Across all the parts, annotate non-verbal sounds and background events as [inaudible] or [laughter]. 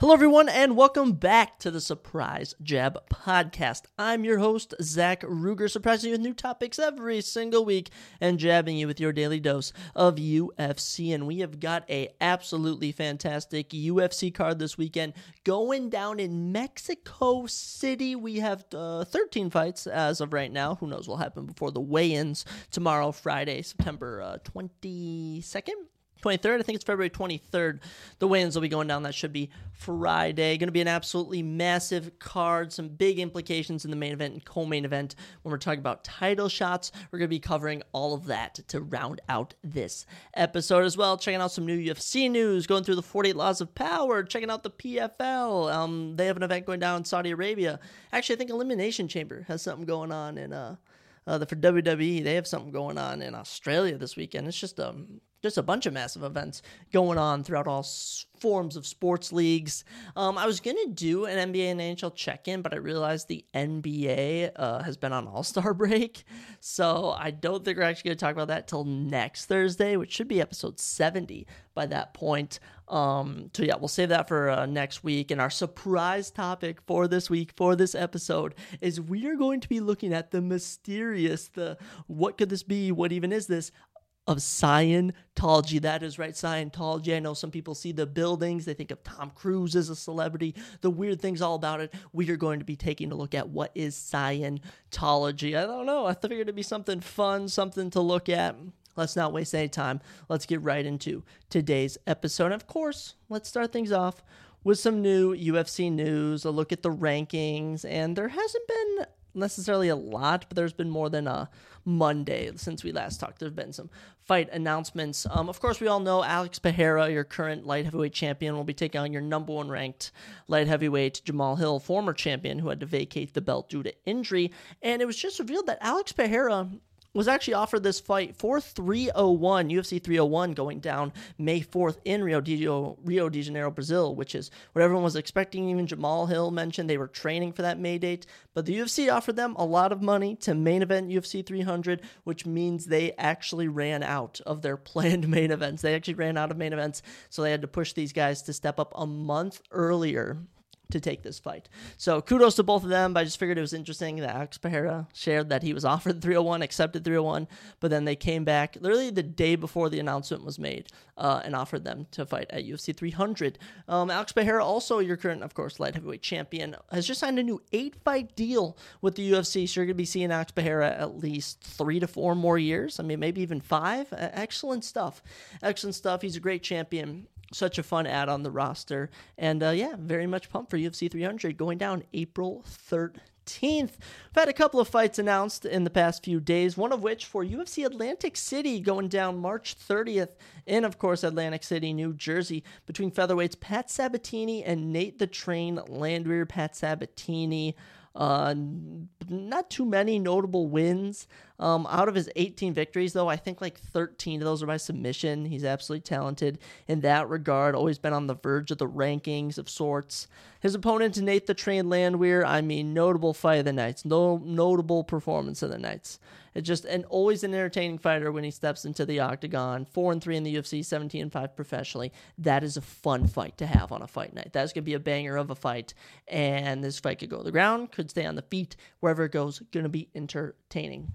Hello, everyone, and welcome back to the Surprise Jab Podcast. I'm your host, Zach Ruger, surprising you with new topics every single week and jabbing you with your daily dose of UFC. And we have got a absolutely fantastic UFC card this weekend going down in Mexico City. We have uh, 13 fights as of right now. Who knows what will happen before the weigh-ins tomorrow, Friday, September uh, 22nd. 23rd. I think it's February 23rd. The weigh-ins will be going down. That should be Friday. Going to be an absolutely massive card. Some big implications in the main event and co-main event. When we're talking about title shots, we're going to be covering all of that to round out this episode as well. Checking out some new UFC news. Going through the 48 Laws of Power. Checking out the PFL. Um, they have an event going down in Saudi Arabia. Actually, I think Elimination Chamber has something going on in uh. Uh, the, for WWE, they have something going on in Australia this weekend. It's just um, just a bunch of massive events going on throughout all forms of sports leagues. Um, I was gonna do an NBA and NHL check-in, but I realized the NBA uh, has been on All Star [laughs] break, so I don't think we're actually gonna talk about that till next Thursday, which should be episode seventy by that point. Um, so yeah, we'll save that for uh, next week. And our surprise topic for this week, for this episode, is we are going to be looking at the mysterious, the what could this be? What even is this? Of Scientology. That is right, Scientology. I know some people see the buildings, they think of Tom Cruise as a celebrity, the weird things all about it. We are going to be taking a look at what is Scientology. I don't know. I figured it'd be something fun, something to look at. Let's not waste any time. Let's get right into today's episode. Of course, let's start things off with some new UFC news, a look at the rankings, and there hasn't been necessarily a lot, but there's been more than a Monday since we last talked. There've been some fight announcements. Um, of course, we all know Alex Pereira, your current light heavyweight champion, will be taking on your number one ranked light heavyweight Jamahal Hill, former champion who had to vacate the belt due to injury. And it was just revealed that Alex Pereira was actually offered this fight for 301 UFC 301 going down May 4th in Rio de, Janeiro, Rio de Janeiro, Brazil, which is what everyone was expecting. Even Jamal Hill mentioned they were training for that May date, but the UFC offered them a lot of money to main event UFC 300, which means they actually ran out of their [laughs] planned main events. They actually ran out of main events, so they had to push these guys to step up a month earlier to take this fight. So kudos to both of them. But I just figured it was interesting that Alex Pereira shared that he was [laughs] offered 301, accepted 301, but then they came back literally the day before the announcement was made uh, and offered them to fight at UFC 300. Um, Alex Pereira, also your current, of course, light heavyweight champion, has just signed a new eight fight deal with the UFC. So you're going to be seeing Alex Pereira at least three to four more years. I mean, maybe even five. Excellent stuff. Excellent stuff. He's a great champion such a fun ad on the roster. And uh, yeah, very much pumped for UFC 300 going down April 13th. We've had a couple of fights announced in the past few days, one of which for UFC Atlantic City going down March 30th in, of course, Atlantic City, New Jersey, between featherweights Pat Sabatini and Nate the Train Landwehr. Pat Sabatini. Uh, not too many notable wins. Um, out of his 18 victories, though, I think like 13 of those are by submission. He's absolutely talented in that regard. Always been on the verge of the rankings of sorts. His opponent, Nate the Train Landwehr, I mean, notable fight of the nights, no notable performance of the nights. It's just and always an entertaining fighter when he steps into the octagon. Four and three in the UFC, 17 and five professionally. That is a fun fight to have on a fight night. That's gonna be a banger of a fight, and this fight could go to the ground, could stay on the feet, wherever it goes, gonna be entertaining.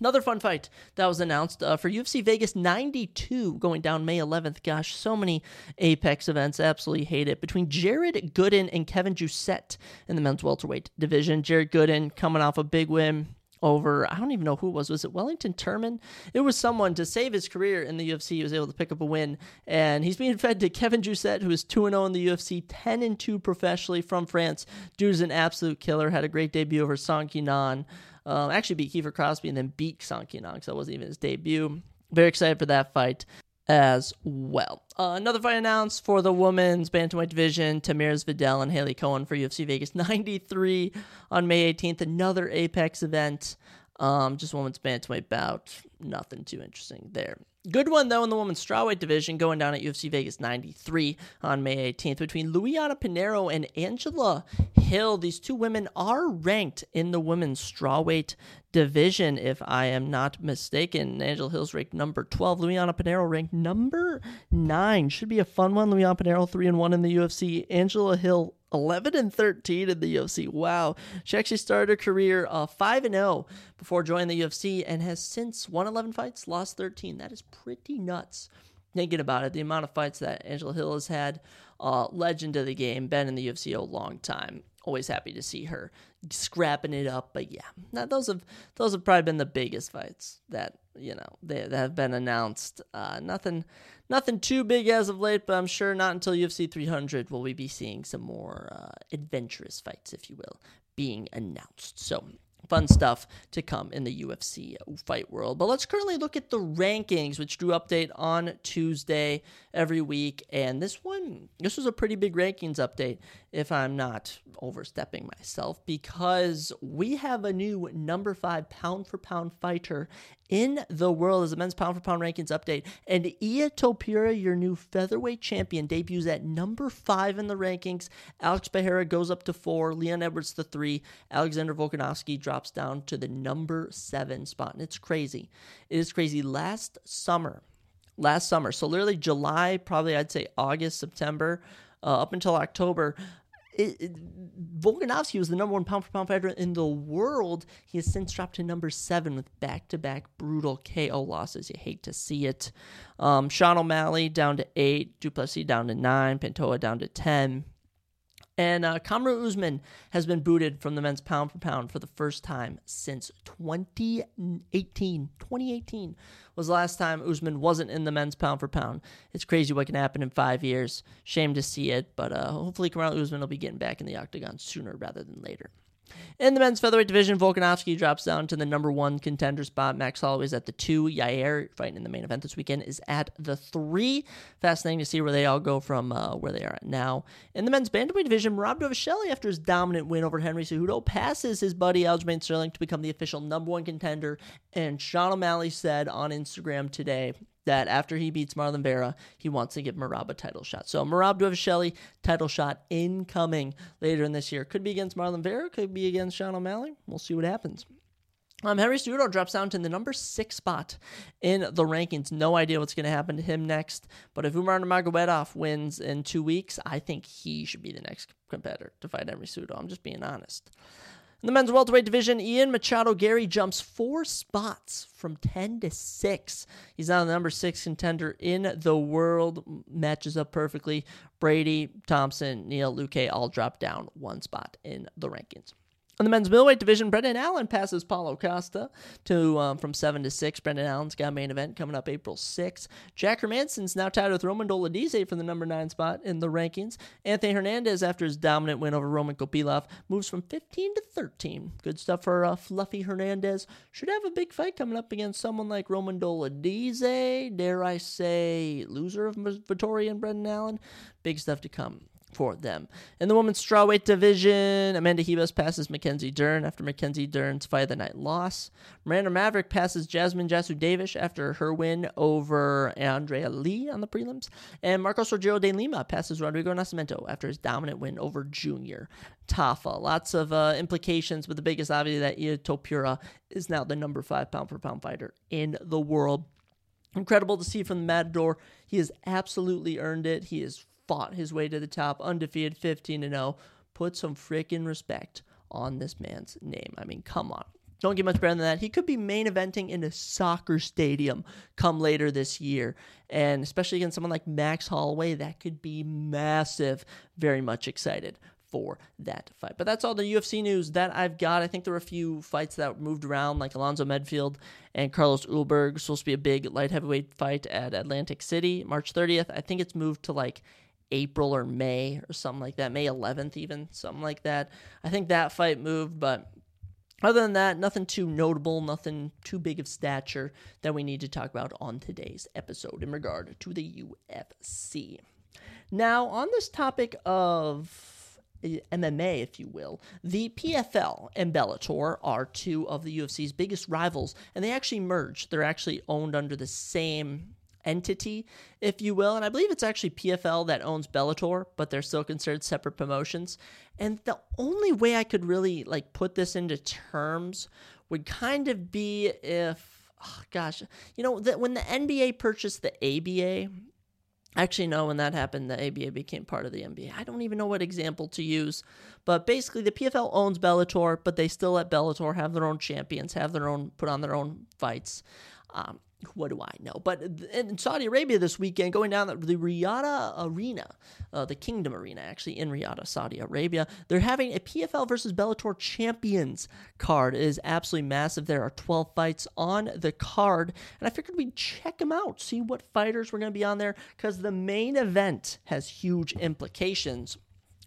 Another fun fight that was announced uh, for UFC Vegas 92 going down May 11th. Gosh, so many Apex events. Absolutely hate it. Between Jared Gooden and Kevin Jousset in the men's welterweight division. Jared Gooden coming off a big win over I don't even know who it was. Was it Wellington Turman? It was someone to save his career in the UFC. He was able to pick up a win, and he's being [laughs] fed to Kevin Jousset, who is two and zero oh in the UFC, ten and two professionally from France. Dude's an absolute killer. Had a great debut over Song Kenan. Um, actually beat Kiefer Crosby and then beat Song Kenan because that wasn't even his debut. Very excited for that fight as well. Uh, another fight announced for the women's bantamweight division: Tamires Vidal and Hailey Cowan for UFC Vegas [laughs] 93 on May 18th. Another Apex event. Um, just women's bantamweight bout. Nothing too interesting there. Good one though in the women's strawweight division, going down at UFC Vegas 93 on May 18th between Luiana Pinheiro and Angela Hill. These two women are ranked in the women's strawweight division, if I am not mistaken. Angela Hill's ranked number 12. Luiana Pinheiro ranked number nine. Should be a fun one. Luiana Pinheiro three and one in the UFC. Angela Hill 11 and 13 in the UFC. Wow. She actually started her career uh, 5 and 0 before joining the UFC and has since won 11 fights, lost 13. That is pretty nuts. Thinking about it, the amount of fights that Angela Hill has had, uh, legend of the game, been in the UFC a long time. Always happy to see her scrapping it up. But yeah, now those have those have probably been the biggest fights that you know they, that have been announced. Uh, nothing nothing too big as of late, but I'm sure not until UFC 300 will we be seeing some more uh, adventurous fights, if you will, being announced. So fun stuff to come in the UFC fight world. But let's currently look at the rankings, which drew update on Tuesday every week. And this one, this was a pretty big rankings update, if I'm not overstepping myself, because we have a new number five pound for pound fighter in the world as a men's pound for pound rankings update. And Ilia Topuria, your new featherweight champion, debuts at number five in the rankings. Alex Pereira goes up to four. Leon Edwards to three. Alexander Volkanovski drops down to the number seven spot. And it's crazy. It is crazy. Last summer, last summer, so literally July, probably I'd say August, September, uh, up until October, it, it, Volkanovski was the number one pound for pound fighter in the world. He has since dropped to number seven with back to back brutal KO losses. You hate to see it. Um, Sean O'Malley down to eight, Du Plessis down to nine, Pantoja down to 10. And uh, Kamaru Usman has been booted from the men's pound for pound for the first time since 2018. 2018 was the last time Usman wasn't in the men's pound for pound. It's crazy what can happen in five years. Shame to see it, but uh, hopefully Kamaru Usman will be getting back in the octagon sooner rather than later. In the men's featherweight division, Volkanovski drops down to the number one contender spot. Max Holloway's at the two. Yair, fighting in the main event this weekend, is at the three. Fascinating to see where they all go from uh, where they are at now. In the men's bantamweight division, Merab Dvalishvili, after his dominant win over Henry Cejudo, passes his buddy Aljamain Sterling to become the official number one contender. And Sean O'Malley said on Instagram today that after he beats Marlon Vera, he wants to give Merab a title shot. So Merab Dvalishvili, title shot incoming later in this year. Could be against Marlon Vera, could be against Sean O'Malley. We'll see what happens. Um, Henry Cejudo drops down to the number six spot in the rankings. No idea what's going to happen to him next. But if Umar Nurmagomedov wins in two weeks, I think he should be the next competitor to fight Henry Cejudo. I'm just being honest. In the men's welterweight division, Ian Machado Garry jumps four spots from 10 to 6. He's now the number six contender in the world. Matches up perfectly. Brady, Thompson, Neal, Luque all drop down one spot in the rankings. In the men's middleweight division, Brendan Allen passes Paulo Costa to um, from seven to six. Brendan Allen's got a main event coming up April 6th. Jack Hermansson's now tied with Roman Dolidze for the number nine spot in the rankings. Anthony Hernandez, after his dominant win over Roman Kopylov, moves from 15 to 13. Good stuff for uh, Fluffy Hernandez. Should have a big fight coming up against someone like Roman Dolidze. Dare I say, loser of Vettori and Brendan Allen. Big stuff to come for them. In the women's strawweight division, Amanda Ribas passes Mackenzie Dern after Mackenzie Dern's fight of the night loss. Miranda Maverick passes Jasmine Jasudavicius after her win over Andrea Lee on the prelims. And Marcos Rogerio de Lima passes Rodrigo Nascimento after his dominant win over Junior Tafa. Lots of uh, implications, but the biggest obviously that Ilia Topuria is now the number five pound for pound fighter in the world. Incredible to see from the Matador. He has absolutely earned it. He is fought his way to the top, undefeated, 15 0. Put some freaking respect on this man's name. I mean, come on. Don't get much better than that. He could be main eventing in a soccer stadium come later this year. And especially against someone like Max Holloway, that could be massive. Very much excited for that fight. But that's all the UFC news that I've got. I think there were a few fights that moved around, like Alonzo Menifield and Carlos Ulberg. Supposed to be a big light heavyweight fight at Atlantic City, March 30th. I think it's moved to like April or May or something like that, May 11th, even something like that. I think that fight moved, but other than that, nothing too notable, nothing too big of stature that we need to talk about on today's episode in regard to the UFC. Now, on this topic of eh, MMA, if you will. The PFL and Bellator are two of the UFC's biggest rivals, and they actually merged. They're actually owned under the same entity, if you will. And I believe it's actually PFL that owns Bellator, but they're still considered separate promotions. And the only way I could really like put this into terms would kind of be if, oh gosh, you know, that when the NBA purchased the ABA, Actually, no, when that happened, the ABA became part of the NBA. I don't even know what example to use. But basically, the PFL owns Bellator, but they still let Bellator have their own champions, have their own, put on their own fights. Um, what do I know? But in Saudi Arabia this weekend, going down the, Riyadh Arena, uh, the Kingdom Arena, actually in Riyadh, Saudi Arabia, they're having a PFL versus Bellator Champions card. It is absolutely massive. There are 12 fights on the card, and I figured we'd check them out, see what fighters were going to be on there, because the main event has huge implications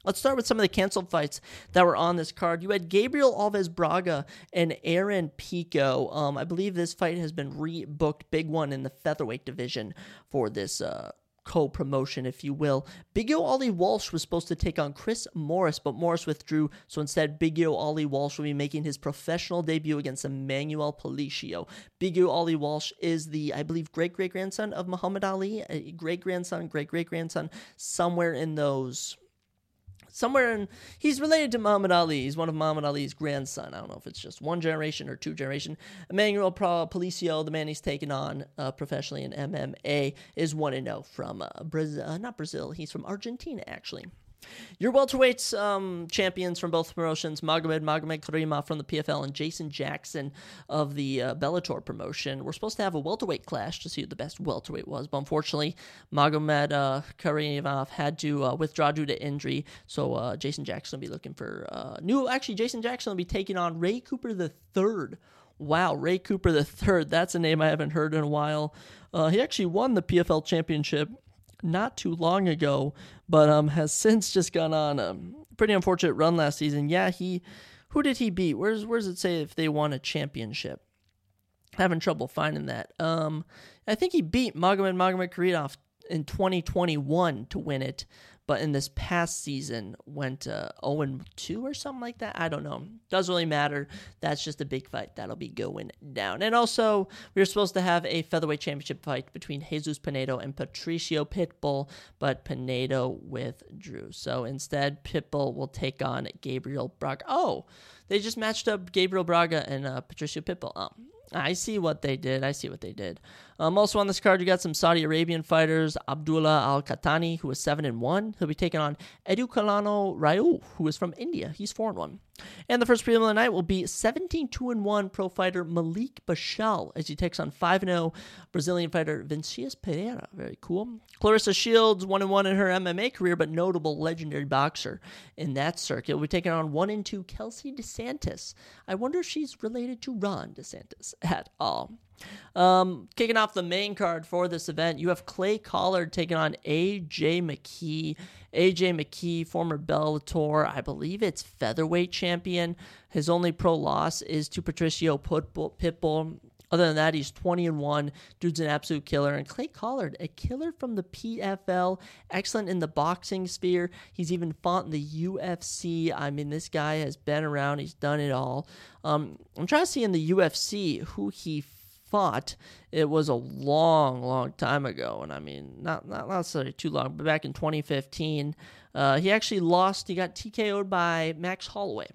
Let's start with some of the canceled fights that were on this card. You had Gabriel Alves Braga and Aaron Pico. Um, I believe this fight has been rebooked, big one in the featherweight division for this uh, co promotion, if you will. Biaggio Ali Walsh was supposed to take on Chris Morris, but Morris withdrew. So instead, Biaggio Ali Walsh will be making his professional debut against Emmanuel Policio. Biaggio Ali Walsh is the, I believe, great great grandson of Muhammad Ali, great grandson, great great grandson, somewhere in those somewhere in he's related to Muhammad Ali. He's one of Muhammad Ali's grandson. I don't know if it's just one generation or two generation. Emmanuel Palicio, the man he's taken on uh, professionally in MMA, is one to know from uh, Brazil, uh, not Brazil. He's from Argentina actually. Your welterweights um, champions from both promotions, Magomed Magomed Karimov from the PFL and Jason Jackson of the uh, Bellator promotion, were supposed to have a welterweight clash to see who the best welterweight was, but unfortunately, Magomed uh, Karimov had to uh, withdraw due to injury, so uh, Jason Jackson will be looking for uh, new. Actually, Jason Jackson will be taking on Ray Cooper the third. Wow, Ray Cooper the third. That's a name I haven't heard in a while. Uh, he actually won the PFL championship not too long ago, but um, has since just gone on a pretty unfortunate run last season. Yeah, he who did he beat? Where's where's it say if they won a championship? Having trouble finding that. Um, I think he beat Magomed Magomed Karimov in 2021 to win it but in this past season went uh, 0 2 or something like that. I don't know. Doesn't really matter. That's just a big fight that'll be going down. And also, we were supposed to have a featherweight championship fight between Jesus Pinedo and Patricio Pitbull, but Pinedo withdrew. So instead, Pitbull will take on Gabriel Braga. Oh, they just matched up Gabriel Braga and uh, Patricio Pitbull. Oh, I see what they did. I see what they did. Um, also on this card, you got some Saudi Arabian fighters. Abdullah Al Khatani, who is seven and one, he'll be taking on Edukalano Rayu, who is from India. He's four and one. And the first prelim of the night will be 17 2 and 1 pro fighter Malik Bashal as he takes on 5 0 Brazilian fighter Vinicius Pereira. Very cool. Claressa Shields 1 and 1 in her MMA career, but notable legendary boxer in that circuit. Will be taking on 1 and 2 Kelsey DeSantis. I wonder if she's related to Ron DeSantis [laughs] at all. Um, kicking off the main card for this event, you have Clay Collard taking on AJ McKee. AJ McKee, former Bellator, I believe it's featherweight champion. His only pro loss is to Patricio Pitbull. Other than that, he's 20 and 1. Dude's an absolute killer. And Clay Collard, a killer from the PFL, excellent in the boxing sphere. He's even fought in the UFC. I mean, this guy has been around, he's done it all. Um, I'm trying to see in the UFC who he fought. It was a long, long time ago, and I mean, not not necessarily too long, but back in 2015, uh, he actually lost. He got TKO'd by Max Holloway.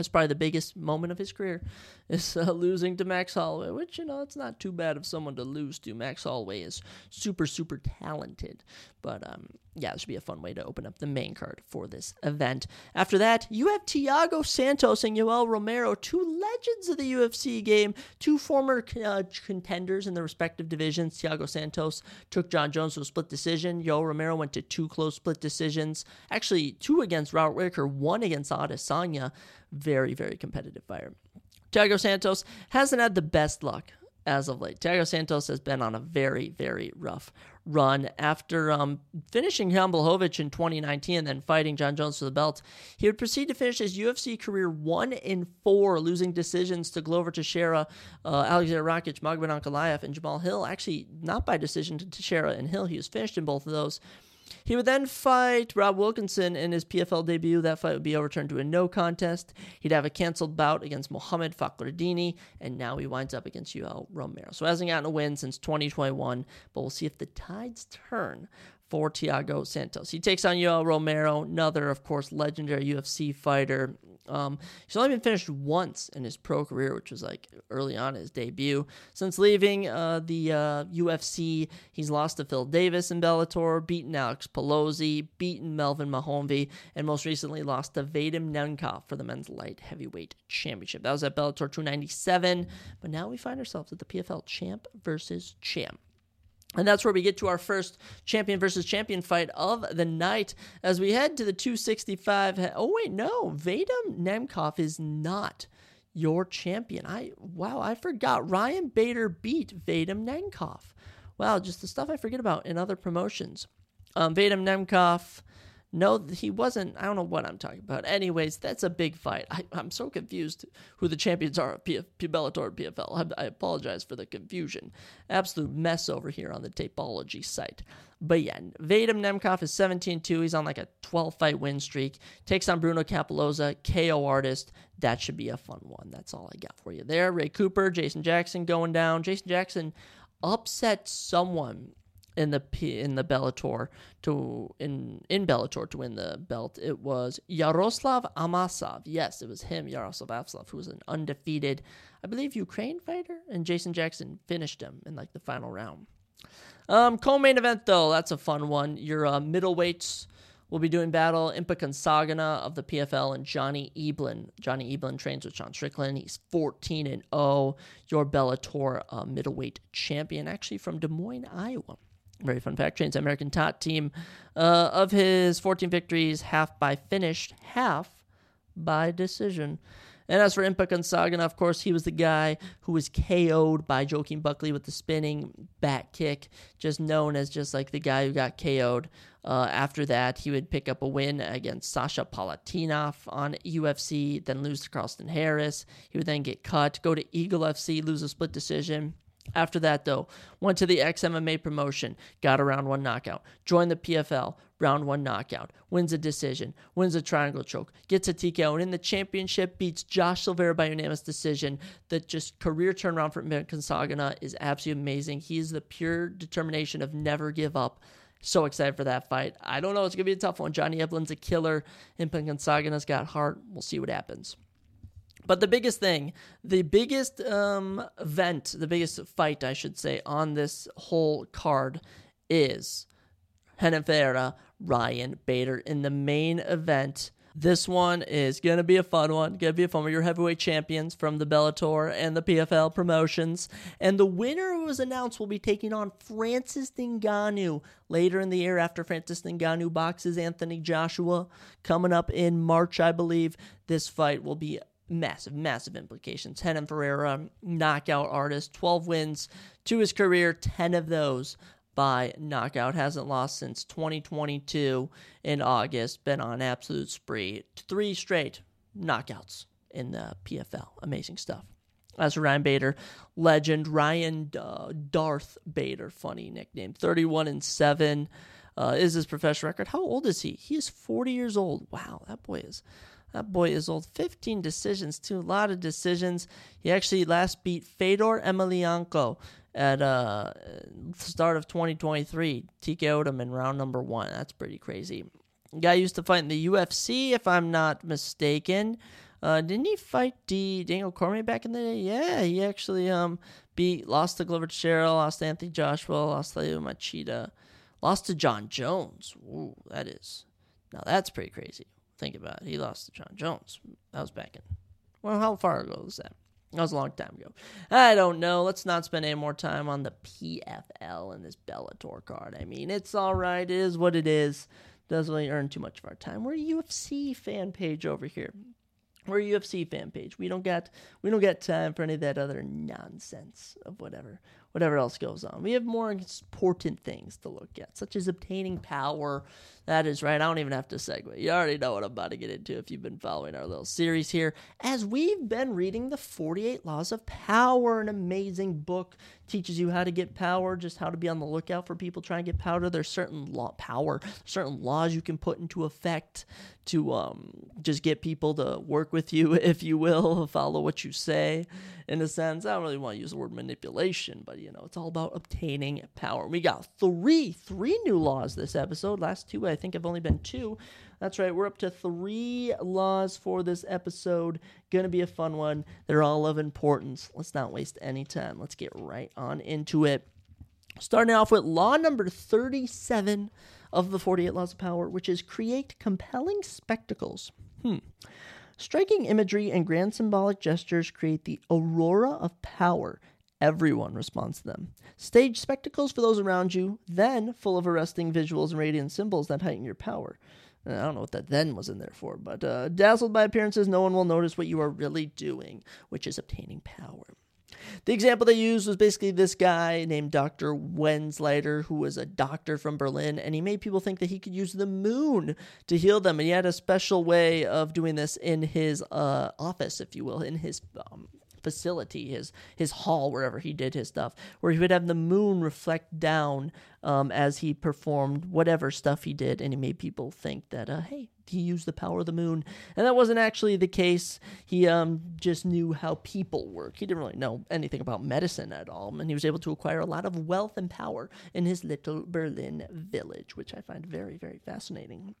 That's probably the biggest moment of his career [laughs] is uh, losing to Max Holloway, which, you know, it's not too bad of someone to lose to. Max Holloway is super, super talented. But, um, yeah, this should be a fun way to open up the main card for this event. After that, you have Thiago Santos and Yoel Romero, two legends of the UFC game, two former uh, contenders in their respective divisions. Thiago Santos took Jon Jones to a split decision. Yoel Romero went to two close split decisions. Actually, two against Robert Whitaker, one against Adesanya. Very, very competitive fight. Thiago Santos hasn't had the best luck as of late. Thiago Santos has been on a very, very rough run after um, finishing Jan in 2019 and then fighting Jon Jones for the belt. He would proceed to finish his UFC career one in four, losing decisions to Glover Teixeira, uh, Alexander Rakic, Magomed Ankalaev, and Jamal Hill. Actually, not by decision to Teixeira and Hill. He was finished in both of those. He would then fight Rob Wilkinson in his PFL debut. That fight would be overturned to a no contest. He'd have a canceled bout against Mohamed Fakhreddini, and now he winds up against Yoel Romero. So hasn't gotten a win since 2021, but we'll see if the tides turn for Thiago Santos. He takes on Yoel Romero, another, of course, legendary UFC fighter. Um, he's only been finished once in his pro career, which was like early on his debut. Since leaving uh, the uh, UFC, he's lost to Phil Davis in Bellator, beaten Alex Polizzi, beaten Melvin Manhoef, and most recently lost to Vadim Nemkov for the men's light heavyweight championship. That was at Bellator 297, but now we find ourselves at the PFL champ versus champ. And that's where we get to our first champion versus champion fight of the night as we head to the 265. Oh, wait, no. Vadim Nemkov is not your champion. I Wow, I forgot. Ryan Bader beat Vadim Nemkov. Wow, just the stuff I forget about in other promotions. Um, Vadim Nemkov no, he wasn't. I don't know what I'm talking about. Anyways, that's a big fight. I, am so confused who the champions are of PF, Bellator and PFL. I, I, apologize for the confusion. Absolute mess over here on the Tapology site. But yeah, Vadim Nemkov is 17 2. He's on like a 12 fight win streak. Takes on Bruno Cappelozza, KO artist. That should be a fun one. That's all I got for you there. Ray Cooper, Jason Jackson going down. Jason Jackson upset someone in the in the Bellator to in in Bellator to win the belt. It was Yaroslav Amosov. Yes, it was him, Yaroslav Amosov, who was an undefeated, I believe, Ukraine fighter, and Jason Jackson finished him in like the final round. Um, co-main event though, that's a fun one. Your uh, middleweights will be doing battle. Impa Kansagana of the PFL and Johnny Eblen. Johnny Eblen trains with Sean Strickland. He's 14 and 0. Your Bellator uh, middleweight champion, actually from Des Moines, Iowa very fun fact, trains American Top team. Uh, of his 14 victories, half by finish, half by decision. And as for Impa Kansagana, of course, he was the guy who was KO'd by Joaquin Buckley with the spinning back kick, just known as just like the guy who got KO'd. Uh, after that, he would pick up a win against Sasha Palatnikov on UFC, then lose to Carlston Harris. He would then get cut, go to Eagle FC, lose a split decision. After that, though, went to the XMMA promotion, got a round one knockout, joined the PFL, round one knockout, wins a decision, wins a triangle choke, gets a TKO, and in the championship beats Josh Silveira by unanimous decision. That just career turnaround for Kansagana is absolutely amazing. He is the pure determination of never give up. So excited for that fight. I don't know. It's going to be a tough one. Johnny Eblen's a killer. Impa Kansagana's got heart. We'll see what happens. But the biggest thing, the biggest um, event, the biggest fight, I should say, on this whole card is Renan Ryan Bader in the main event. This one is going to be a fun one. Going to be a fun one. Your heavyweight champions from the Bellator and the PFL promotions. And the winner who was announced will be taking on Francis Ngannou later in the year after Francis Ngannou boxes Anthony Joshua. Coming up in March, I believe. This fight will be massive, massive implications. Renan Ferreira, knockout artist, 12 wins to his career, 10 of those by knockout. Hasn't lost since 2022 in August. Been on absolute spree. Three straight knockouts in the PFL. Amazing stuff. As for Ryan Bader, legend Ryan uh, Darth Bader, funny nickname, 31 and 7 uh, is his professional record. How old is he? He is 40 years old. Wow, that boy is that boy is old. 15 decisions, too. A lot of decisions. He actually last beat Fedor Emelianenko at uh start of 2023. TKO'd him in round number one. That's pretty crazy. Guy used to fight in the UFC, if I'm not mistaken. Uh, didn't he fight D Daniel Cormier back in the day? Yeah, he actually um beat lost to Glover Teixeira, lost to Anthony Joshua, lost to Leo Machida, lost to Jon Jones. Ooh, that is now that's pretty crazy. Think about it. He lost to Jon Jones. That was back in. Well, how far ago was that? That was a long time ago. I don't know. Let's not spend any more time on the PFL and this Bellator card. I mean, it's all right. It is what it is. Doesn't really earn too much of our time. We're a UFC fan page over here. We're a UFC fan page. We don't got we don't got time for any of that other nonsense of whatever. Whatever else goes on. We have more important things to look at, such as obtaining power. That is right. I don't even have to segue. You already know what I'm about to get into if you've been following our little series here. As we've been reading the 48 Laws of Power, an amazing book teaches you how to get power, just how to be on the lookout for people trying to get power. There's certain law power, certain laws you can put into effect to um, just get people to work with you, [laughs] if you will, follow what you say. In a sense, I don't really want to use the word manipulation, but you know, it's all about obtaining power. We got three, three new laws this episode. Last two, I think, have only been two. That's right, we're up to three laws for this episode. Gonna be a fun one. They're all of importance. Let's not waste any time. Let's get right on into it. Starting off with law number 37 of the 48 Laws of Power, which is create compelling spectacles. Hmm. Striking imagery and grand symbolic gestures create the aurora of power. Everyone responds to them. Stage spectacles for those around you, then full of arresting visuals and radiant symbols that heighten your power. I don't know what that then was in there for, but uh, dazzled by appearances, no one will notice what you are really doing, which is obtaining power. The example they used was basically this guy named Dr. Wenzleiter, who was a doctor from Berlin, and he made people think that he could use the moon to heal them. And he had a special way of doing this in his uh, office, if you will, in his um, facility, his his hall, wherever he did his stuff, where he would have the moon reflect down um, as he performed whatever stuff he did, and he made people think that, uh, hey, he used the power of the moon, and that wasn't actually the case. He um, just knew how people work. He didn't really know anything about medicine at all, and he was able to acquire a lot of wealth and power in his little Berlin village, which I find very, very fascinating.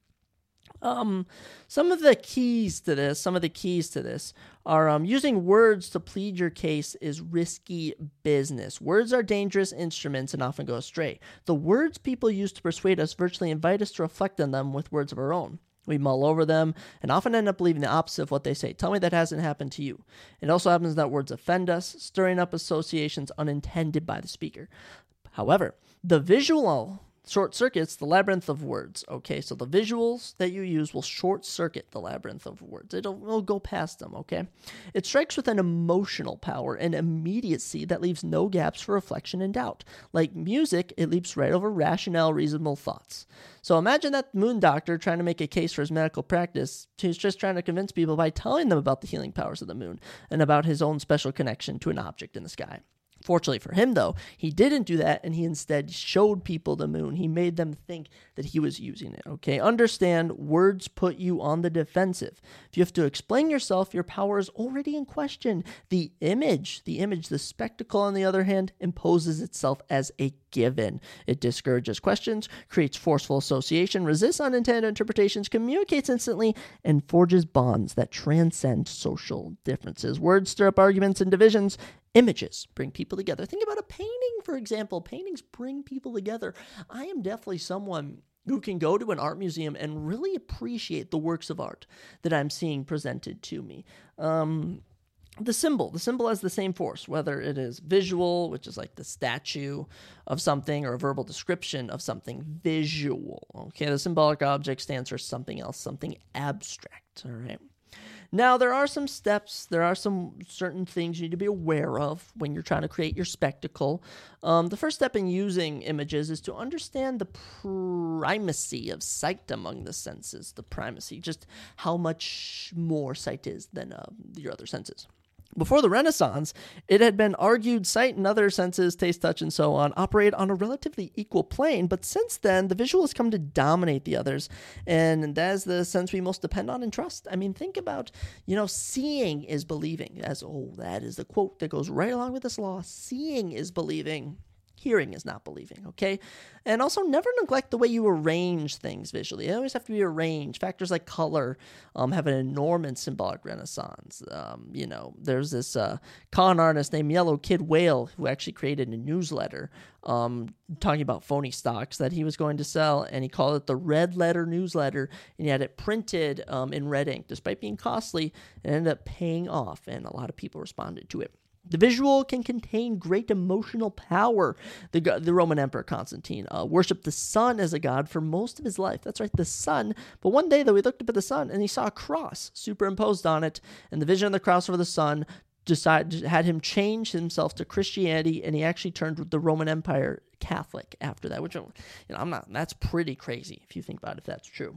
Um, some of the keys to this, some of the keys to this are um, using words to plead your case is risky business. Words are dangerous instruments and often go astray. The words people use to persuade us virtually invite us to reflect on them with words of our own. We mull over them and often end up believing the opposite of what they say. Tell me that hasn't happened to you. It also happens that words offend us, stirring up associations unintended by the speaker. However, the visual short circuits the labyrinth of words. Okay, so the visuals that you use will short circuit the labyrinth of words. It'll, it'll go past them, okay? It strikes with an emotional power and immediacy that leaves no gaps for reflection and doubt. Like music, it leaps right over rationale, reasonable thoughts. So imagine that moon doctor trying to make a case for his medical practice. He's just trying to convince people by telling them about the healing powers of the moon and about his own special connection to an object in the sky. Fortunately for him, though, he didn't do that and he instead showed people the moon. He made them think that he was using it. Okay, understand words put you on the defensive. If you have to explain yourself, your power is already in question. The image, the image, the spectacle, on the other hand, imposes itself as a given. It discourages questions, creates forceful association, resists unintended interpretations, communicates instantly, and forges bonds that transcend social differences. Words stir up arguments and divisions, Images bring people together. Think about a painting, for example. Paintings bring people together. I am definitely someone who can go to an art museum and really appreciate the works of art that I'm seeing presented to me. Um, the symbol, the symbol has the same force, whether it is visual, which is like the statue of something, or a verbal description of something visual. Okay, the symbolic object stands for something else, something abstract. All right. Now, there are some steps, there are some certain things you need to be aware of when you're trying to create your spectacle. Um, the first step in using images is to understand the primacy of sight among the senses. The primacy, just how much more sight is than uh, your other senses. Before the Renaissance, it had been argued sight and other senses, taste, touch, and so on, operate on a relatively equal plane, but since then, the visual has come to dominate the others, and that is the sense we most depend on and trust. I mean, think about, you know, seeing is believing. As, oh, that is the quote that goes right along with this law. Seeing is believing. Hearing is not believing, okay? And also, never neglect the way you arrange things visually. They always have to be arranged. Factors like color um, have an enormous symbolic renaissance. Um, you know, there's this uh, con artist named Yellow Kid Weil who actually created a newsletter um, talking about phony stocks that he was going to sell, and he called it the Red Letter Newsletter, and he had it printed um, in red ink. Despite being costly, it ended up paying off, and a lot of people responded to it. The visual can contain great emotional power. The, the Roman Emperor Constantine uh, worshipped the sun as a god for most of his life. That's right, the sun. But one day, though, he looked up at the sun and he saw a cross superimposed on it, and the vision of the cross over the sun decided had him change himself to Christianity, and he actually turned the Roman Empire Catholic after that. Which you know, I'm not. That's pretty crazy if you think about it. If that's true.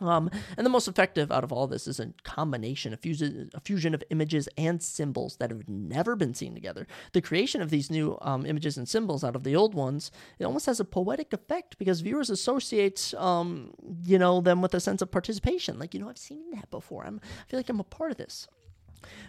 Um, and the most effective out of all this is a combination, a fusion, a fusion of images and symbols that have never been seen together. The creation of these new um, images and symbols out of the old ones, it almost has a poetic effect because viewers associate, um, you know, them with a sense of participation. Like, you know, I've seen that before. I'm, I feel like I'm a part of this.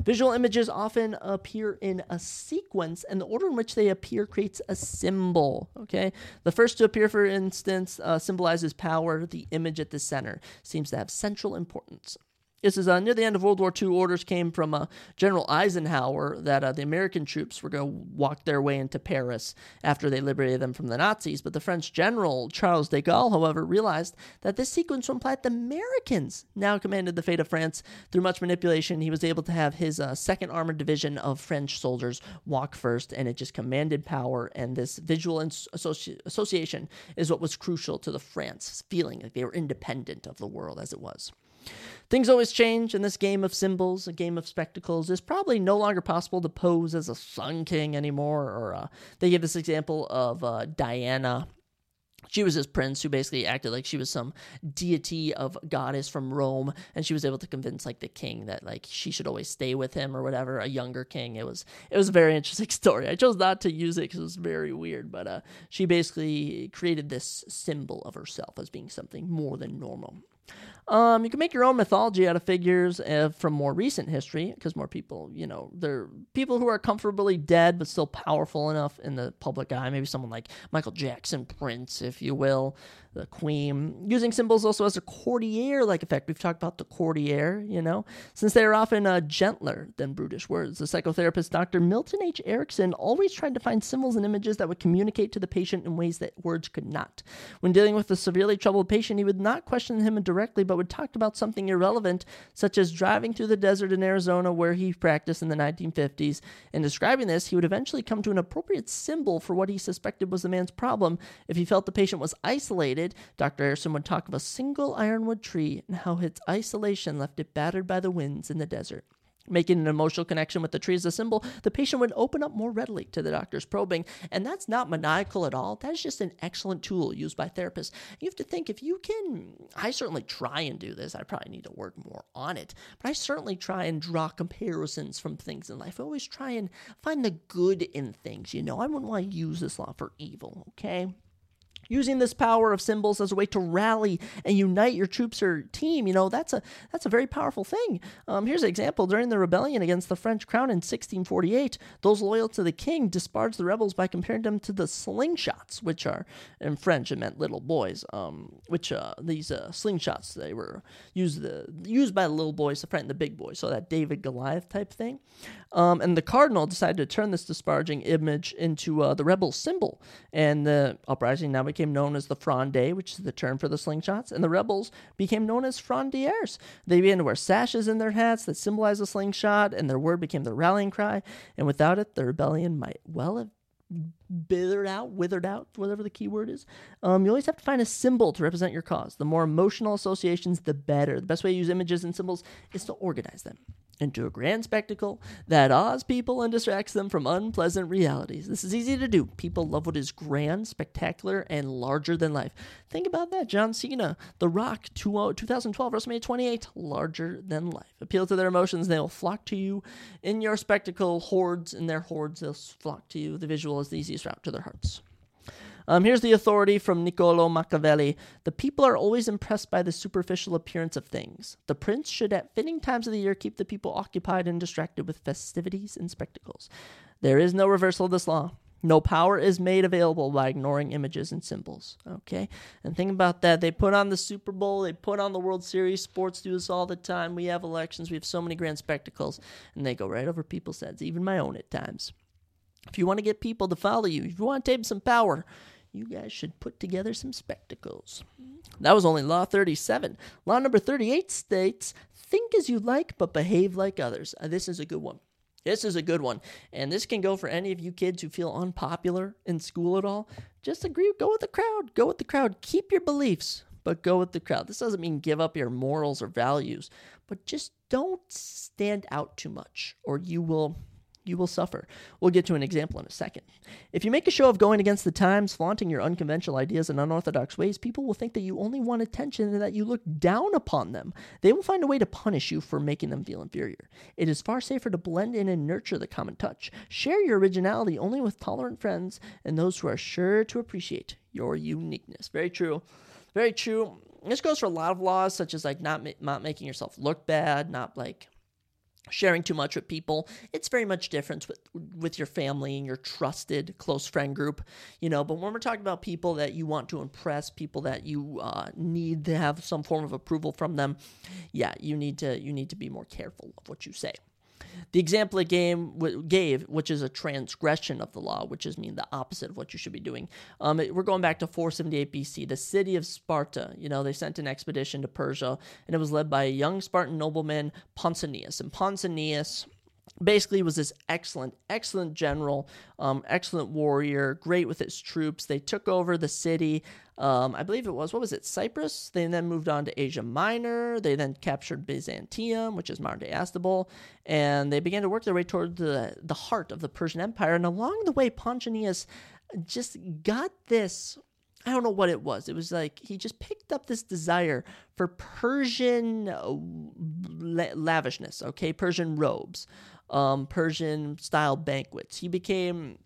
Visual images often appear in a sequence, and the order in which they appear creates a symbol. Okay, the first to appear, for instance, uh, symbolizes power. The image at the center seems to have central importance. This is uh, near the end of World War II. Orders came from uh, General Eisenhower that uh, the American troops were going to walk their way into Paris after they liberated them from the Nazis. But the French general, Charles de Gaulle, however, realized that this sequence implied the Americans now commanded the fate of France. Through much manipulation, he was able to have his uh, second armored division of French soldiers walk first, and it just commanded power. And this visual associ- association is what was crucial to the France feeling like they were independent of the world as it was. Things always change in this game of symbols, a game of spectacles. It's probably no longer possible to pose as a sun king anymore. Or uh, they give this example of uh, Diana. She was this prince who basically acted like she was some deity of goddess from Rome, and she was able to convince like the king that like she should always stay with him or whatever. A younger king. It was it was a very interesting [laughs] story. I chose not to use it because it was very weird, but uh, she basically created this symbol of herself as being something more than normal. Um, you can make your own mythology out of figures uh, from more recent history because more people, you know, they're people who are comfortably dead but still powerful enough in the public eye. Maybe someone like Michael Jackson, Prince, if you will the queen. Using symbols also has a courtier like effect. We've talked about the courtier, you know, since they are often uh, gentler than brutish words. The psychotherapist Dr. Milton H. Erickson always tried to find symbols and images that would communicate to the patient in ways that words could not. When dealing with a severely troubled patient, he would not question him directly, but would talk about something irrelevant, such as driving through the desert in Arizona where he practiced in the 1950s. In describing this, he would eventually come to an appropriate symbol for what he suspected was the man's problem. If he felt the patient was isolated, Dr. Erickson would talk of a single ironwood tree and how its isolation left it battered by the winds in the desert. Making an emotional connection with the tree as a symbol, the patient would open up more readily to the doctor's probing. And that's not maniacal at all. That is just an excellent tool used by therapists. You have to think if you can, I certainly try and do this. I probably need to work more on it. But I certainly try and draw comparisons from things in life. I always try and find the good in things. You know, I wouldn't want to use this law for evil, okay? Using this power of symbols as a way to rally and unite your troops or team you know that's a that's a very powerful thing. Um, here's an example. During the rebellion against the french crown in 1648 those loyal to the king disparaged the rebels by comparing them to the slingshots which are in french it meant little boys um, which uh, these uh, slingshots they were used the used by the little boys to frighten the big boys so that david goliath type thing. Um, and the cardinal decided to turn this disparaging image into uh, the rebel symbol and the uprising now became known as the Fronde, which is the term for the slingshots, and the rebels became known as Frondeurs. They began to wear sashes in their hats that symbolized the slingshot, and their word became their rallying cry. And without it, the rebellion might well have withered out, withered out, whatever the key word is. Um, you always have to find a symbol to represent your cause. The more emotional associations, the better. The best way to use images and symbols is to organize them into a grand spectacle that awes people and distracts them from unpleasant realities. This is easy to do. People love what is grand, spectacular, and larger than life. Think about that. John Cena, The Rock, 2012, uh, WrestleMania 28, larger than life. Appeal to their emotions, they will flock to you in your spectacle. Hordes, in their hordes, they'll flock to you. The visual is the easiest route to their hearts. Um, here's the authority from Niccolo Machiavelli. The people are always impressed by the superficial appearance of things. The prince should, at fitting times of the year, keep the people occupied and distracted with festivities and spectacles. There is no reversal of this law. No power is made available by ignoring images and symbols. Okay? And think about that. They put on the Super Bowl, they put on the World Series. Sports do this all the time. We have elections, we have so many grand spectacles, and they go right over people's heads, even my own at times. If you want to get people to follow you, if you want to take some power, you guys should put together some spectacles. That was only Law 37. Law number 38 states think as you like, but behave like others. Uh, this is a good one. This is a good one. And this can go for any of you kids who feel unpopular in school at all. Just agree, go with the crowd. Go with the crowd. Keep your beliefs, but go with the crowd. This doesn't mean give up your morals or values, but just don't stand out too much or you will you will suffer. We'll get to an example in a second. If you make a show of going against the times, flaunting your unconventional ideas and unorthodox ways, people will think that you only want attention and that you look down upon them. They will find a way to punish you for making them feel inferior. It is far safer to blend in and nurture the common touch. Share your originality only with tolerant friends and those who are sure to appreciate your uniqueness. Very true. Very true. This goes for a lot of laws, such as like not not making yourself look bad, not like sharing too much with people it's very much different with with your family and your trusted close friend group you know but when we're talking about people that you want to impress people that you uh, need to have some form of approval from them yeah you need to you need to be more careful of what you say the example it gave, gave, which is a transgression of the law, which is mean the opposite of what you should be doing. Um, it, we're going back to 478 BC. The city of Sparta, you know, they sent an expedition to Persia, and it was led by a young Spartan nobleman, Pausanias. And Pausanias basically was this excellent, excellent general, um, excellent warrior, great with his troops. They took over the city. Um, I believe it was, what was it, Cyprus? They then moved on to Asia Minor. They then captured Byzantium, which is modern day Istanbul, and they began to work their way toward the, the heart of the Persian Empire. And along the way, Pausanias just got this I don't know what it was. It was like he just picked up this desire for Persian uh, lavishness, okay? Persian robes, um, Persian style banquets. He became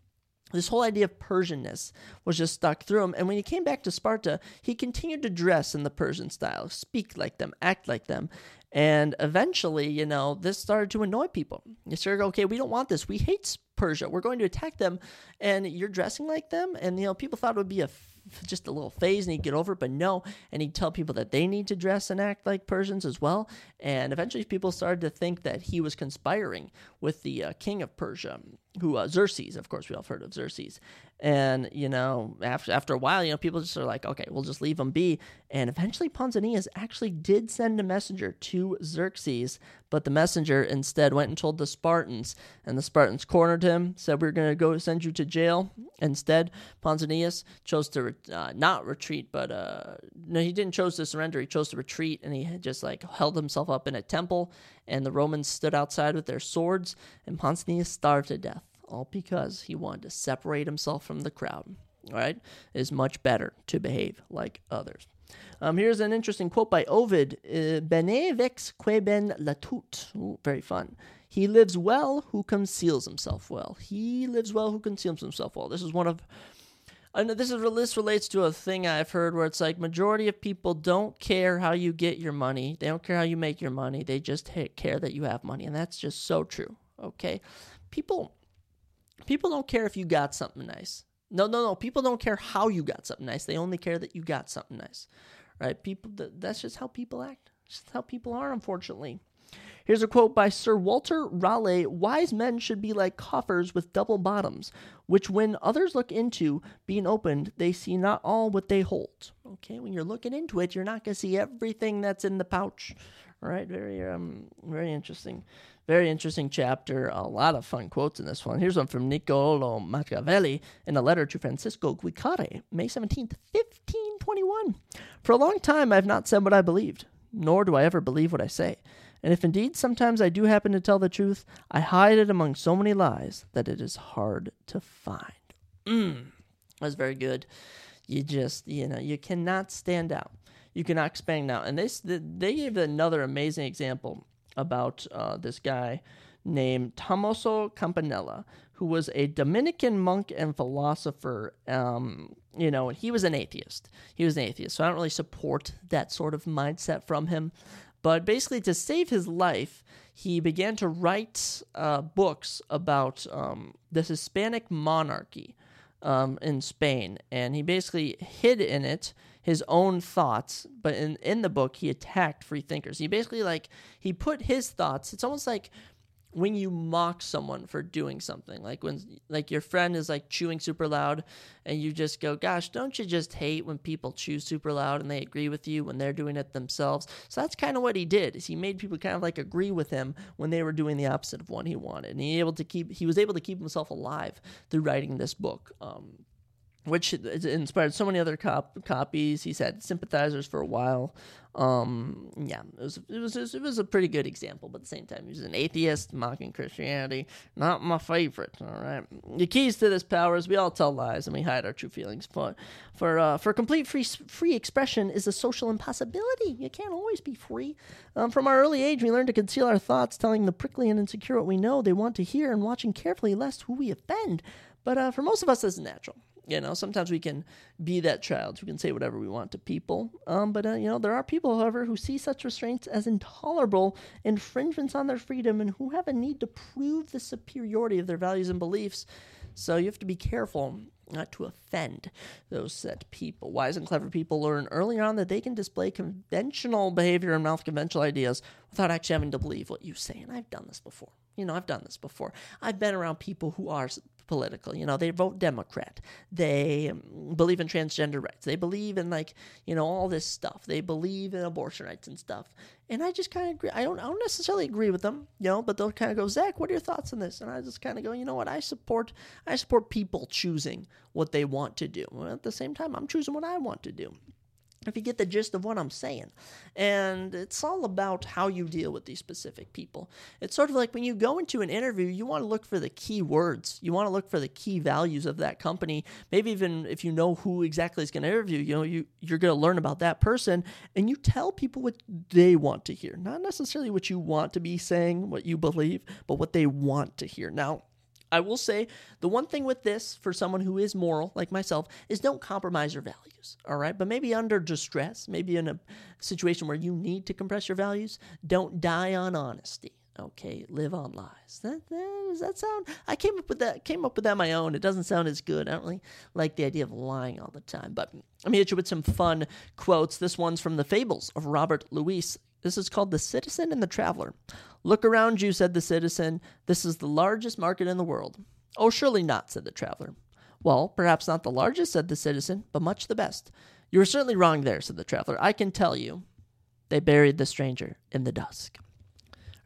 this whole idea of Persianness was just stuck through him. And when he came back to Sparta, he continued to dress in the Persian style, speak like them, act like them. And eventually, you know, this started to annoy people. You started, okay, we don't want this. We hate Persia. We're going to attack them. And you're dressing like them. And, you know, people thought it would be a just a little phase and he'd get over it, but no. And he'd tell people that they need to dress and act like Persians as well. And eventually people started to think that he was conspiring with the uh, king of Persia, who uh, Xerxes, of course, we all heard of Xerxes. And, you know, after, after a while, you know, people just are like, okay, we'll just leave him be. And eventually Pausanias actually did send a messenger to Xerxes, but the messenger instead went and told the Spartans. And the Spartans cornered him, said, we're going to go send you to jail. Instead, Pausanias chose to uh, not retreat, but uh, no, he didn't chose to surrender. He chose to retreat, and he just like held himself up in a temple. And the Romans stood outside with their swords, and Pausanias starved to death all because he wanted to separate himself from the crowd. Right? It is much better to behave like others. Um, here's an interesting quote by Ovid uh, Bene vex que ben latut. Very fun. He lives well who conceals himself well. He lives well who conceals himself well. This is one of and this is this relates to a thing I've heard where it's like majority of people don't care how you get your money. They don't care how you make your money. They just care that you have money, and that's just so true. Okay, people People don't care if you got something nice. No, no, no. People don't care how you got something nice. They only care that you got something nice. Right? People that's just how people act. It's just how people are, unfortunately. Here's a quote by Sir Walter Raleigh Wise men should be like coffers with double bottoms, which when others look into being opened, they see not all what they hold. Okay, when you're looking into it, you're not going to see everything that's in the pouch. Right, very, um, very interesting. Very interesting chapter. A lot of fun quotes in this one. Here's one from Niccolo Machiavelli in a letter to Francisco Guicare, May 17th, 1521. For a long time I have not said what I believed, nor do I ever believe what I say. And if indeed sometimes I do happen to tell the truth, I hide it among so many lies that it is hard to find. Mm, that's very good. You just, you know, you cannot stand out. You cannot stand out. And this, they gave another amazing example about uh, this guy named Tommaso Campanella, who was a Dominican monk and philosopher. Um, you know, and he was an atheist. He was an atheist, so I don't really support that sort of mindset from him. But basically, to save his life, he began to write uh, books about um, the Hispanic monarchy um, in Spain, and he basically hid in it his own thoughts, but in in the book he attacked free thinkers. He basically like he put his thoughts. It's almost like when you mock someone for doing something like when like your friend is like chewing super loud and you just go gosh don't you just hate when people chew super loud and they agree with you when they're doing it themselves so that's kind of what he did is he made people kind of like agree with him when they were doing the opposite of what he wanted and he able to keep he was able to keep himself alive through writing this book um, which inspired so many other cop- copies. He's had sympathizers for a while. Um, yeah, it was, it was it was a pretty good example, but at the same time, he was an atheist mocking Christianity. Not my favorite. All right, the keys to this power is we all tell lies and we hide our true feelings. For for uh, for complete free free expression is a social impossibility. You can't always be free. Um, from our early age, we learn to conceal our thoughts, telling the prickly and insecure what we know they want to hear, and watching carefully lest who we offend. But uh, for most of us, that's natural. You know, sometimes we can be that child who can say whatever we want to people. Um, but, uh, you know, there are people, however, who see such restraints as intolerable infringements on their freedom and who have a need to prove the superiority of their values and beliefs. So you have to be careful not to offend those set people. Wise and clever people learn early on that they can display conventional behavior and mouth conventional ideas without actually having to believe what you say. And I've done this before. You know, I've done this before. I've been around people who are political. You know, they vote Democrat. They um, believe in transgender rights. They believe in like, you know, all this stuff. They believe in abortion rights and stuff. And I just kind of agree. I don't, I don't necessarily agree with them, you know, but they'll kind of go, Zach, what are your thoughts on this? And I just kind of go, you know what? I support, I support people choosing what they want to do. Well, at the same time, I'm choosing what I want to do if you get the gist of what I'm saying. And it's all about how you deal with these specific people. It's sort of like when you go into an interview, you want to look for the key words. You want to look for the key values of that company. Maybe even if you know who exactly is going to interview, you know, you, you're going to learn about that person and you tell people what they want to hear. Not necessarily what you want to be saying, what you believe, but what they want to hear. Now, I will say the one thing with this for someone who is moral, like myself, is don't compromise your values. All right. But maybe under distress, maybe in a situation where you need to compress your values, don't die on honesty. Okay, live on lies. That, that, does that sound? I came up with that. Came up with that on my own. It doesn't sound as good. I don't really like the idea of lying all the time. But let me hit you with some fun quotes. This one's from the Fables of Robert Louis this is called The Citizen and the Traveler. Look around you, said the citizen. This is the largest market in the world. Oh, surely not, said the traveler. Well, perhaps not the largest, said the citizen, but much the best. You are certainly wrong there, said the traveler. I can tell you. They buried the stranger in the dusk.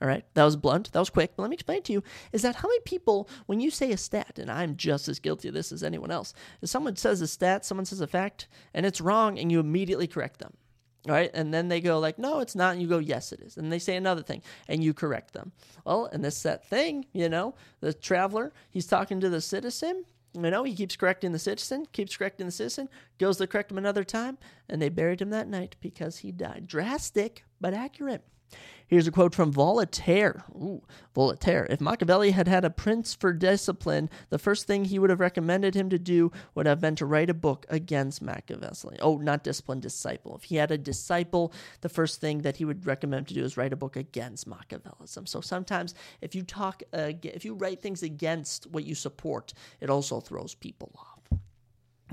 All right, that was blunt, that was quick, but let me explain to you is that how many people, when you say a stat, and I'm just as guilty of this as anyone else, if someone says a stat, someone says a fact, and it's wrong, and you immediately correct them right? And then they go like, no, it's not. And you go, yes, it is. And they say another thing, and you correct them. Well, and this that thing, you know, the traveler, he's talking to the citizen. You know, he keeps correcting the citizen, keeps correcting the citizen, goes to correct him another time, and they buried him that night because he died. Drastic, but accurate. Here's a quote from Voltaire. Ooh, Voltaire. If Machiavelli had had a prince for discipline, the first thing he would have recommended him to do would have been to write a book against Machiavelli. Oh, not discipline, disciple. If he had a disciple, the first thing that he would recommend to do is write a book against Machiavellism. So sometimes if you talk, uh, if you write things against what you support, it also throws people off.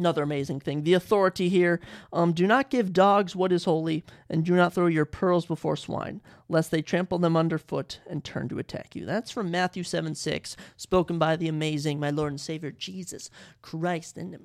Another amazing thing. The authority here um, do not give dogs what is holy, and do not throw your pearls before swine, lest they trample them underfoot and turn to attack you. That's from Matthew 7 6, spoken by the amazing, my Lord and Savior, Jesus Christ. And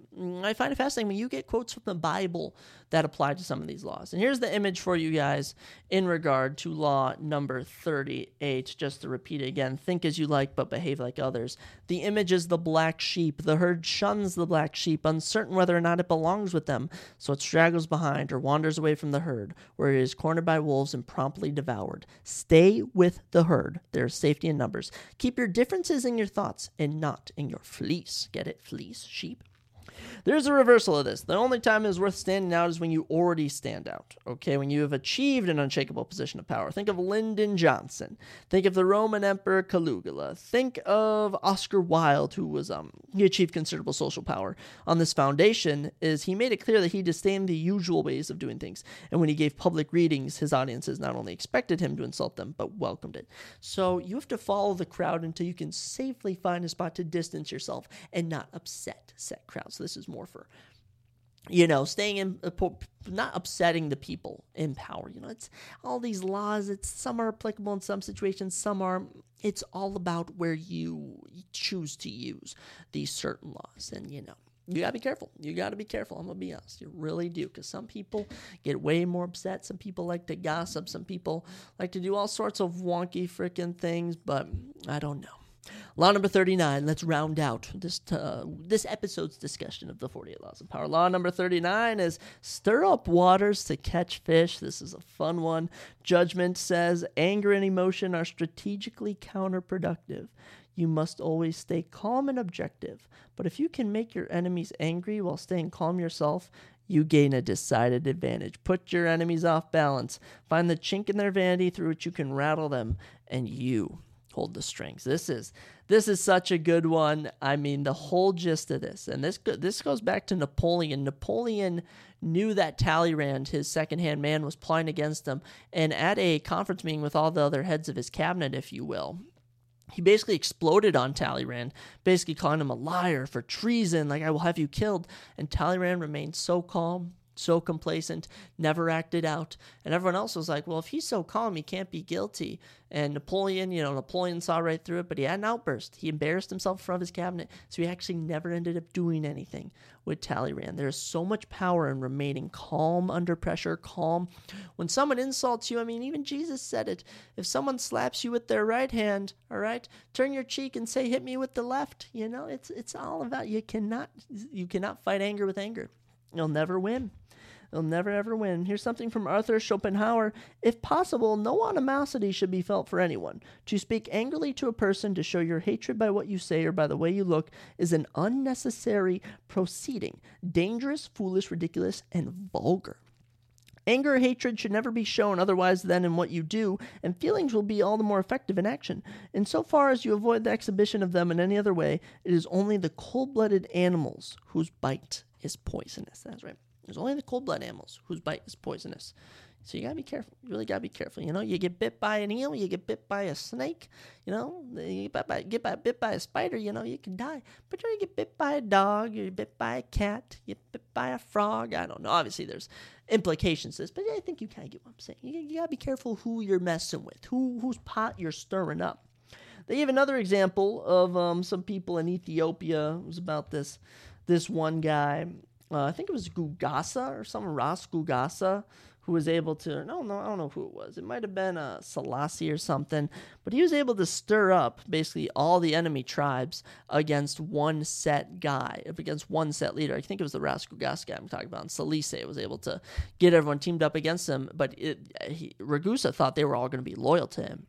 I find it fascinating when you get quotes from the Bible that apply to some of these laws. And here's the image for you guys in regard to law number 38. Just to repeat it again think as you like, but behave like others. The image is the black sheep. The herd shuns the black sheep, uncertain whether or not it belongs with them, so it straggles behind or wanders away from the herd, where it is cornered by wolves and promptly devoured. Stay with the herd. There is safety in numbers. Keep your differences in your thoughts and not in your fleece. Get it? Fleece? Sheep? There's a reversal of this. The only time it is worth standing out is when you already stand out. Okay, when you have achieved an unshakable position of power. Think of Lyndon Johnson. Think of the Roman Emperor Caligula. Think of Oscar Wilde, who was um he achieved considerable social power. On this foundation is he made it clear that he disdained the usual ways of doing things, and when he gave public readings, his audiences not only expected him to insult them but welcomed it. So you have to follow the crowd until you can safely find a spot to distance yourself and not upset set crowds. So this is more for you know staying in uh, not upsetting the people in power you know it's all these laws it's some are applicable in some situations some are it's all about where you choose to use these certain laws and you know you gotta be careful. You gotta be careful. I'm gonna be honest. You really do, because some people get way more upset. Some people like to gossip. Some people like to do all sorts of wonky freaking things. But I don't know. Law number 39, let's round out this uh, this episode's discussion of the 48 laws of power. Law number 39 is stir up waters to catch fish. This is a fun one. Judgment says anger and emotion are strategically counterproductive. You must always stay calm and objective. But if you can make your enemies angry while staying calm yourself, you gain a decided advantage. Put your enemies off balance. Find the chink in their vanity through which you can rattle them, and you hold the strings. This is this is such a good one. I mean, the whole gist of this, and this this goes back to Napoleon. Napoleon knew that Talleyrand, his second-hand man, was plotting against him, and at a conference meeting with all the other heads of his cabinet, if you will, he basically exploded on Talleyrand, basically calling him a liar for treason, like I will have you killed. And Talleyrand remained so calm, so complacent, never acted out. And everyone else was like, well, if he's so calm, he can't be guilty. And Napoleon, you know, Napoleon saw right through it, but he had an outburst. He embarrassed himself in front of his cabinet, so he actually never ended up doing anything with Talleyrand. There is so much power in remaining calm under pressure, calm. When someone insults you, I mean, even Jesus said it. If someone slaps you with their right hand, all right, turn your cheek and say, hit me with the left. You know, it's it's all about you cannot you cannot fight anger with anger. You'll never win. You'll never ever win. Here's something from Arthur Schopenhauer. If possible, no animosity should be felt for anyone. To speak angrily to a person to show your hatred by what you say or by the way you look is an unnecessary proceeding, dangerous, foolish, ridiculous, and vulgar. Anger or hatred should never be shown otherwise than in what you do, and feelings will be all the more effective in action. In so far as you avoid the exhibition of them in any other way, it is only the cold blooded animals whose bite is poisonous. That's right. There's only the cold blood animals whose bite is poisonous. So you gotta be careful. You really gotta be careful. You know, you get bit by an eel, you get bit by a snake. You know, you get, by, get by, bit by a spider. You know, you can die. But you get bit by a dog, you get bit by a cat, you get bit by a frog. I don't know. Obviously, there's implications to this, but I think you kind of get what I'm saying. You, you gotta be careful who you're messing with, who whose pot you're stirring up. They have another example of um, some people in Ethiopia. It was about this this one guy uh, I think it was Gugasa or some Ras Gugasa who was able to no no I don't know who it was. It might have been uh, Selassie or something, but he was able to stir up basically all the enemy tribes against one set guy, against one set leader. I think it was the Ras Gugasa guy I'm talking about. And was able to get everyone teamed up against him, but it, he, Ragusa thought they were all going to be loyal to him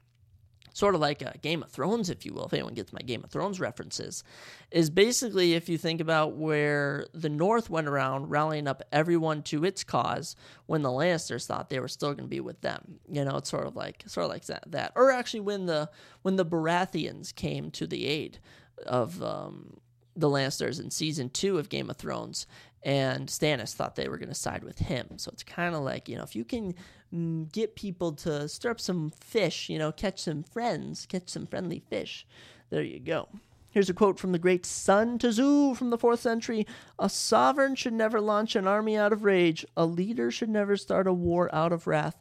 sort of like a Game of Thrones, if you will, if anyone gets my Game of Thrones references, is basically if you think about where the North went around rallying up everyone to its cause when the Lannisters thought they were still going to be with them. You know, it's sort of like sort of like that, that. Or actually when the when the Baratheons came to the aid of um, the Lannisters in season two of Game of Thrones, and Stannis thought they were going to side with him. So it's kind of like, you know, if you can Mm, get people to stir up some fish, you know, catch some friends, catch some friendly fish, there you go. Here's a quote from the great Sun Tzu from the 4th century A sovereign should never launch an army out of rage, a leader should never start a war out of wrath.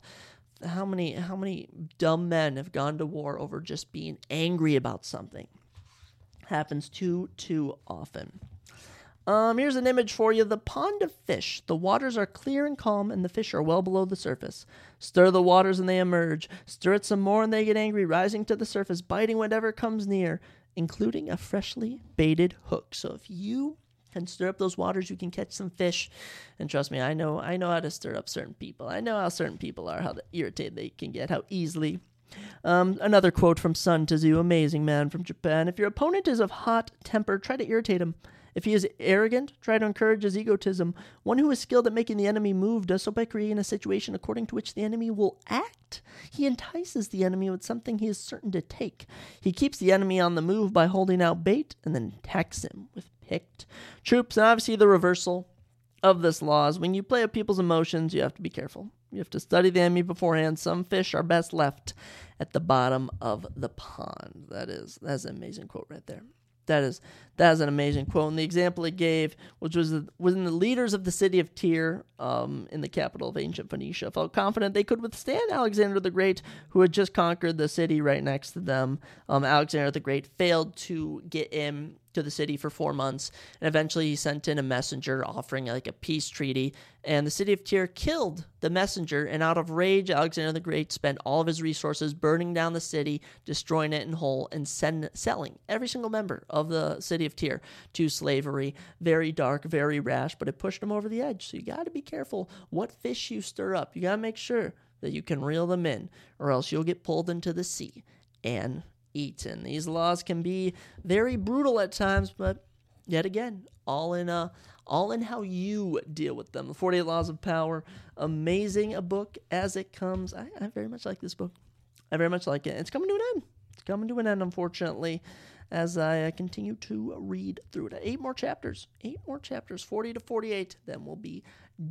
How many how many dumb men have gone to war over just being angry about something? Happens too too often. Um, here's an image for you. The pond of fish. The waters are clear and calm, and the fish are well below the surface. Stir the waters, and they emerge. Stir it some more, and they get angry, rising to the surface, biting whatever comes near, including a freshly baited hook. So if you can stir up those waters, you can catch some fish. And trust me, I know I know how to stir up certain people. I know how certain people are, how irritated they can get, how easily um, another quote from Sun Tzu, amazing man from Japan. If your opponent is of hot temper, try to irritate him. If he is arrogant, try to encourage his egotism. One who is skilled at making the enemy move does so by creating a situation according to which the enemy will act. He entices the enemy with something he is certain to take. He keeps the enemy on the move by holding out bait and then attacks him with picked troops. And obviously, the reversal of this law is when you play up people's emotions, you have to be careful. You have to study the enemy beforehand. Some fish are best left at the bottom of the pond. That is that's an amazing quote right there. That is that is an amazing quote. And the example he gave, which was the, when the leaders of the city of Tyre, um, in the capital of ancient Phoenicia, felt confident they could withstand Alexander the Great, who had just conquered the city right next to them. Um, Alexander the Great failed to get in to the city for four months, and eventually he sent in a messenger offering like a peace treaty. And the city of Tyre killed the messenger, and out of rage, Alexander the Great spent all of his resources burning down the city, destroying it in whole, and send, selling every single member of the city of Tyre to slavery. Very dark, very rash, but it pushed him over the edge. So you got to be careful what fish you stir up. You got to make sure that you can reel them in, or else you'll get pulled into the sea and eaten. These laws can be very brutal at times, but yet again, all in uh, all in how you deal with them. The 48 Laws of Power, amazing a book as it comes. I, I very much like this book. I very much like it. It's coming to an end. It's coming to an end, unfortunately, as I continue to read through it. Eight more chapters. Eight more chapters, 40 to 48. Then we'll be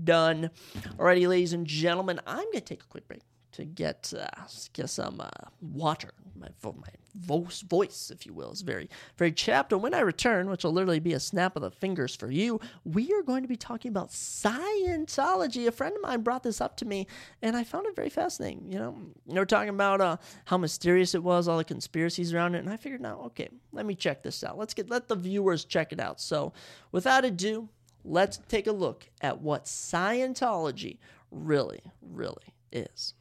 done. Alrighty, ladies and gentlemen, I'm going to take a quick break to get uh, get some uh, water. My vo- my voice, voice, if you will, is very very chapped. And when I return, which will literally be a snap of the fingers for you, we are going to be talking about Scientology. A friend of mine brought this up to me, and I found it very fascinating. You know, they were talking about uh, how mysterious it was, all the conspiracies around it, and I figured, now, okay, let me check this out. Let's get let the viewers check it out. So, without ado, let's take a look at what Scientology really, really is.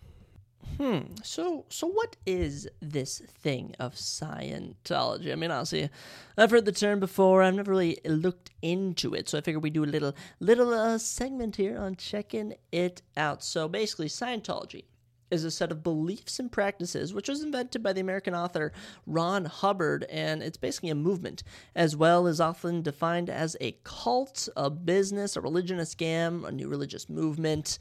Hmm. So, so what is this thing of Scientology? I mean, honestly, I've heard the term before. I've never really looked into it, so I figured we'd do a little, little uh, segment here on checking it out. So, basically, Scientology is a set of beliefs and practices which was invented by the American author Ron Hubbard, and it's basically a movement, as well as often defined as a cult, a business, a religion, a scam, a new religious movement.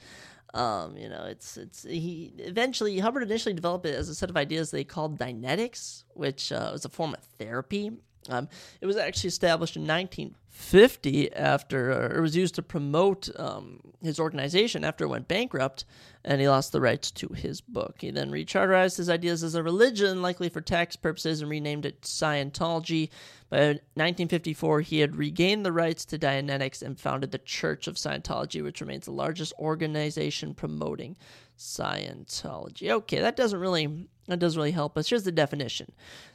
Um, you know, it's it's he eventually Hubbard initially developed it as a set of ideas they called Dianetics, which uh, was a form of therapy. Um, it was actually established in 1950 after uh, it was used to promote um, his organization after it went bankrupt, and he lost the rights to his book. He then recharterized his ideas as a religion, likely for tax purposes, and renamed it Scientology. By 1954, he had regained the rights to Dianetics and founded the Church of Scientology, which remains the largest organization promoting Scientology. Okay, that doesn't really that doesn't really help us. Here's the definition.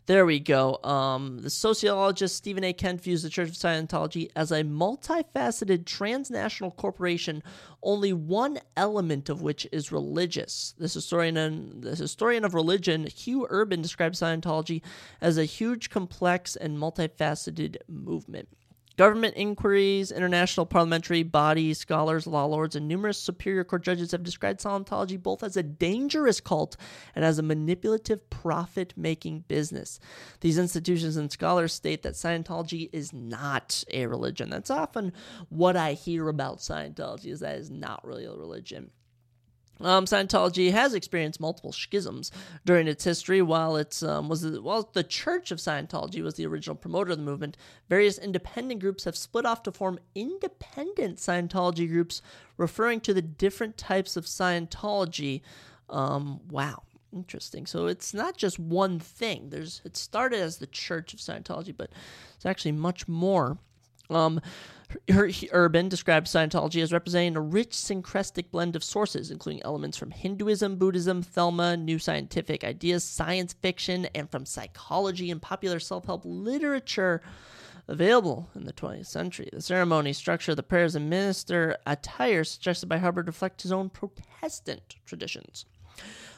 There we go. Um, the sociologist Stephen A. Kent views the Church of Scientology as a multifaceted transnational corporation, only one element of which is religious. This historian the historian of religion, Hugh Urban, describes Scientology as a huge, complex, and multifaceted movement. Government inquiries, international parliamentary bodies, scholars, law lords, and numerous superior court judges have described Scientology both as a dangerous cult and as a manipulative profit making business. These institutions and scholars state that Scientology is not a religion. That's often what I hear about Scientology is that it's not really a religion. Um, Scientology has experienced multiple schisms during its history. While it's um, was the, while the Church of Scientology was the original promoter of the movement, various independent groups have split off to form independent Scientology groups, referring to the different types of Scientology. Um, wow, interesting. So it's not just one thing. There's it started as the Church of Scientology, but it's actually much more. Um, her, Urban describes Scientology as representing a rich syncretic blend of sources, including elements from Hinduism, Buddhism, Thelema, new scientific ideas, science fiction, and from psychology and popular self help literature available in the 20th century. The ceremony structure, the prayers, and minister attire suggested by Hubbard reflect his own Protestant traditions.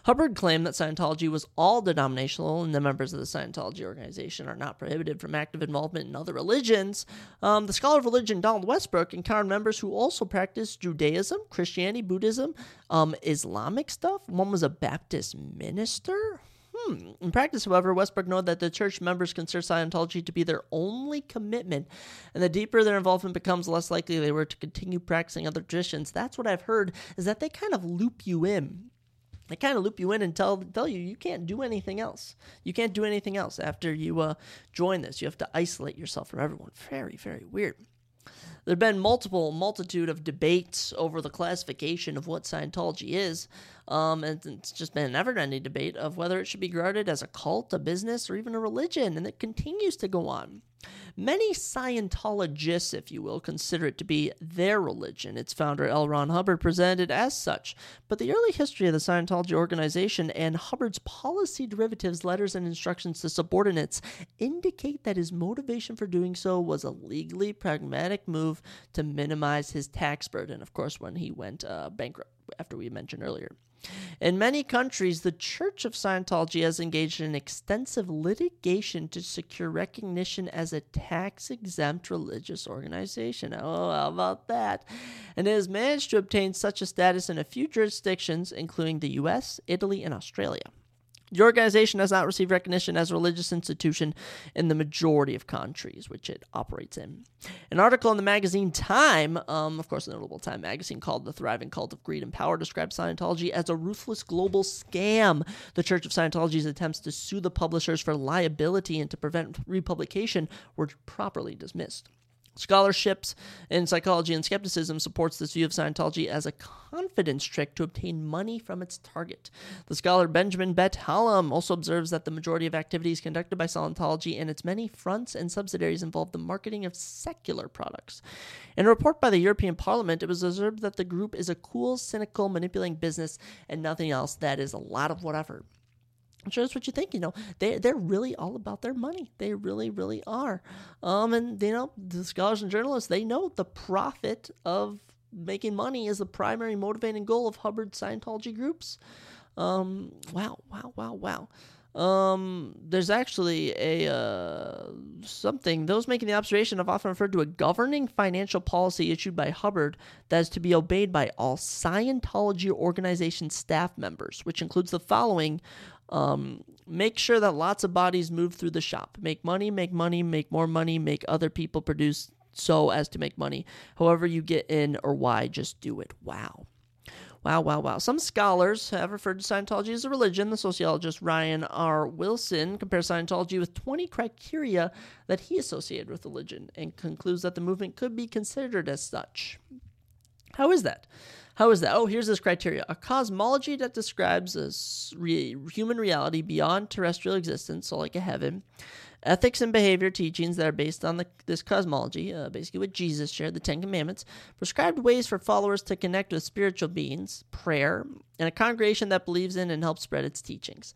Hubbard claimed that Scientology was all denominational and the members of the Scientology organization are not prohibited from active involvement in other religions. Um, the scholar of religion Donald Westbrook encountered members who also practiced Judaism, Christianity, Buddhism, um, Islamic stuff. One was a Baptist minister. Hmm. In practice, however, Westbrook noted that the church members consider Scientology to be their only commitment, and the deeper their involvement becomes, the less likely they were to continue practicing other traditions. That's what I've heard, is that they kind of loop you in they kind of loop you in and tell tell you you can't do anything else. You can't do anything else after you uh, join this. You have to isolate yourself from everyone. Very very weird. There have been multiple multitude of debates over the classification of what Scientology is. Um, and it's just been an ever ending debate of whether it should be regarded as a cult, a business, or even a religion, and it continues to go on. Many Scientologists, if you will, consider it to be their religion. Its founder, L. Ron Hubbard, presented as such. But the early history of the Scientology organization and Hubbard's policy derivatives, letters, and instructions to subordinates indicate that his motivation for doing so was a legally pragmatic move to minimize his tax burden. Of course, when he went uh, bankrupt, after we mentioned earlier. In many countries, the Church of Scientology has engaged in extensive litigation to secure recognition as a tax exempt religious organization. Oh, how about that? And it has managed to obtain such a status in a few jurisdictions, including the US, Italy, and Australia. The organization has not received recognition as a religious institution in the majority of countries which it operates in. An article in the magazine Time, um, of course, a notable Time magazine called The Thriving Cult of Greed and Power, describes Scientology as a ruthless global scam. The Church of Scientology's attempts to sue the publishers for liability and to prevent republication were properly dismissed. Scholarships in psychology and skepticism supports this view of Scientology as a confidence trick to obtain money from its target. The scholar Benjamin Bet Hallam also observes that the majority of activities conducted by Scientology and its many fronts and subsidiaries involve the marketing of secular products. In a report by the European Parliament, it was observed that the group is a cool, cynical, manipulating business and nothing else. That is a lot of whatever. I'm sure that's what you think. You know, they they're really all about their money. They really, really are. Um, and you know, the scholars and journalists they know the profit of making money is the primary motivating goal of Hubbard Scientology groups. Um, wow, wow, wow, wow. Um, there's actually a uh, something those making the observation have often referred to a governing financial policy issued by Hubbard that is to be obeyed by all Scientology organization staff members, which includes the following um, make sure that lots of bodies move through the shop. Make money, make money, make more money, make other people produce so as to make money. However, you get in or why, just do it. Wow. Wow, wow, wow. Some scholars have referred to Scientology as a religion. The sociologist Bryan R. Wilson compares Scientology with 20 criteria that he associated with religion and concludes that the movement could be considered as such. How is that? How is that? Oh, here's this criteria a cosmology that describes a re- human reality beyond terrestrial existence, so like a heaven. Ethics and behavior teachings that are based on the, this cosmology, uh, basically what Jesus shared, the Ten Commandments, prescribed ways for followers to connect with spiritual beings, prayer, and a congregation that believes in and helps spread its teachings.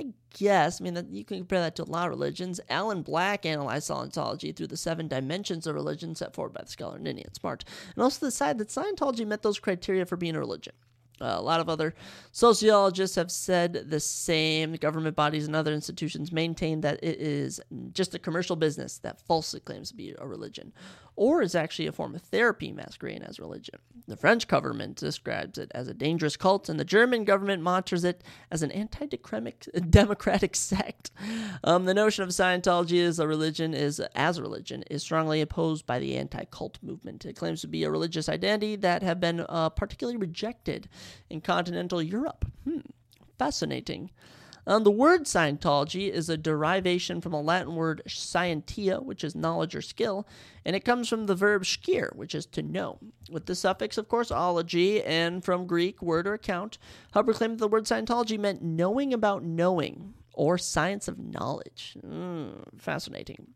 I guess, I mean, you can compare that to a lot of religions. Alan Black analyzed Scientology through the seven dimensions of religion set forward by the scholar Ninian Smart, and also decided that Scientology met those criteria for being a religion. Uh, a lot of other sociologists have said the same. Government bodies and other institutions maintain that it is just a commercial business that falsely claims to be a religion, or is actually a form of therapy masquerading as religion. The French government describes it as a dangerous cult, and the German government monitors it as an anti-democratic sect. Um, the notion of Scientology as a religion is as a religion is strongly opposed by the anti-cult movement. It claims to be a religious identity that have been uh, particularly rejected in continental Europe. Hmm, fascinating. Um, the word Scientology is a derivation from a Latin word scientia, which is knowledge or skill, and it comes from the verb scire, which is to know, with the suffix, of course, ology, and from Greek word or account. Hubbard claimed that the word Scientology meant knowing about knowing, or science of knowledge. Mm, fascinating.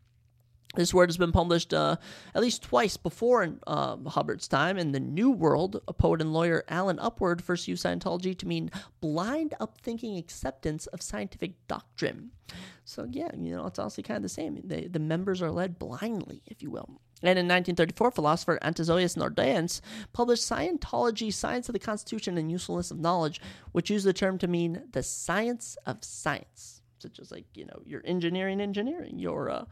This word has been published uh, at least twice before in uh, Hubbard's time. In the New World, a poet and lawyer Allen Upward first used Scientology to mean blind, upthinking acceptance of scientific doctrine. So, yeah, you know, it's also kind of the same. The members are led blindly, if you will. And in 1934, philosopher Anastasius Nordenholz published Scientology, Science of the Constitution and Usefulness of Knowledge, which used the term to mean the science of science, such as, like, you know, your engineering, engineering, your, uh,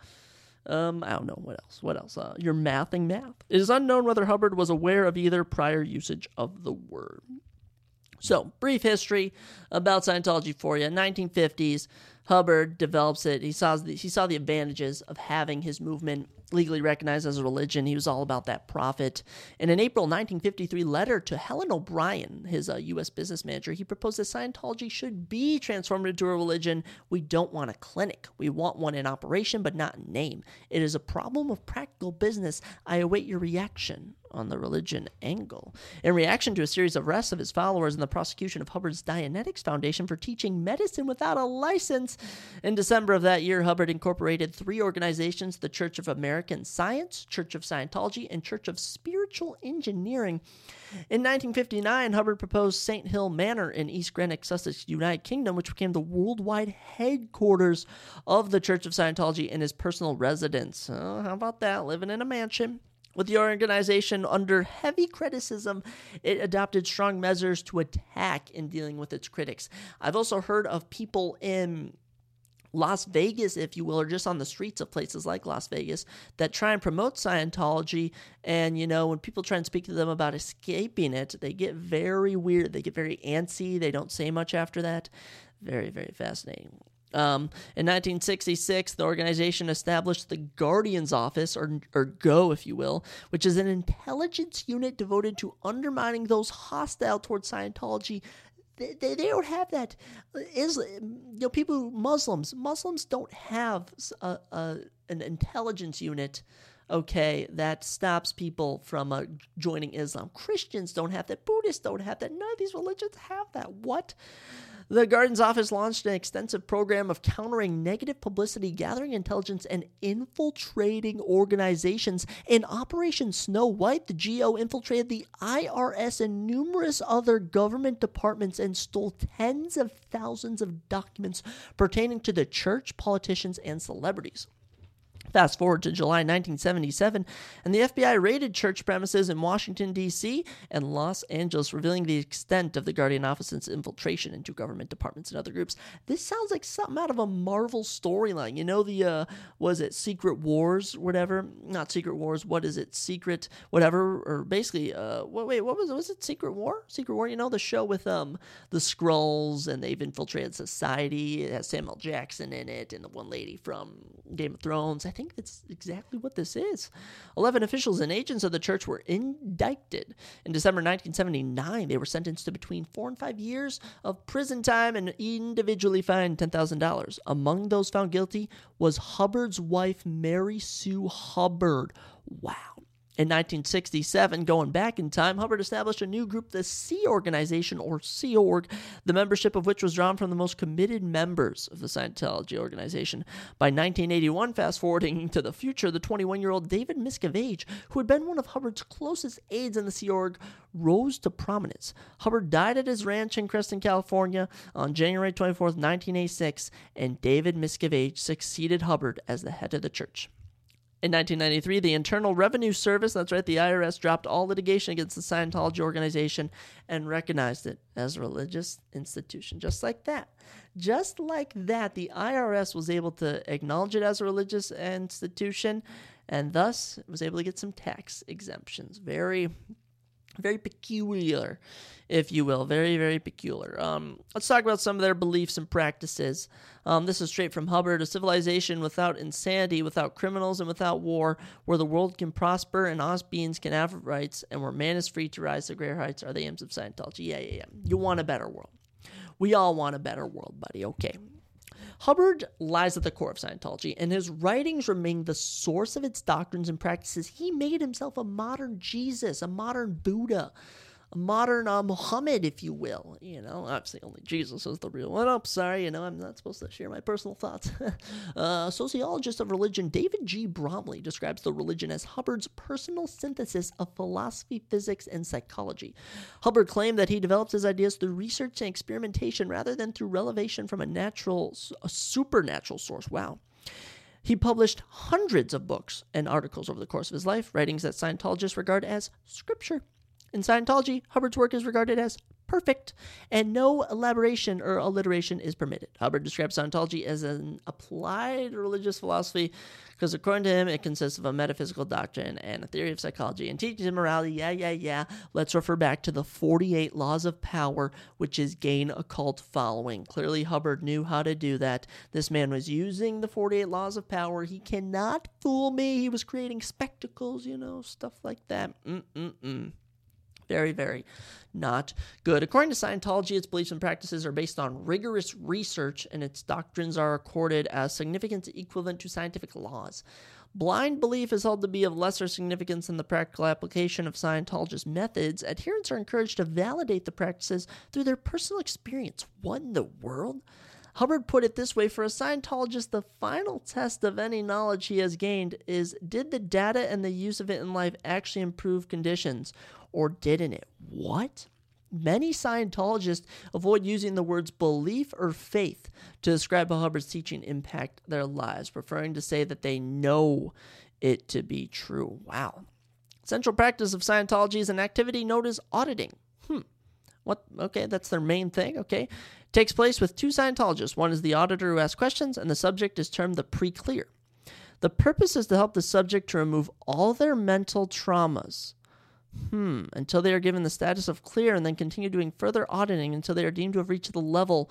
um, I don't know what else. What else? Uh, you're mathing math. It is unknown whether Hubbard was aware of either prior usage of the word. So, brief history about Scientology for you. 1950s, Hubbard develops it. He saw the, he saw the advantages of having his movement legally recognized as a religion. He was all about that profit. In an April 1953 letter to Helen O'Brien, his uh, U.S. business manager, he proposed that Scientology should be transformed into a religion. We don't want a clinic. We want one in operation, but not in name. It is a problem of practical business. I await your reaction on the religion angle. In reaction to a series of arrests of his followers and the prosecution of Hubbard's Dianetics Foundation for teaching medicine without a license, in December of that year, Hubbard incorporated three organizations the Church of American Science, Church of Scientology, and Church of Spiritual Engineering. In 1959, Hubbard proposed St. Hill Manor in East Greenwich, Sussex, United Kingdom, which became the worldwide headquarters of the Church of Scientology and his personal residence. Oh, how about that? Living in a mansion. With the organization under heavy criticism, it adopted strong measures to attack in dealing with its critics. I've also heard of people in Las Vegas, if you will, or just on the streets of places like Las Vegas that try and promote Scientology. And, you know, when people try and speak to them about escaping it, they get very weird. They get very antsy. They don't say much after that. Very, very fascinating. Um, in 1966, the organization established the Guardian's Office, or, or GO, if you will, which is an intelligence unit devoted to undermining those hostile towards Scientology. They, they, don't have that. Islam, you know, people, Muslims, Muslims don't have a, a, an intelligence unit okay, that stops people from uh, joining Islam. Christians don't have that. Buddhists don't have that. None of these religions have that. What? The Guardian's office launched an extensive program of countering negative publicity, gathering intelligence, and infiltrating organizations. In Operation Snow White, the GO infiltrated the IRS and numerous other government departments and stole tens of thousands of documents pertaining to the church, politicians, and celebrities. Fast forward to July 1977, and the FBI raided church premises in Washington, D.C. and Los Angeles, revealing the extent of the Guardian Office's infiltration into government departments and other groups. This sounds like something out of a Marvel storyline. You know, the, uh, was it Secret Wars, whatever? Not Secret Wars, what is it? Secret, whatever, or basically, uh, wait, what was it? Was it Secret War? Secret War, you know, the show with um the Skrulls, and they've infiltrated society. It has Samuel Jackson in it, and the one lady from Game of Thrones. I think think that's exactly what this is. Eleven officials and agents of the church were indicted. In December 1979, they were sentenced to between four and five years of prison time and individually fined $10,000. Among those found guilty was Hubbard's wife, Mary Sue Hubbard. Wow. In 1967, going back in time, Hubbard established a new group, the Sea Organization, or Sea Org, the membership of which was drawn from the most committed members of the Scientology organization. By 1981, fast forwarding to the future, the 21 year old David Miscavige, who had been one of Hubbard's closest aides in the Sea Org, rose to prominence. Hubbard died at his ranch in Creston, California on January 24, 1986, and David Miscavige succeeded Hubbard as the head of the church. In 1993, the Internal Revenue Service, that's right, the IRS, dropped all litigation against the Scientology organization and recognized it as a religious institution. Just like that. Just like that, the IRS was able to acknowledge it as a religious institution and thus was able to get some tax exemptions. Very very peculiar, if you will, very very peculiar. Um, let's talk about some of their beliefs and practices. Um, this is straight from Hubbard: a civilization without insanity, without criminals, and without war, where the world can prosper and honest beings can have rights, and where man is free to rise to greater heights, are the aims of Scientology. Yeah, yeah, yeah. You want a better world. We all want a better world, buddy. Okay. Hubbard lies at the core of Scientology, and his writings remain the source of its doctrines and practices. He made himself a modern Jesus, a modern Buddha, modern uh, Muhammad, if you will. You know, obviously only Jesus is the real one. I'm sorry, you know, I'm not supposed to share my personal thoughts. [laughs] uh, sociologist of religion David G. Bromley describes the religion as Hubbard's personal synthesis of philosophy, physics, and psychology. Hubbard claimed that he developed his ideas through research and experimentation rather than through revelation from a natural, a supernatural source. Wow. He published hundreds of books and articles over the course of his life, writings that Scientologists regard as scripture. In Scientology, Hubbard's work is regarded as perfect, and no elaboration or alliteration is permitted. Hubbard describes Scientology as an applied religious philosophy because, according to him, it consists of a metaphysical doctrine and a theory of psychology and teaches morality. Yeah, yeah, yeah. Let's refer back to the 48 laws of power, which is gain a cult following. Clearly, Hubbard knew how to do that. This man was using the 48 laws of power. He cannot fool me. He was creating spectacles, you know, stuff like that. Mm-mm-mm. Very, very not good. According to Scientology, its beliefs and practices are based on rigorous research, and its doctrines are accorded as significance equivalent to scientific laws. Blind belief is held to be of lesser significance than the practical application of Scientologist methods. Adherents are encouraged to validate the practices through their personal experience. What in the world? Hubbard put it this way for a Scientologist, the final test of any knowledge he has gained is did the data and the use of it in life actually improve conditions, or didn't it? What? Many Scientologists avoid using the words belief or faith to describe how Hubbard's teaching impact their lives, preferring to say that they know it to be true. Wow. Central practice of Scientology is an activity known as auditing. Hmm. What? Okay, that's their main thing. Okay. Takes place with two Scientologists. One is the auditor who asks questions, and the subject is termed the pre clear. The purpose is to help the subject to remove all their mental traumas Hmm. Until they are given the status of clear and then continue doing further auditing until they are deemed to have reached the level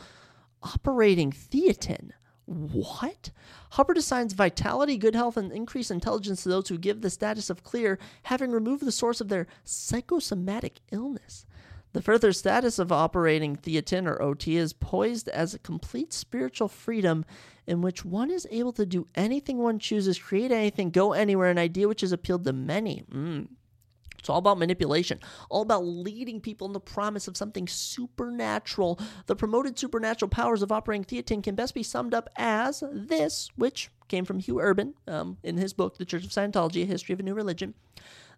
operating thetan. What? Hubbard assigns vitality, good health, and increased intelligence to those who give the status of clear, having removed the source of their psychosomatic illness. The further status of operating thetan or OT is poised as a complete spiritual freedom in which one is able to do anything one chooses, create anything, go anywhere, an idea which has appealed to many. Mm. All about manipulation, all about leading people in the promise of something supernatural. The promoted supernatural powers of operating thetan can best be summed up as this, which came from Hugh Urban um, in his book, The Church of Scientology A History of a New Religion.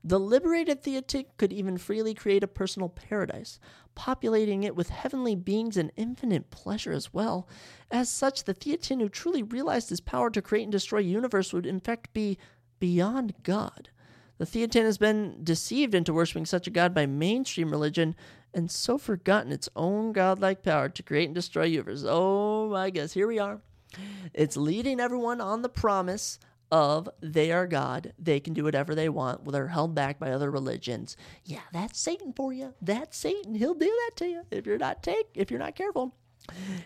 The liberated thetan could even freely create a personal paradise, populating it with heavenly beings and infinite pleasure as well. As such, the thetan who truly realized his power to create and destroy universe would in fact be beyond God. The Thetan has been deceived into worshiping such a god by mainstream religion and so forgotten its own godlike power to create and destroy universes. Oh my goodness, here we are. It's leading everyone on the promise of they are God. They can do whatever they want. Well, they're held back by other religions. Yeah, that's Satan for you. That's Satan. He'll do that to you if you're not take if you're not careful.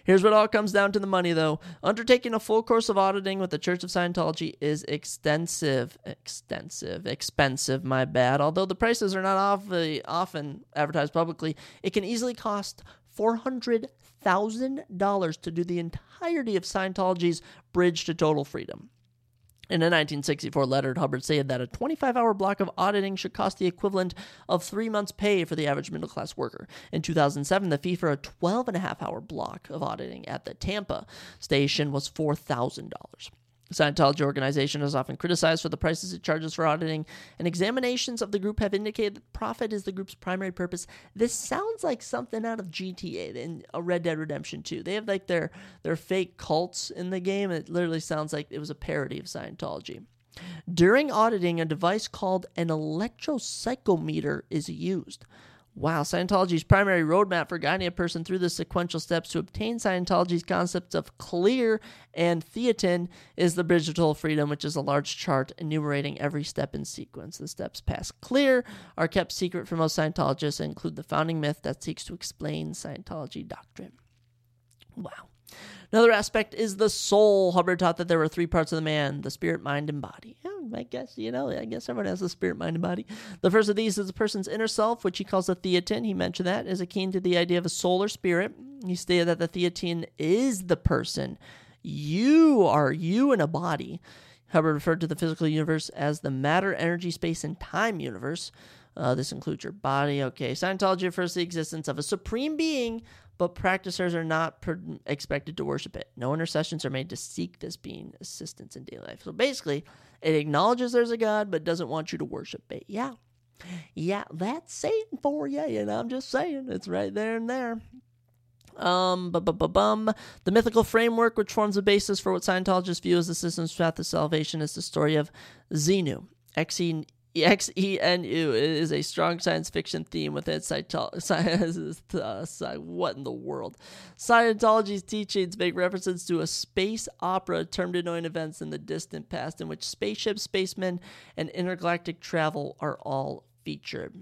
Here's what all comes down to the money, though. Undertaking a full course of auditing with the Church of Scientology is extensive, extensive, expensive, my bad. Although the prices are not often advertised publicly, it can easily cost $400,000 to do the entirety of Scientology's Bridge to Total Freedom. In a 1964 letter, Hubbard said that a 25 hour block of auditing should cost the equivalent of three months' pay for the average middle class worker. In 2007, the fee for a 12 and a half hour block of auditing at the Tampa station was $4,000. Scientology organization is often criticized for the prices it charges for auditing, and examinations of the group have indicated that profit is the group's primary purpose. This sounds like something out of GTA and a Red Dead Redemption 2. They have like their their fake cults in the game. It literally sounds like it was a parody of Scientology. During auditing, a device called an electropsychometer is used. Wow, Scientology's primary roadmap for guiding a person through the sequential steps to obtain Scientology's concepts of clear and thetan is the Bridge to Total Freedom, which is a large chart enumerating every step in sequence. The steps past clear are kept secret for most Scientologists and include the founding myth that seeks to explain Scientology doctrine. Wow. Another aspect is the soul. Hubbard taught that there were three parts of the man the spirit, mind, and body. I guess, you know, I guess everyone has a spirit, mind, and body. The first of these is a person's inner self, which he calls the thetan. He mentioned that is akin to the idea of a soul or spirit. He stated that the thetan is the person. You are you in a body. Hubbard referred to the physical universe as the matter, energy, space, and time universe. Uh, this includes your body. Okay, Scientology refers to the existence of a supreme being but practitioners are not per- expected to worship it. No intercessions are made to seek this being assistance in daily life. So basically, it acknowledges there's a God, but doesn't want you to worship it. Yeah. Yeah, that's Satan for you. And I'm just saying, it's right there and there. Um, bum. The mythical framework, which forms the basis for what Scientologists view as the system's path to salvation, is the story of Xenu, X E X E N U is a strong science fiction theme within [laughs] Scientology. Uh, what in the world? Scientology's teachings make references to a space opera termed denoting events in the distant past in which spaceships, spacemen, and intergalactic travel are all featured.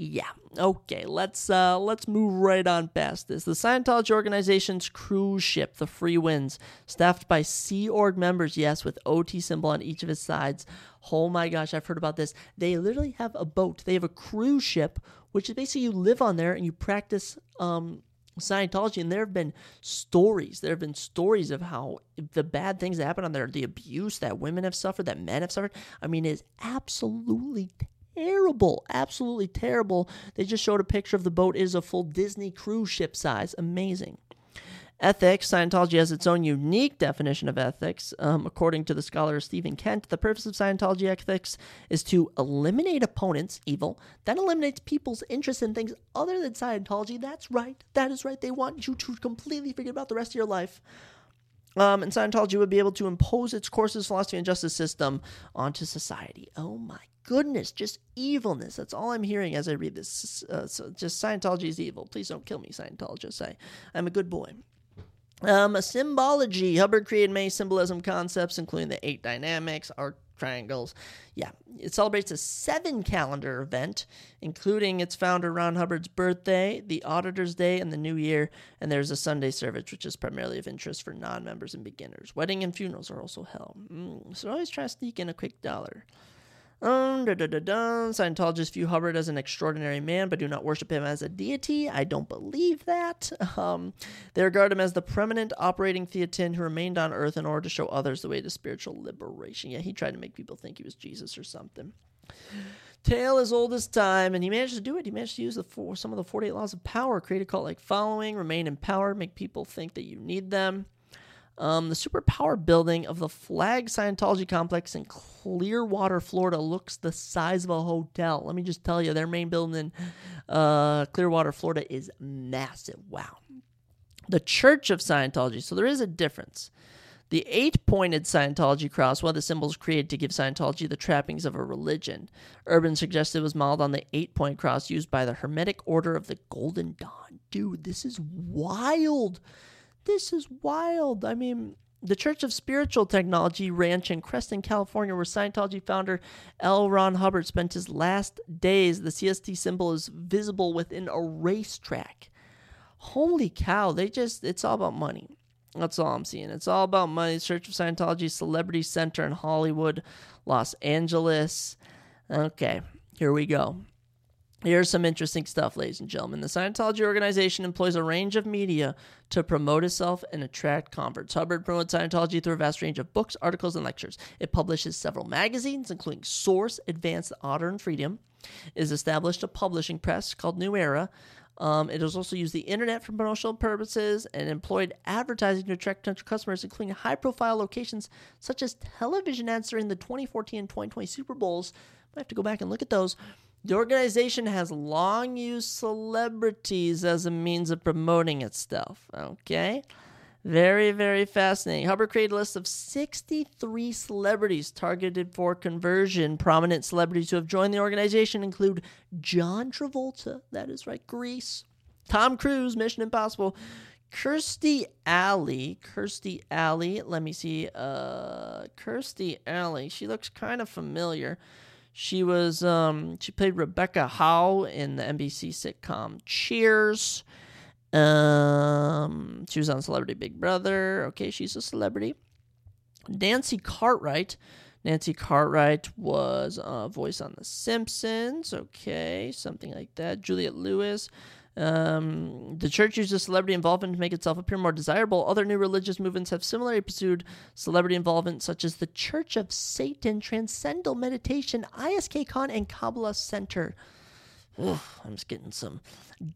Yeah. Okay. Let's uh let's move right on past this. The Scientology organization's cruise ship, the Freewinds, staffed by Sea Org members, yes, with OT symbol on each of its sides. Oh my gosh, I've heard about this. They literally have a boat. They have a cruise ship, which is basically you live on there and you practice um Scientology, and there have been stories. There have been stories of how the bad things that happen on there, the abuse that women have suffered, that men have suffered. I mean, it is absolutely terrible, absolutely terrible. They just showed a picture of the boat. It is a full Disney cruise ship size. Amazing. Ethics. Scientology has its own unique definition of ethics. Um, according to the scholar Stephen Kent, the purpose of Scientology ethics is to eliminate opponents, evil, that eliminates people's interest in things other than Scientology. That's right. That is right. They want you to completely forget about the rest of your life. Um, and Scientology would be able to impose its courses, philosophy, and justice system onto society. Oh my goodness, just evilness. That's all I'm hearing as I read this. Uh, so just Scientology is evil. Please don't kill me, Scientologists. I, I'm a good boy. Um, symbology. Hubbard created many symbolism concepts, including the eight dynamics, arc triangles. Yeah, it celebrates a seven calendar event, including its founder Ron Hubbard's birthday, the Auditor's Day, and the New Year. And there's a Sunday service, which is primarily of interest for non members and beginners. Wedding and funerals are also held. Mm, so always try to sneak in a quick dollar. Um, da, da, da, da. Scientologists view Hubbard as an extraordinary man, but do not worship him as a deity. I don't believe that. [laughs] Um, they regard him as the preeminent operating thetan who remained on earth in order to show others the way to spiritual liberation. Yeah, he tried to make people think he was Jesus or something. Tale as old as time, and he managed to do it. He managed to use the four, some of the 48 laws of power, create a cult like following, remain in power, make people think that you need them. Um, the superpower building of the Flag Scientology complex in Clearwater, Florida, looks the size of a hotel. Let me just tell you, their main building in uh, Clearwater, Florida, is massive. Wow. The Church of Scientology. So there is a difference. The eight pointed Scientology cross, one of the symbols created to give Scientology the trappings of a religion. Urban suggested it was modeled on the eight point cross used by the Hermetic Order of the Golden Dawn. Dude, this is wild. This is wild. I mean, the Church of Spiritual Technology Ranch in Creston, California, where Scientology founder L. Ron Hubbard spent his last days. The CST symbol is visible within a racetrack. Holy cow, they just, it's all about money. That's all I'm seeing. It's all about money. Church of Scientology Celebrity Center in Hollywood, Los Angeles. Okay, here we go. Here's some interesting stuff, ladies and gentlemen. The Scientology organization employs a range of media to promote itself and attract converts. Hubbard promotes Scientology through a vast range of books, articles, and lectures. It publishes several magazines, including Source, Advanced Honor, and Freedom. It has established a publishing press called New Era. Um, it has also used the internet for promotional purposes and employed advertising to attract potential customers, including high profile locations such as television ads during the 2014 and 2020 Super Bowls. I have to go back and look at those the organization has long used celebrities as a means of promoting itself. Okay? Very, very fascinating. Hubbard created a list of 63 celebrities targeted for conversion. Prominent celebrities who have joined the organization include John Travolta, that is right, Grease, Tom Cruise, Mission Impossible, Kirstie Alley, Kirstie Alley, let me see, uh, Kirstie Alley, she looks kind of familiar. She was um, she played Rebecca Howe in the NBC sitcom Cheers. Um, she was on Celebrity Big Brother. Okay, she's a celebrity. Nancy Cartwright. Nancy Cartwright was a voice on The Simpsons. Okay, something like that. Juliette Lewis. Um, the church uses celebrity involvement to make itself appear more desirable. Other new religious movements have similarly pursued celebrity involvement, such as the Church of Satan, Transcendental Meditation, ISKCON, and Kabbalah Center. Ugh, I'm just getting some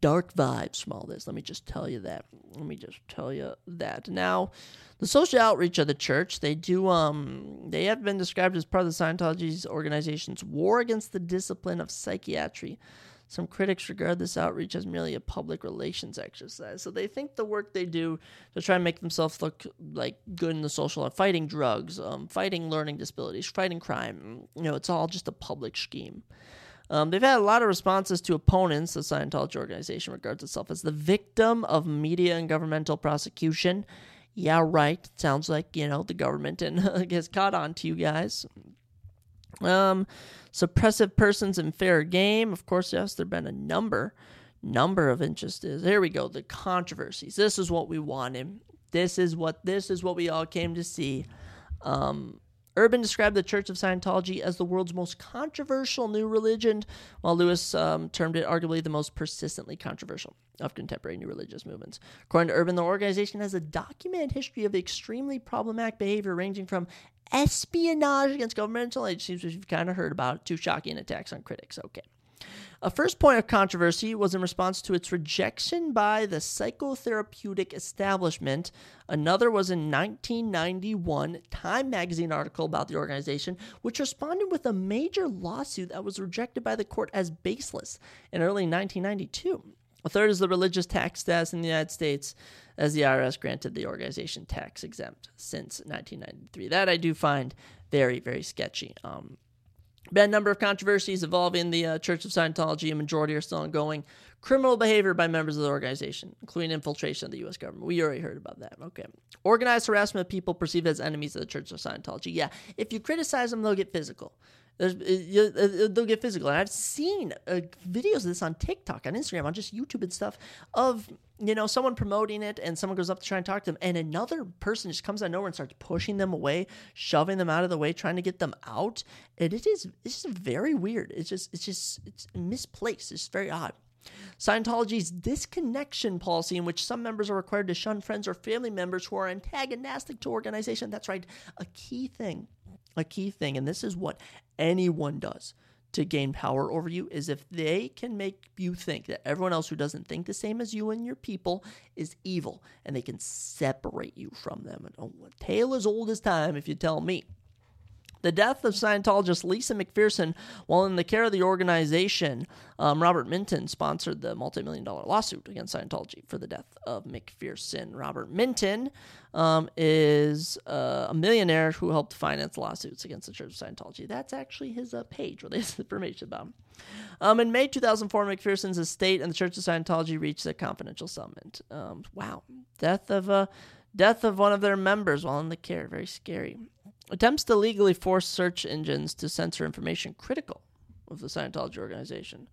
dark vibes from all this. Let me just tell you that. Let me just tell you that. Now, the social outreach of the church, they do um they have been described as part of the Scientology's organization's war against the discipline of psychiatry. Some critics regard this outreach as merely a public relations exercise. So they think the work they do to try and make themselves look like good in the social fighting drugs, um, fighting learning disabilities, fighting crime, you know, it's all just a public scheme. Um, they've had a lot of responses to opponents. The Scientology organization regards itself as the victim of media and governmental prosecution. Yeah, right. Sounds like, you know, the government and [laughs] gets caught on to you guys. Um, suppressive persons in fair game. Of course, yes, there have been a number, number of instances. Here we go. The controversies. This is what we wanted. This is what this is what we all came to see. Um, Urban described the Church of Scientology as the world's most controversial new religion, while Lewis um, termed it arguably the most persistently controversial of contemporary new religious movements. According to Urban, the organization has a documented history of extremely problematic behavior ranging from espionage against governmental agencies, which you've kind of heard about, to shocking attacks on critics. Okay. A first point of controversy was in response to its rejection by the psychotherapeutic establishment. Another was in 1991 Time magazine article about the organization, which responded with a major lawsuit that was rejected by the court as baseless in early 1992. A third is the religious tax status in the United States, as the IRS granted the organization tax exempt since 1993. That I do find very, very sketchy. Um, been a number of controversies involving the uh, Church of Scientology. A majority are still ongoing. Criminal behavior by members of the organization, including infiltration of the U.S. government. We already heard about that. Okay. Organized harassment of people perceived as enemies of the Church of Scientology. Yeah, if you criticize them, they'll get physical. There's, they'll get physical. And I've seen uh, videos of this on TikTok, on Instagram, on just YouTube and stuff of, you know, someone promoting it and someone goes up to try and talk to them and another person just comes out of nowhere and starts pushing them away, shoving them out of the way, trying to get them out. And it is, it's just very weird. It's just, it's just, it's misplaced. It's very odd. Scientology's disconnection policy, in which some members are required to shun friends or family members who are antagonistic to organization. That's right, a key thing a key thing, and this is what anyone does to gain power over you, is if they can make you think that everyone else who doesn't think the same as you and your people is evil, and they can separate you from them. And oh, tale as old as time, if you tell me. The death of Scientologist Lisa McPherson while in the care of the organization, um, Robert Minton sponsored the multi million dollar lawsuit against Scientology for the death of McPherson. Robert Minton um, is uh, a millionaire who helped finance lawsuits against the Church of Scientology. That's actually his uh, page where there's [laughs] information about him. Um, in May 2004, McPherson's estate and the Church of Scientology reached a confidential settlement. Um, wow. Death of, uh, death of one of their members while in the care. Very scary. Attempts to legally force search engines to censor information critical of the Scientology organization.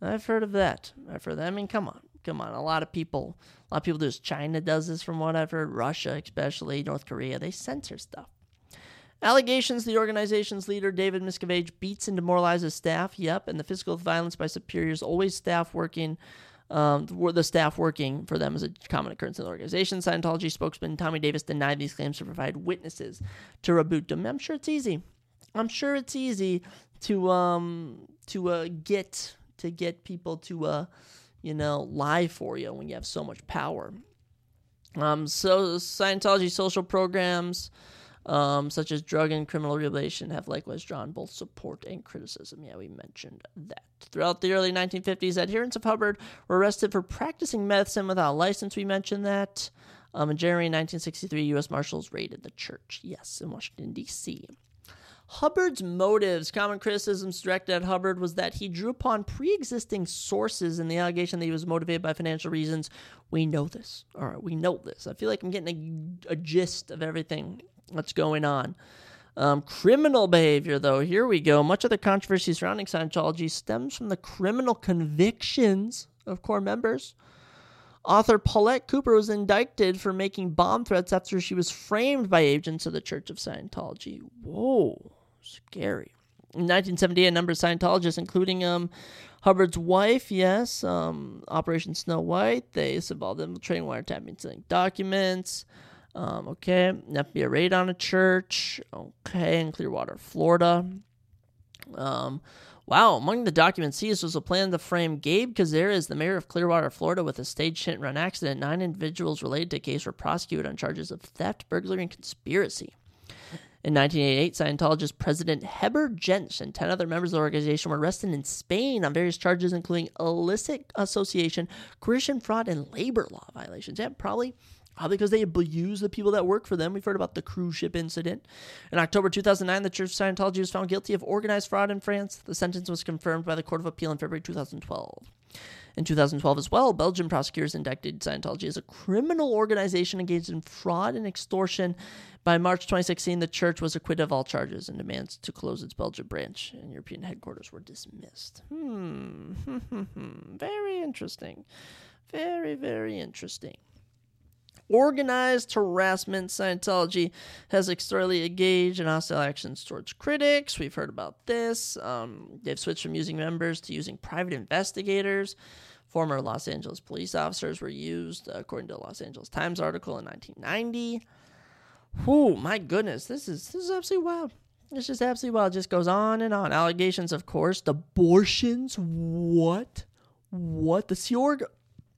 I've heard of that. I've heard that. I mean, come on, come on. A lot of people, a lot of people do this. China does this, from what I've heard. Russia, especially North Korea, they censor stuff. Allegations: The organization's leader, David Miscavige, beats and demoralizes staff. Yep, and the physical violence by superiors, always staff working um, the staff working for them is a common occurrence in the organization. Scientology spokesman Tommy Davis denied these claims to provide witnesses to reboot them. I'm sure it's easy. I'm sure it's easy to um to uh, get to get people to uh you know lie for you when you have so much power. Um, so Scientology social programs um, such as drug and criminal rehabilitation, have likewise drawn both support and criticism. Yeah, we mentioned that. Throughout the early 1950s, adherents of Hubbard were arrested for practicing medicine without a license. We mentioned that. Um, in January 1963, U.S. Marshals raided the church. Yes, in Washington, D.C. Hubbard's motives, common criticisms directed at Hubbard, was that he drew upon pre existing sources in the allegation that he was motivated by financial reasons. We know this. All right, we know this. I feel like I'm getting a, a gist of everything that's going on. Um, criminal behavior, though, here we go. Much of the controversy surrounding Scientology stems from the criminal convictions of core members. Author Paulette Cooper was indicted for making bomb threats after she was framed by agents of the Church of Scientology. Whoa, scary. In 1978, a number of Scientologists, including um, Hubbard's wife, yes, um, Operation Snow White, they involved in infiltrating wiretapping, documents. Um, okay, FBI raid on a church. Okay, in Clearwater, Florida. Um, wow, among the documents seized was a plan to frame Gabe Cazares, the mayor of Clearwater, Florida, with a staged hit and run accident. Nine individuals related to the case were prosecuted on charges of theft, burglary, and conspiracy. In 1988, Scientologist President Heber Jentzsch and 10 other members of the organization were arrested in Spain on various charges, including illicit association, coercion, fraud, and labor law violations. Yeah, probably Because they abuse the people that work for them. We've heard about the cruise ship incident. In October 2009, the Church of Scientology was found guilty of organized fraud in France. The sentence was confirmed by the Court of Appeal in February 2012. In 2012 as well, Belgian prosecutors indicted Scientology as a criminal organization engaged in fraud and extortion. By March 2016, the church was acquitted of all charges and demands to close its Belgian branch and European headquarters were dismissed. Hmm. [laughs] hmm, hmm, hmm. very interesting. Very, very interesting organized harassment. Scientology has externally engaged in hostile actions towards critics. We've heard about this. Um, they've switched from using members to using private investigators. Former Los Angeles police officers were used, according to a Los Angeles Times article in 1990. Whew, my goodness, this is this is absolutely wild. It's just absolutely wild. It just goes on and on. Allegations, of course, abortions. What? What? The Sea Org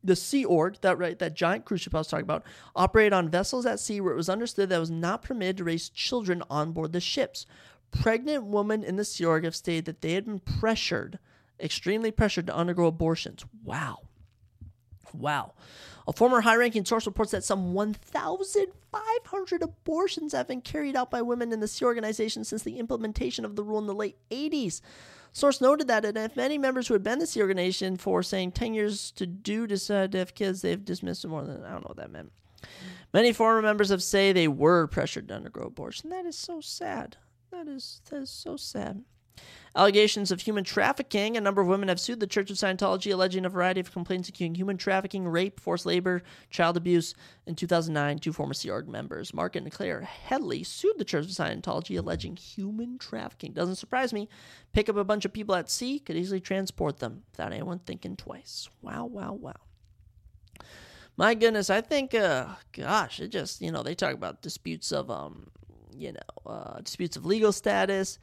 the Sea Org, that right, that giant cruise ship I was talking about, operated on vessels at sea where it was understood that it was not permitted to raise children on board the ships. Pregnant women in the Sea Org have stated that they had been pressured, extremely pressured, to undergo abortions. Wow. Wow. A former high ranking source reports that some 1,500 abortions have been carried out by women in the Sea Organization since the implementation of the rule in the late 80s. Source noted that if many members who had been in the organization for saying 10 years to do decide to have kids, they've dismissed more than I don't know what that meant. Many former members have say they were pressured to undergo abortion. That is so sad. That is that is so sad. Allegations of human trafficking. A number of women have sued the Church of Scientology, alleging a variety of complaints including human trafficking, rape, forced labor, child abuse. In 2009, two former Sea Org members, Mark and Claire Headley, sued the Church of Scientology, alleging human trafficking. Doesn't surprise me. Pick up a bunch of people at sea, could easily transport them without anyone thinking twice. Wow, wow, wow my goodness, I think, uh, gosh, it just, you know, they talk about disputes of, um, you know, uh, disputes of legal status,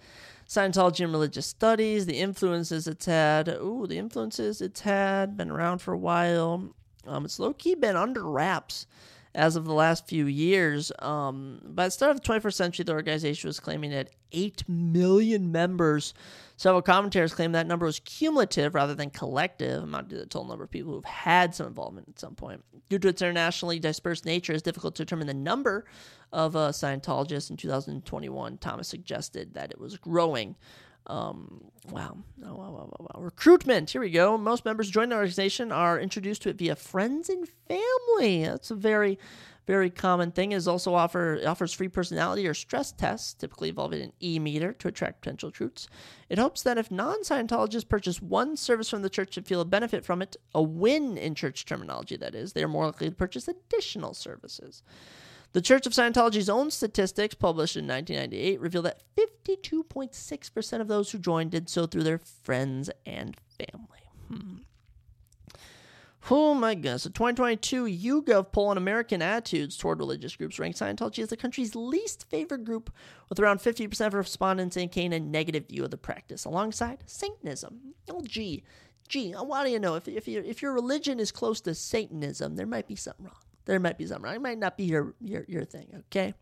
Scientology and religious studies, the influences it's had. Ooh, the influences it's had, been around for a while. Um, it's low key been under wraps as of the last few years. Um, by the start of the 21st century, the organization was claiming it 8 million members. Several commentators claim that number was cumulative rather than collective, amounting to the total number of people who've had some involvement at some point. Due to its internationally dispersed nature, it's difficult to determine the number of uh, Scientologists. In 2021, Thomas suggested that it was growing. Um, wow. Oh, wow, wow, wow, wow. Recruitment. Here we go. Most members join the organization are introduced to it via friends and family. That's a very very common thing is also offer offers free personality or stress tests, typically involving an e-meter to attract potential recruits. It hopes that if non-Scientologists purchase one service from the church and feel a benefit from it, a win in church terminology that is, they are more likely to purchase additional services. The Church of Scientology's own statistics, published in 1998, reveal that 52.6% of those who joined did so through their friends and family. Hmm. Oh my goodness. A 2022 YouGov poll on American attitudes toward religious groups ranked Scientology as the country's least favored group, with around 50% of respondents indicating a negative view of the practice, alongside Satanism. Oh, gee. Gee, why do you know? If, if, if your religion is close to Satanism, there might be something wrong. There might be something wrong. It might not be your, your, your thing, okay?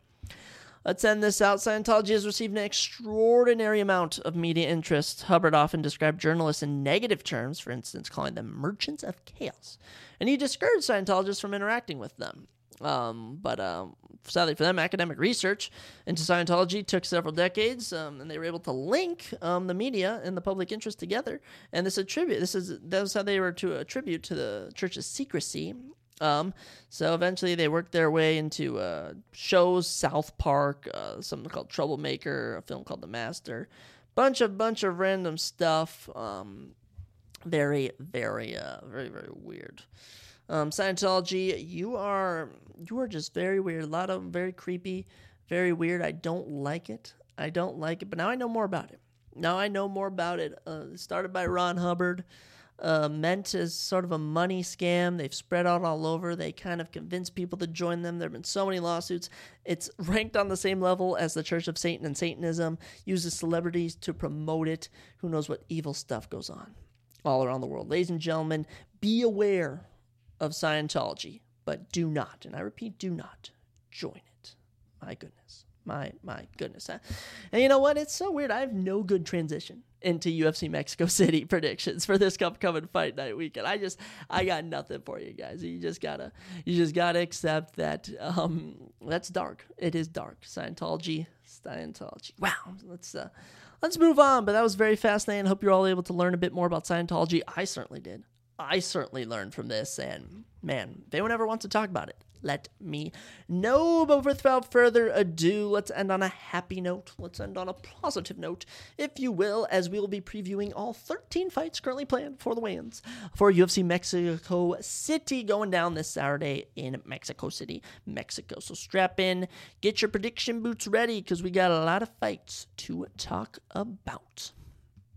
Let's end this out. Scientology has received an extraordinary amount of media interest. Hubbard often described journalists in negative terms, for instance, calling them merchants of chaos. And he discouraged Scientologists from interacting with them. Um, but um, sadly for them, academic research into Scientology took several decades, um, and they were able to link um, the media and the public interest together. And this attribute, this is that was how they were to attribute to the church's secrecy um, so eventually they worked their way into uh, shows, South Park, uh, something called Troublemaker, a film called The Master, bunch of bunch of random stuff. Um, very, very, uh, very, very weird. Um, Scientology, you are you are just very weird. A lot of very creepy, very weird. I don't like it. I don't like it. But now I know more about it. Now I know more about it. Uh, started by Ron Hubbard uh, meant as sort of a money scam. They've spread out all over. They kind of convince people to join them. There have been so many lawsuits. It's [laughs] ranked on the same level as the Church of Satan and Satanism, uses celebrities to promote it. Who knows what evil stuff goes on all around the world. Ladies and gentlemen, be aware of Scientology, but do not, and I repeat, do not join it. My goodness. My my goodness. And you know what? It's so weird. I have no good transition into UFC Mexico City [laughs] predictions for this upcoming fight night weekend. I just I got nothing for you guys. You just gotta you just gotta accept that um that's dark. It is dark. Scientology. Scientology. Wow. Let's uh let's move on. But that was very fascinating. Hope you're all able to learn a bit more about Scientology. I certainly did. I certainly learned from this and man, if anyone ever wants to talk about it, let me know. But without further ado, let's end on a happy note. Let's end on a positive note, if you will, as we will be previewing all 13 fights currently planned for the weigh-ins for UFC Mexico City going down this Saturday in Mexico City, Mexico. So strap in, get your prediction boots ready, because we got a lot of fights to talk about.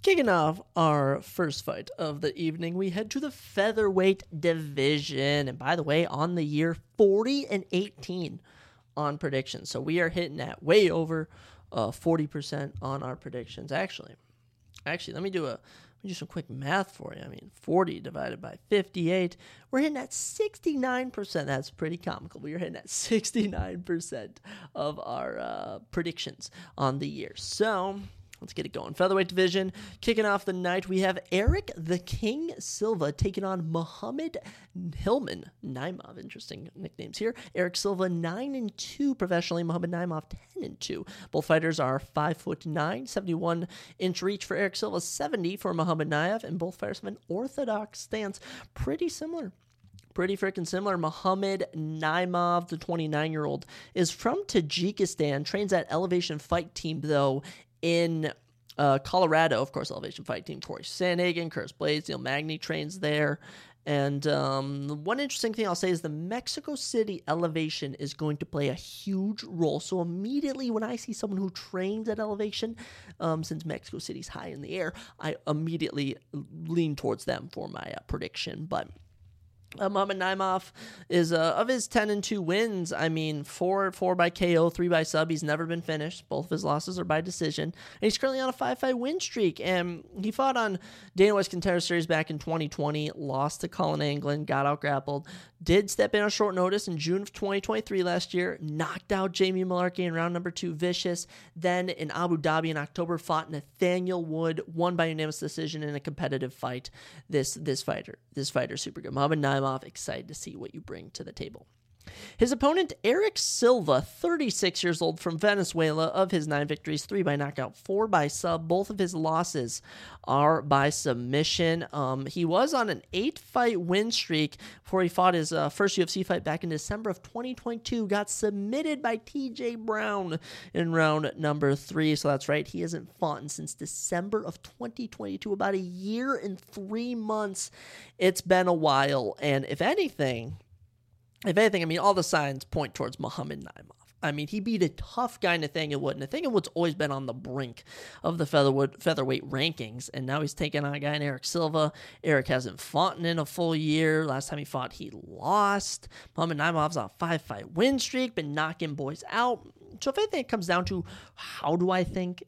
Kicking off our first fight of the evening, we head to the featherweight division. And by the way, on the year 40 and 18 on predictions. So we are hitting that way over uh, 40% on our predictions. Actually, actually, let me do a let me do some quick math for you. I mean, 40 divided by 58, we're hitting at 69%. That's pretty comical. We are hitting at 69% of our uh, predictions on the year. So Let's get it going. Featherweight division kicking off the night. We have Eric the King Silva taking on Muhammad Hillman Naimov. Interesting nicknames here. Eric Silva nine and two professionally. Muhammad Naimov ten and two. Both fighters are five foot nine, 71 inch reach for Eric Silva, 70 for Muhammad Naimov, and both fighters have an orthodox stance. Pretty similar pretty freaking similar. Muhammad Naimov, the 29 year old, is from Tajikistan, trains at Elevation Fight Team, though, in uh, Colorado, of course, Elevation Fight Team, Corey Sandhagen, Curtis Blaydes, Neil Magny trains there. And um, one interesting thing I'll say is the Mexico City elevation is going to play a huge role. So immediately when I see someone who trains at elevation, um, since Mexico City's high in the air, I immediately lean towards them for my uh, prediction. But uh, Muhammad Naimov is uh, of his ten and two wins. I mean, four four by KO, three by sub. He's never been finished. Both of his losses are by decision. And he's currently on a five fight win streak. And he fought on Dana White's Contender Series back in 2020. Lost to Colin Anglin. Got out grappled. Did step in on short notice in June of 2023 last year. Knocked out Jamie Mullarkey in round number two. Vicious. Then in Abu Dhabi in October, fought Nathaniel Wood. Won by unanimous decision in a competitive fight. This this fighter this fighter super good. Muhammad Naimov excited to see what you bring to the table. His opponent, Eric Silva, 36 years old from Venezuela, of his nine victories, three by knockout, four by sub. Both of his losses are by submission. Um, he was on an eight fight win streak before he fought his uh, first UFC fight back in December of 2022. Got submitted by TJ Brown in round number three. So that's right, he hasn't fought since December of 2022, about a year and three months. It's been a while. And if anything, if anything, I mean, all the signs point towards Muhammad Naimov. I mean, he beat a tough guy, Nathaniel Wood. Nathaniel Wood's always been on the brink of the featherwood, featherweight rankings, and now he's taking on a guy in Eric Silva. Eric hasn't fought in a full year. Last time he fought, he lost. Muhammad Naimov's on a five-fight win streak, been knocking boys out. So if anything, it comes down to how do I think,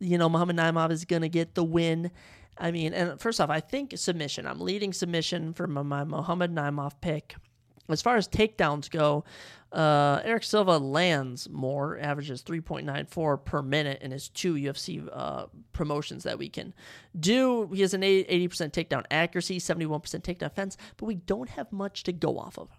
you know, Muhammad Naimov is going to get the win. I mean, and first off, I think submission. I'm leading submission for my Muhammad Naimov pick. As far as takedowns go, uh, Eric Silva lands more, averages 3.94 per minute in his two UFC uh, promotions that we can do. He has an 80% takedown accuracy, 71% takedown defense, but we don't have much to go off of.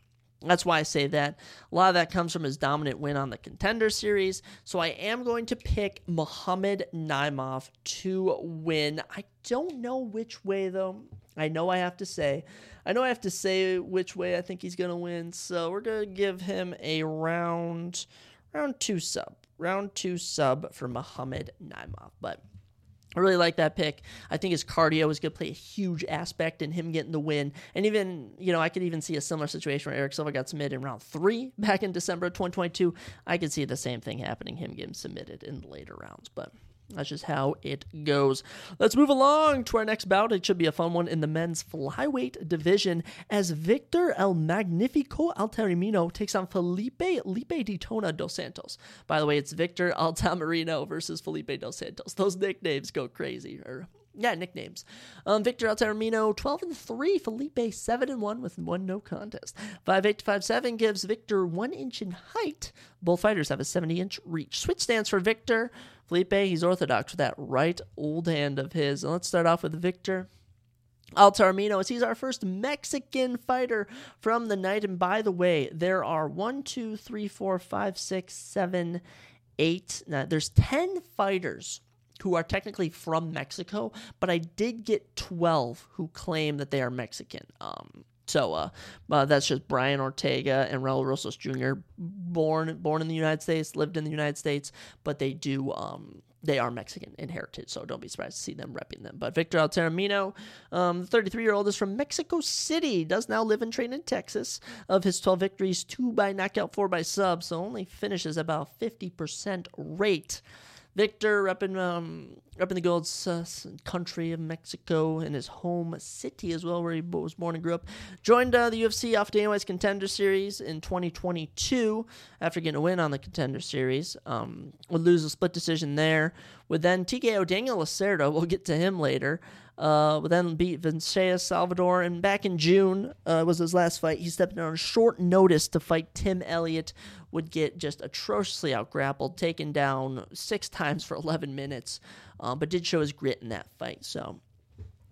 That's why I say that. A lot of that comes from his dominant win on the contender series. So I am going to pick Muhammad Naimov to win. I don't know which way, though. I know I have to say. I know I have to say which way I think he's going to win. So we're going to give him a round, round two sub. Round two sub for Muhammad Naimov. But I really like that pick. I think his cardio is going to play a huge aspect in him getting the win. And even, you know, I could even see a similar situation where Eric Silva got submitted in round three back in December of 2022. I could see the same thing happening, him getting submitted in the later rounds. But that's just how it goes. Let's move along to our next bout. It should be a fun one in the men's flyweight division as Victor El Magnifico Altamirano takes on Felipe Lipe Detona dos Santos. By the way, it's Victor Altamirano versus Felipe dos Santos. Those nicknames go crazy. Or yeah, nicknames. Um, Victor Altamirano, 12 and 3. Felipe, 7 and 1 with one no contest. 5'8 to 5'7 gives Victor 1 inch in height. Both fighters have a 70 inch reach. Switch stance for Victor. Felipe, he's orthodox with that right old hand of his. And let's start off with Victor. Altamirano, as he's our first Mexican fighter from the night. And by the way, there are one, two, three, four, five, six, seven, eight. Now, there's 10 fighters who are technically from Mexico, but I did get 12 who claim that they are Mexican. Um, so uh, uh, that's just Brian Ortega and Raul Rosas Jr. born born in the United States, lived in the United States, but they do um, they are Mexican in heritage, so don't be surprised to see them repping them. But Victor Altamirano, um, the 33 year old, is from Mexico City, does now live and train in Texas. Of his 12 victories, two by knockout, four by sub, so only finishes about 50% rate. Victor repping, um, repping the gold uh, country of Mexico in his home city as well, where he was born and grew up. Joined uh, the UFC off Dana White's Contender Series in 2022 after getting a win on the Contender Series. Um, would lose a split decision there. Would then TKO Daniel Lacerda. [laughs] We'll get to him later. Uh, then beat Vinicius Salvador. And back in June uh, was his last fight. He stepped in on short notice to fight Tim Elliott. Would get just atrociously outgrappled, taken down six times for [laughs] 11 minutes, um, but did show his grit in that fight. So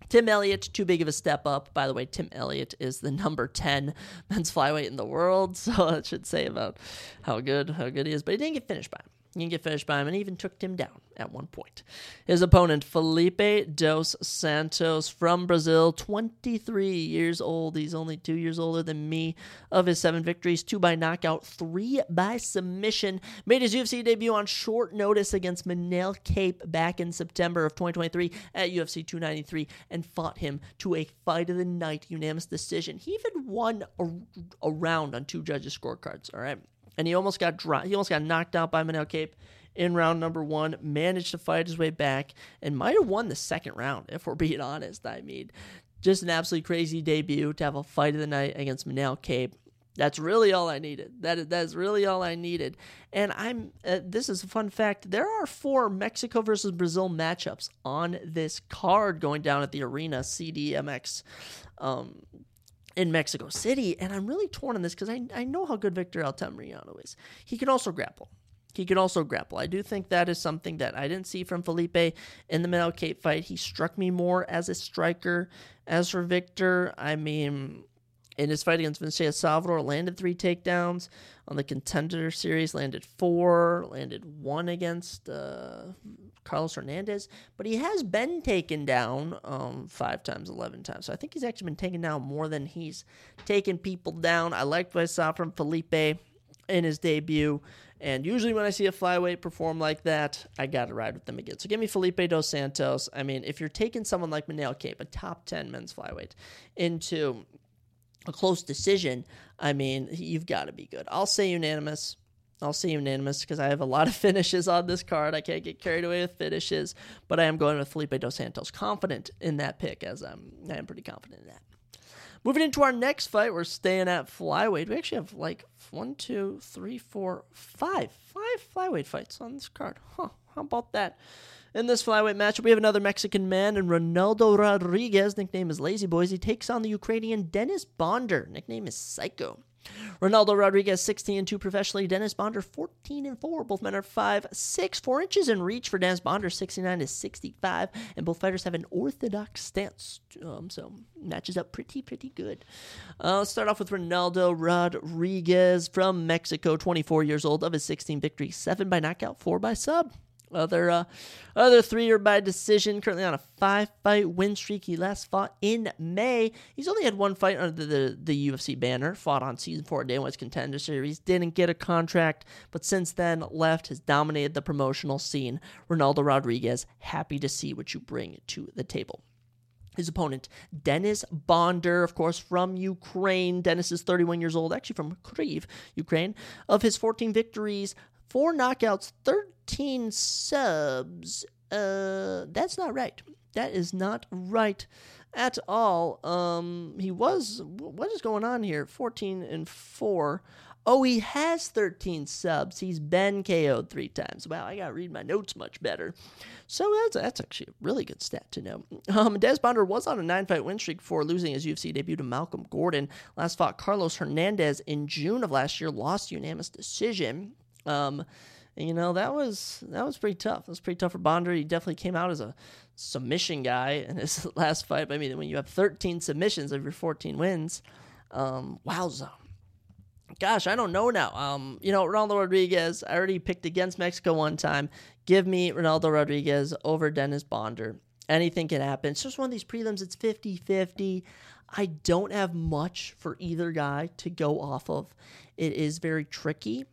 Tim Elliott, too big of a step up. By the way, Tim Elliott is the number 10 [laughs] men's flyweight in the world, [laughs] so that should say about how good how good he is. But he didn't get finished by him. He didn't get finished by him and even took him down at one point. His opponent, Felipe dos Santos from Brazil, 23 years old. He's only two years older than me. Of his seven victories, two by knockout, three by submission. Made his UFC debut on short notice against Manel Kape back in September of 2023 at UFC 293 and fought him to a fight of the night unanimous decision. He even won a, a round on two judges' scorecards, all right? and he almost got dro- he almost got knocked out by Manel Kape in round number one. Managed to fight his way back and might have won the second round if we're [laughs] being honest. I mean, just an absolutely crazy debut to have a fight of the night against Manel Kape. That's really all I needed. That is, that is really all I needed. And I'm. Uh, this is a fun fact. There are four Mexico versus Brazil matchups on this card going down at the arena CDMX. Um, in Mexico City, and I'm really torn on this because I, I know how good Victor Altamirano is. He can also grapple. He could also grapple. I do think that is something that I didn't see from Felipe in the Manel Kape fight. He struck me more as a striker. As for Victor, I mean, in his fight against Vinicius Salvador, landed three takedowns. On the contender series, landed four, landed one against uh, Carlos Hernandez, but he has been taken down um, five times, 11 times. So I think he's actually been taken down more than he's taken people down. I liked what I saw from Felipe in his debut. And usually when I see a flyweight perform like that, I got to ride with them again. So give me Felipe dos Santos. I mean, if you're taking someone like Manel Kape, a top 10 men's flyweight, into a close decision, I mean, you've got to be good. I'll say unanimous. I'll say unanimous because I have a lot of [laughs] finishes on this card. I can't get carried away with finishes, but I am going with Felipe dos Santos. Confident in that pick, as I'm, I am pretty confident in that. Moving into our next fight, we're staying at flyweight. We actually have like one, two, three, four, five, five flyweight fights on this card. Huh? How about that? In this flyweight matchup, we have another Mexican man, and Ronaldo Rodriguez, nickname is Lazy Boys. He takes on the Ukrainian Dennis Bondar, nickname is Psycho. Ronaldo Rodriguez 16 and 2 professionally. Dennis Bondar, 14 and 4. Both men are 5 6 4 inches in reach for Dennis Bondar, 69 to 65. And both fighters have an orthodox stance. Um, so matches up pretty, pretty good. Uh, let's start off with Ronaldo Rodriguez from Mexico, 24 years old. Of his 16 victories, 7 by knockout, 4 by sub. Other uh, other three are by decision. Currently on a five fight win streak. He last fought in May. He's only had one fight under the, the, UFC banner. Fought on season four Dana White's Contender Series. Didn't get a contract, but since then left. Has dominated the promotional scene. Ronaldo Rodriguez. Happy to see what you bring to the table. His opponent, Dennis Bondar, of course, from Ukraine. Dennis is 31 years old, actually from Kyiv, Ukraine. Of his 14 victories, four knockouts, 13 subs. Uh, that's not right. That is not right at all. Um, he was. What is going on here? 14 and four. Oh, he has 13 subs. He's been KO'd three times. Wow, I got to read my notes much better. So that's, that's actually a really good stat to know. Um, Des Bondar was on a nine fight win streak before losing his UFC debut to Malcolm Gordon. Last fought Carlos Hernandez in June of last year, lost unanimous decision. Um, you know that was that was pretty tough. That was pretty tough for Bondar. He definitely came out as a submission guy in his [laughs] last fight. I mean, when you have 13 submissions of your 14 wins, um, wowza. Gosh, I don't know now. Um, you know, Ronaldo Rodriguez, I already picked against Mexico one time. Give me Ronaldo Rodriguez over Dennis Bondar. Anything can happen. It's just one of these prelims, it's 50 50. I don't have much for either guy to go off of. It is very tricky,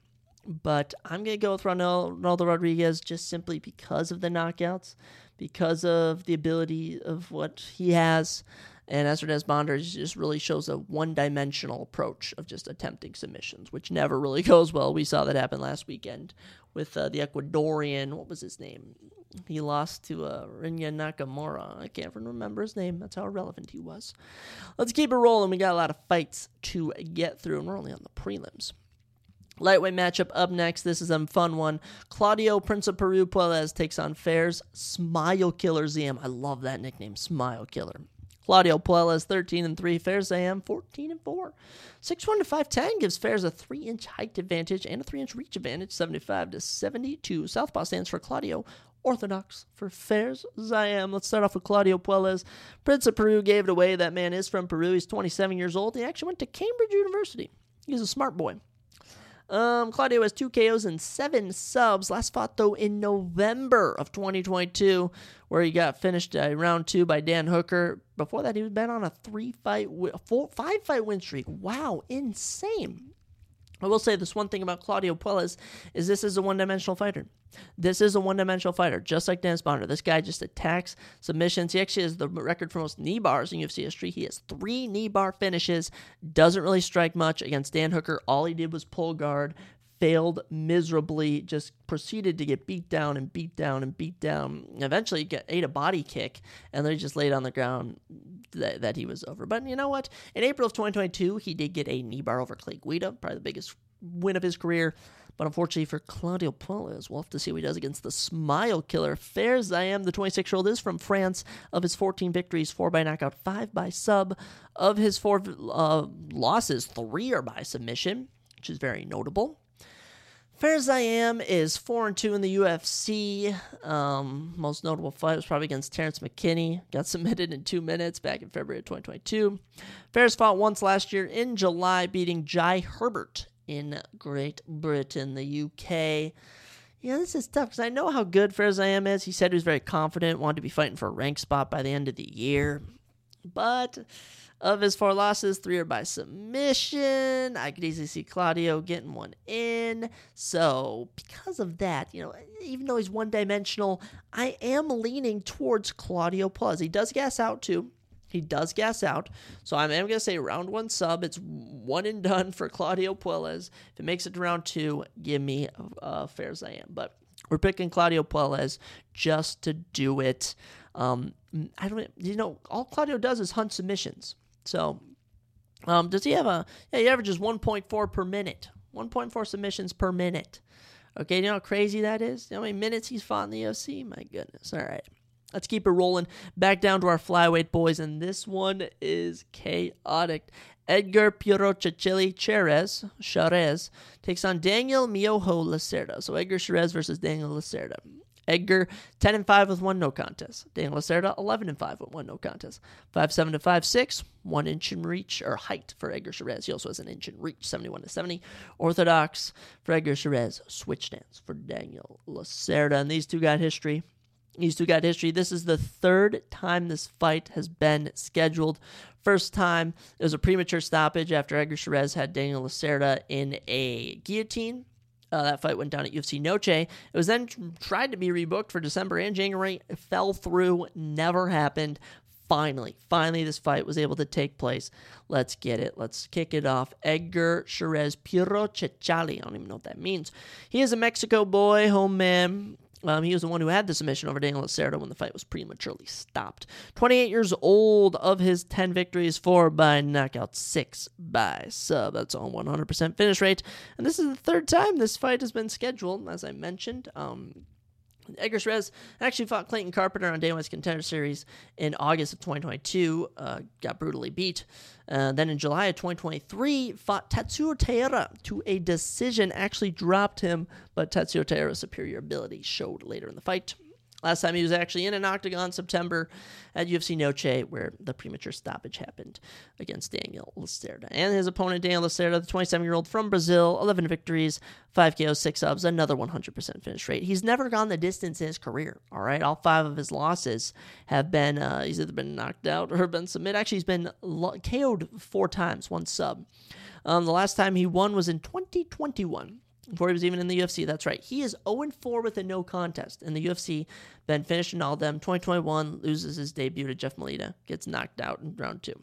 but I'm going to go with Ronaldo Rodriguez just simply because of the knockouts, because of the ability of what he has. And Esdras Bondar just really shows a one dimensional approach of just attempting submissions, which never really [laughs] goes well. We saw that happen last weekend with uh, the Ecuadorian, what was his name? He lost to uh, Rinya Nakamura. I can't even remember his name. That's how irrelevant he was. Let's keep it rolling. We got a lot of fights to get through, and we're only on the prelims. Lightweight matchup up next. This is a fun one. Claudio Prince of Peru Puelles takes on Fares Smile Killer Ziam. I love that nickname, Smile Killer. Claudio Puelles 13 and 3, Fares Ziam 14 and 4. 6'1 to 5'10 gives Fares a 3 inch height advantage and a 3 inch reach advantage, 75 to 72. Southpaw stands for Claudio. Orthodox for Fares Ziam. Let's start off with Claudio Puelles. Prince of Peru gave it away. That man is from Peru. He's 27 years old. He actually went to Cambridge University. He's a smart boy. Um, Claudio has two KOs and seven subs. Last fought though in November of 2022, where he got finished uh, round two by Dan Hooker. Before that, he was been on a three fight, four, five fight win streak. Wow, insane! I will say this one thing about Claudio Puelles is this is a one-dimensional fighter. This is a one-dimensional fighter, just like Dennis Bondar. This guy just attacks submissions. He actually has the record for most knee bars in UFC history. He has three knee bar finishes. Doesn't really strike much against Dan Hooker. All he did was pull guard. Failed miserably. Just proceeded to get beat down and beat down and beat down. Eventually, get ate a body kick, and then he just laid on the ground that, that he was over. But you know what? In April of 2022, he did get a knee bar over Clay Guida, probably the biggest win of his career. But unfortunately for Claudio Puelles, we'll have to see what he does against the Smile Killer. Fares Ziam, the 26 year old, is from France. Of his 14 victories, four by knockout, five by sub. Of his four uh, losses, three are by submission, which is very notable. Fares Ziam is four and two in the UFC. Um, most notable fight was probably against Terrance McKinney. Got [laughs] submitted in two minutes back in February of 2022. Fares fought once last year in July, beating Jai Herbert in Great Britain, the UK. Yeah, this is tough because I know how good Fares Ziam is. He said he was very confident, wanted to be fighting for a rank spot by the end of the year. But of his four losses, three are by submission. I could easily see Claudio getting one in. So, because of that, you know, even though he's one dimensional, I am leaning towards Claudio Puelles. He does gas out too. He does gas out. So I'm, going to say round one sub. It's one and done for Claudio Puelles. If it makes it to round two, give me uh, Fares Ziam. But we're picking Claudio Puelles just to do it. Um, I don't, you know, all Claudio does is hunt submissions. So, um, does he have a? Yeah, he averages 1.4 per minute. 1.4 submissions per minute. Okay, you know how crazy that is? You know how many minutes he's fought in the UFC? My goodness. All right. Let's keep it rolling. Back down to our flyweight boys, and this one is chaotic. Edgar Pirochachili Chairez, Chairez takes on Daniel Miojo Lacerda. So Edgar Chairez versus Daniel Lacerda. Edgar 10 and 5 with one no contest. Daniel Lacerda 11 and 5 with one no contest. 5 7 to 5 6, 1 inch in reach or height for Edgar Chairez. He also has an inch in reach, 71 to 70. Orthodox for Edgar Chairez. Switch stance for Daniel Lacerda. And these two got history. These two got history. This is the third time this fight has been scheduled. First time, it was a premature stoppage after Edgar Chairez had Daniel Lacerda in a guillotine. Uh, that fight went down at UFC Noche. It was then tried to be rebooked for December and January. It fell through, never happened. Finally, finally, this fight was able to take place. Let's get it. Let's kick it off. Edgar Chairez Piro Chechali. I don't even know what that means. He is a Mexico boy, home man Um, he was the one who had the submission over Daniel Lacerda when the fight was prematurely stopped. 28 years old of his 10 victories, 4 by knockout, 6 by sub. That's on 100% finish rate. And this is the third time this fight has been scheduled, as I mentioned. Um, Edgar Chairez actually fought Clayton Carpenter on Dana White's Contender Series in August of 2022, uh, got brutally beat. Uh, then in July of 2023, fought Tetsuo Taira to a decision, actually dropped him, but Tetsuo Taira's superior ability showed later in the fight. Last time he was actually in an octagon, September at UFC Noche, where the premature stoppage happened against Daniel Lacerda. And his opponent, Daniel Lacerda, the 27 year old from Brazil, 11 victories, 5 KOs, 6 subs, another 100% finish rate. He's never gone the distance in his career, all right? All five of his losses have been, uh, he's either been knocked out or [laughs] been submitted. Actually, he's been KO'd four times, one sub. Um, the last time he won was in 2021 before he was even in the UFC. That's right. He is 0 4 with a no contest in the UFC. Then finished in all them. 2021 loses his debut to Jeff Molina, gets knocked out in round two.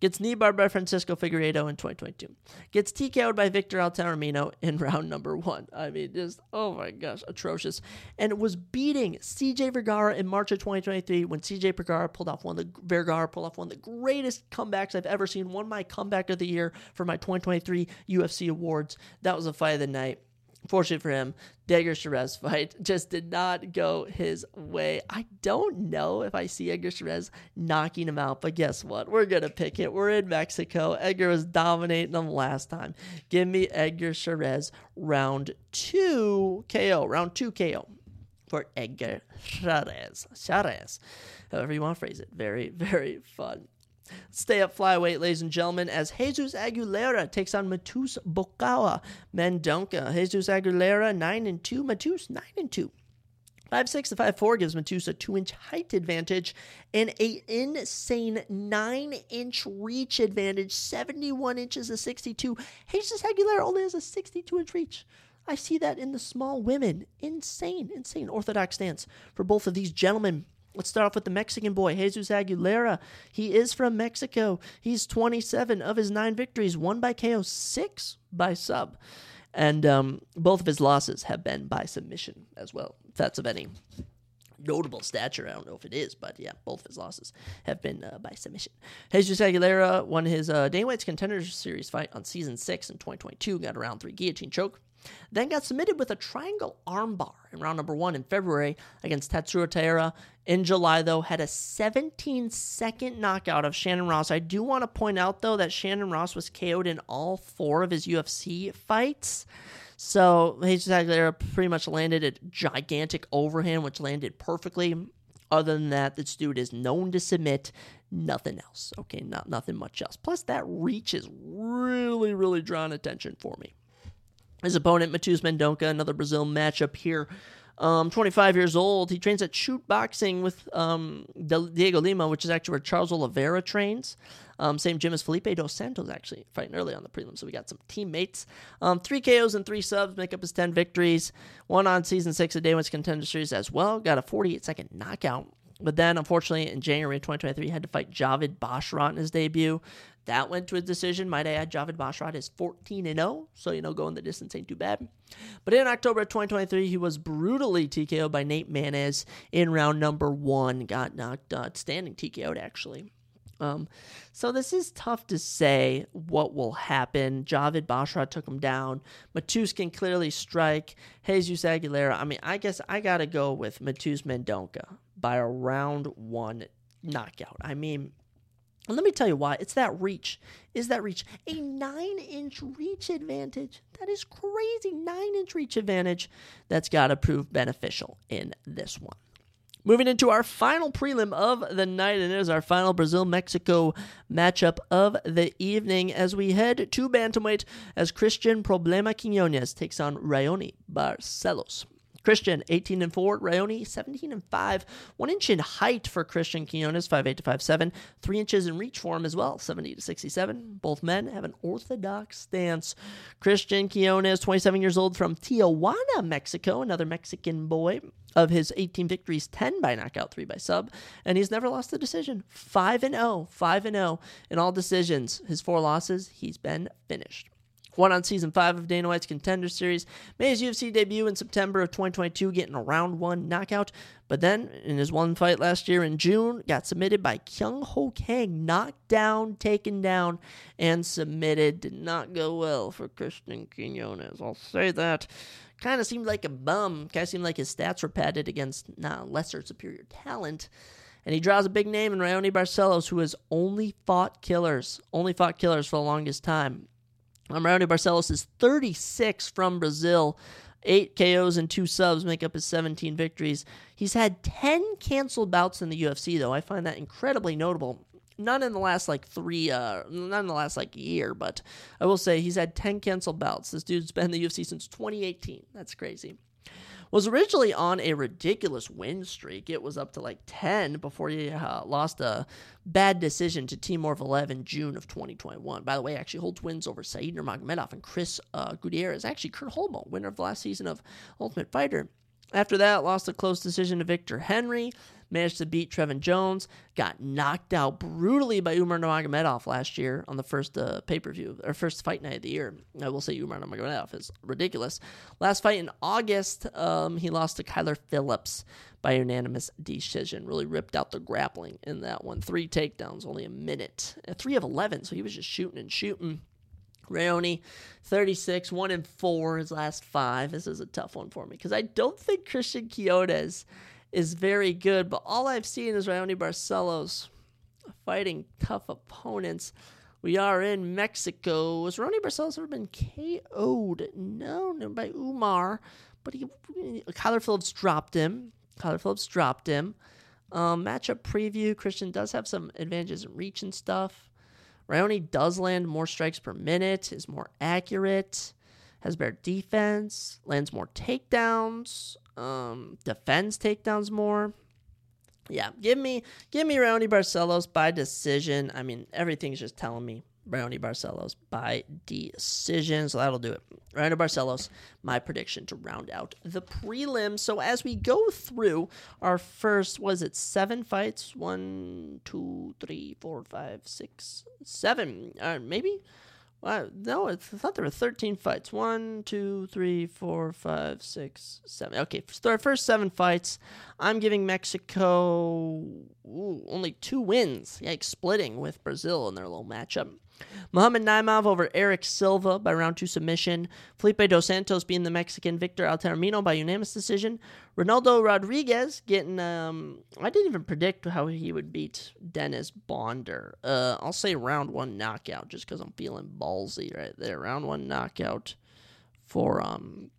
Gets knee barred by Francisco Figueiredo in 2022. Gets TKO'd by Victor Altamirano in round number one. I mean, just, oh my gosh, atrocious. And was beating CJ Vergara in March of 2023 when CJ Vergara pulled off one of the, Vergara pulled off one of the greatest comebacks I've ever seen. Won my comeback of the year for my 2023 UFC awards. That was a fight of the night. Fortunate for him, Edgar Chairez fight [laughs] just did not go his way. I don't know if I see Edgar Chairez knocking him out, but guess what? We're to pick it. We're in Mexico. Edgar was dominating him last time. Give me Edgar Chairez round two KO. Round two KO for Edgar Chairez. Chairez. However you want to phrase it. Very, [laughs] very fun. Stay up flyweight, ladies and gentlemen, as Jesus Aguilera takes on Matus Bokawa Mendonca. Jesus Aguilera 9 and 2, Matus 9 and 2. 5'6 to 5'4 gives Matus a 2 inch height advantage and a insane 9 inch reach advantage, 71 inches to 62. Jesus Aguilera only has a 62 inch reach. I see that in the small women. Insane, insane orthodox stance for both of these gentlemen. Let's start off with the Mexican boy, Jesus Aguilera. He is from Mexico. He's 27 of his nine victories, one by KO, six by sub. And um, both of his losses have been by submission as well. If that's of any notable stature. I don't know if it is, but yeah, both of his losses have been uh, by submission. Jesus Aguilera won his uh, White's Contenders Series fight on season six in 2022, got a round three guillotine choke. Then got submitted with a triangle armbar in round number one in February against Tetsuo Taira. In July, though, had a 17 second knockout of Shannon Ross. I do want to point out, though, that Shannon Ross was KO'd in all four of his UFC fights. So Jesus Aguilera pretty much landed a gigantic overhand, which landed perfectly. Other than that, this dude is known to submit. Nothing else. Okay, not nothing much else. Plus, that reach is really, really drawing attention for me. His opponent, Matus Mendonca, another Brazil matchup here. Um, 25 years old. He trains at Chute Boxe with um, Diego Lima, which is actually where Charles Oliveira trains. Um, same gym as Felipe Dos Santos, actually, fighting early on the prelim. So we got some teammates. Um, three KOs and three subs make up his 10 victories. One on season six of Dana White's Contender Series as well. Got a 48 second knockout. But then, unfortunately, in January 2023, he had to fight Javid Basharat in his debut. That went to a decision. Might I add, Javid Basharat is 14 and 0, so you know going the distance ain't too bad. But in October of 2023, he was brutally TKO'd by Nate Maness in round number one. Got knocked out, standing TKO'd actually. Um, so this is tough to say what will happen. Javid Basharat took him down. Matus can clearly strike. Jesus Aguilera. I mean, I guess I gotta go with Matus Mendonca by a round one knockout. I mean, and let me tell you why. It's that reach. Is that reach a nine inch reach advantage? That is crazy. Nine inch reach advantage. That's got to prove beneficial in this one. Moving into our final prelim of the night, and it is our final Brazil Mexico matchup of the evening as we head to Bantamweight as Christian Problema Quinones takes on Raoni Barcelos. Christian, 18 and 4. Raoni, 17 and 5. One inch in height for Christian Quinones, 5'8 to 5'7. Three inches in reach for him as well, 70 to 67. Both men have an orthodox stance. Christian Quinones, 27 years old from Tijuana, Mexico, another Mexican boy. Of his 18 victories, 10 by knockout, 3 by sub, and he's never lost a decision. 5 and 0, 5 and 0 in all decisions. His four losses, he's been finished. Won on season five of Dana White's Contender Series. Made his UFC debut in September of 2022, getting a round one knockout. But then, in his one fight last year in June, got submitted by Kyung Ho Kang, knocked down, taken down, and submitted. Did not go well for Christian Quinones. I'll say that. Kind of seemed like a bum. Kind of seemed like his stats were padded against nah, lesser superior talent. And he draws a big name in Raoni Barcelos, who has only fought killers, only fought killers for the longest time. Raoni Barcelos is 36 from Brazil. Eight KOs and two subs make up his 17 victories. He's had 10 canceled bouts in the UFC, though. I find that incredibly notable. None in the last like three, uh, none in the last like year, but I will say he's had 10 canceled bouts. This dude's been in the UFC since 2018. That's crazy was originally on a ridiculous win streak. It was up to like 10 before he uh, lost a bad decision to Timur Valiev in June of 2021. By the way, actually holds wins over Said Nurmagomedov and Chris uh, Gutierrez. Actually, Kurt Holobaugh, winner of the last season of Ultimate Fighter. After that, lost a close decision to Victor Henry managed to beat Trevin Jones, got knocked out brutally by Umar Nurmagomedov last year on the first uh, pay per view or first fight night of the year. I will say Umar Nurmagomedov is ridiculous. Last fight in August, um, he lost to Kyler Phillips by unanimous decision. Really ripped out the grappling in that one. Three takedowns, only a minute. Uh, three of 11, so he was just shooting and shooting. Raoni, 36, 1 and 4 his last five. This is a tough one for me because I don't think Christian Quinones is very good, but all I've seen is Raoni Barcelos fighting tough opponents. We are in Mexico. Has Raoni Barcelos ever been KO'd? No, no, by Umar. But he, Kyler Phillips dropped him. Kyler Phillips dropped him. Um, matchup preview. Christian does have some advantages in reach and stuff. Raoni does land more strikes per minute, is more accurate has better defense, lands more takedowns, um, defends takedowns more. Yeah, give me give me Raoni Barcelos by decision. I mean, everything's just telling me Raoni Barcelos by decision. So that'll do it. Raoni Barcelos, my prediction to round out the prelim. So as we go through our first, was it seven fights? One, two, three, four, five, six, seven. Uh, maybe well, no, I thought there were 13 fights. One, two, three, four, five, six, seven. Okay, for our first seven fights, I'm giving Mexico ooh, only two wins. Yikes, splitting with Brazil in their little matchup. Muhammad Naimov over Eric Silva by round two submission. Felipe Dos Santos being the Mexican Victor Altamirano by unanimous decision. Ronaldo Rodriguez getting, um, I didn't even predict how he would beat Dennis Bondar. Uh, I'll say round one knockout just because I'm feeling ballsy right there. Round one knockout for um,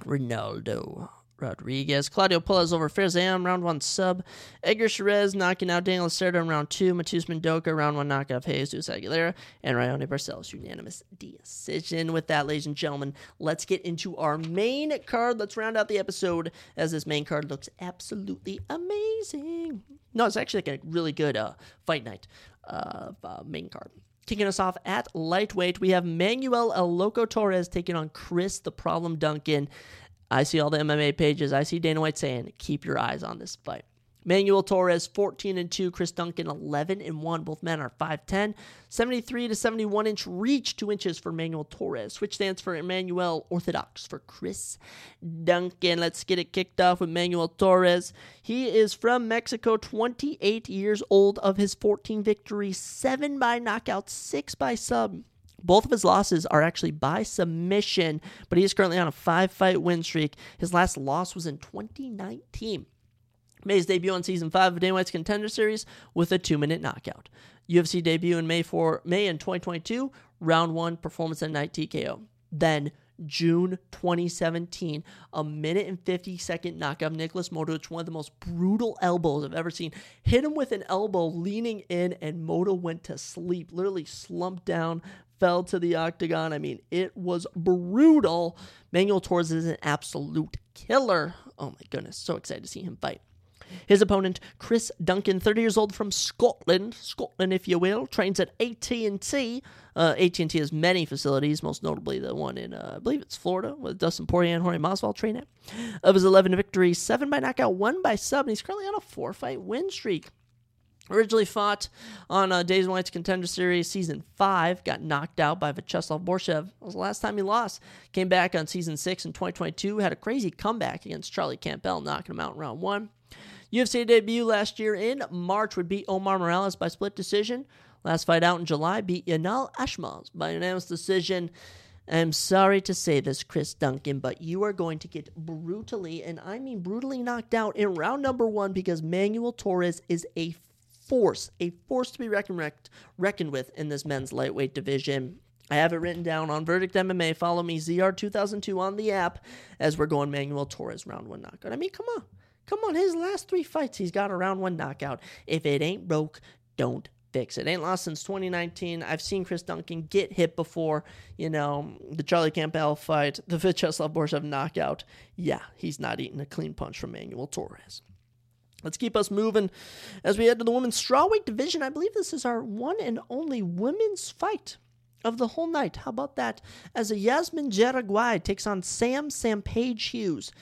Ronaldo Rodriguez. Claudio Puelles over Fares Ziam, round one sub. Edgar Chairez knocking out Daniel Lacerda in round two. Matheus Mendonca, round one knockout of Jesus Aguilera. And Raoni Barcelos, unanimous decision. With that, ladies and gentlemen, let's get into our main card. Let's round out the episode as this main card looks absolutely amazing. No, it's actually like a really good uh, fight night uh, main card. Kicking us off at lightweight, we have Manuel El Loco Torres taking on Chris the Problem Duncan. I see all the MMA pages. I see Dana White saying, keep your eyes on this fight. Manuel Torres 14 and 2, Chris Duncan 11 and 1. Both men are 5'10, 73 to 71 inch reach, 2 inches for Manuel Torres. Which stands for Emmanuel Orthodox for Chris Duncan. Let's get it kicked off with Manuel Torres. He is from Mexico, 28 years old. Of his 14 victories, 7 by knockout, 6 by sub. Both of his losses are actually by submission, but he is currently on a five fight win streak. His last loss was in 2019. Made his debut on season five of Dana White's Contender Series with a two minute knockout. UFC debut in May for May in 2022, round one performance at night TKO. Then June 2017, a minute and 50 second knockout Nicholas Motta. one of the most brutal elbows I've ever seen. Hit him with an elbow leaning in, and Motta went to sleep, literally slumped down, fell to the octagon. I mean, it was brutal. Manuel Torres is an absolute killer. Oh my goodness, so excited to see him fight. His opponent, Chris Duncan, 30 years old from Scotland, Scotland if you will, trains at AT&T. Uh, AT&T has many facilities, most notably the one in, uh, I believe it's Florida, with Dustin Poirier and Jorge Masvidal train at. Of his 11 victories, 7 by knockout, 1 by sub, and he's currently on a 4-fight win streak. Originally fought on uh, Dana White's Contender Series Season 5, got knocked out by Vyacheslav Borshev. Was the last time he lost. Came back on Season 6 in 2022, had a crazy comeback against Charlie Campbell, knocking him out in round 1. UFC debut last year in March would beat Omar Morales by split decision. Last fight out in July beat Yanal Ashmouz by unanimous decision. I'm sorry to say this, Chris Duncan, but you are going to get brutally, and I mean brutally knocked out in round number one because Manuel Torres is a force, a force to be reckoned, reckoned with in this men's lightweight division. I have it written down on Verdict MMA. Follow me, ZR2002 on the app as we're going Manuel Torres round one knockout. I mean, come on. Come on, his last three fights, he's got a round one knockout. If it ain't broke, don't fix it. Ain't lost since 2019. I've seen Chris Duncan get hit before. You know, the Charlie Campbell fight, the Vyacheslav Borshev knockout. Yeah, he's not eating a clean punch from Manuel Torres. Let's keep us moving as we head to the women's strawweight division. I believe this is our one and only women's fight of the whole night. How about that? As a Yasmin Jauregui takes on Sam Sam Page Hughes.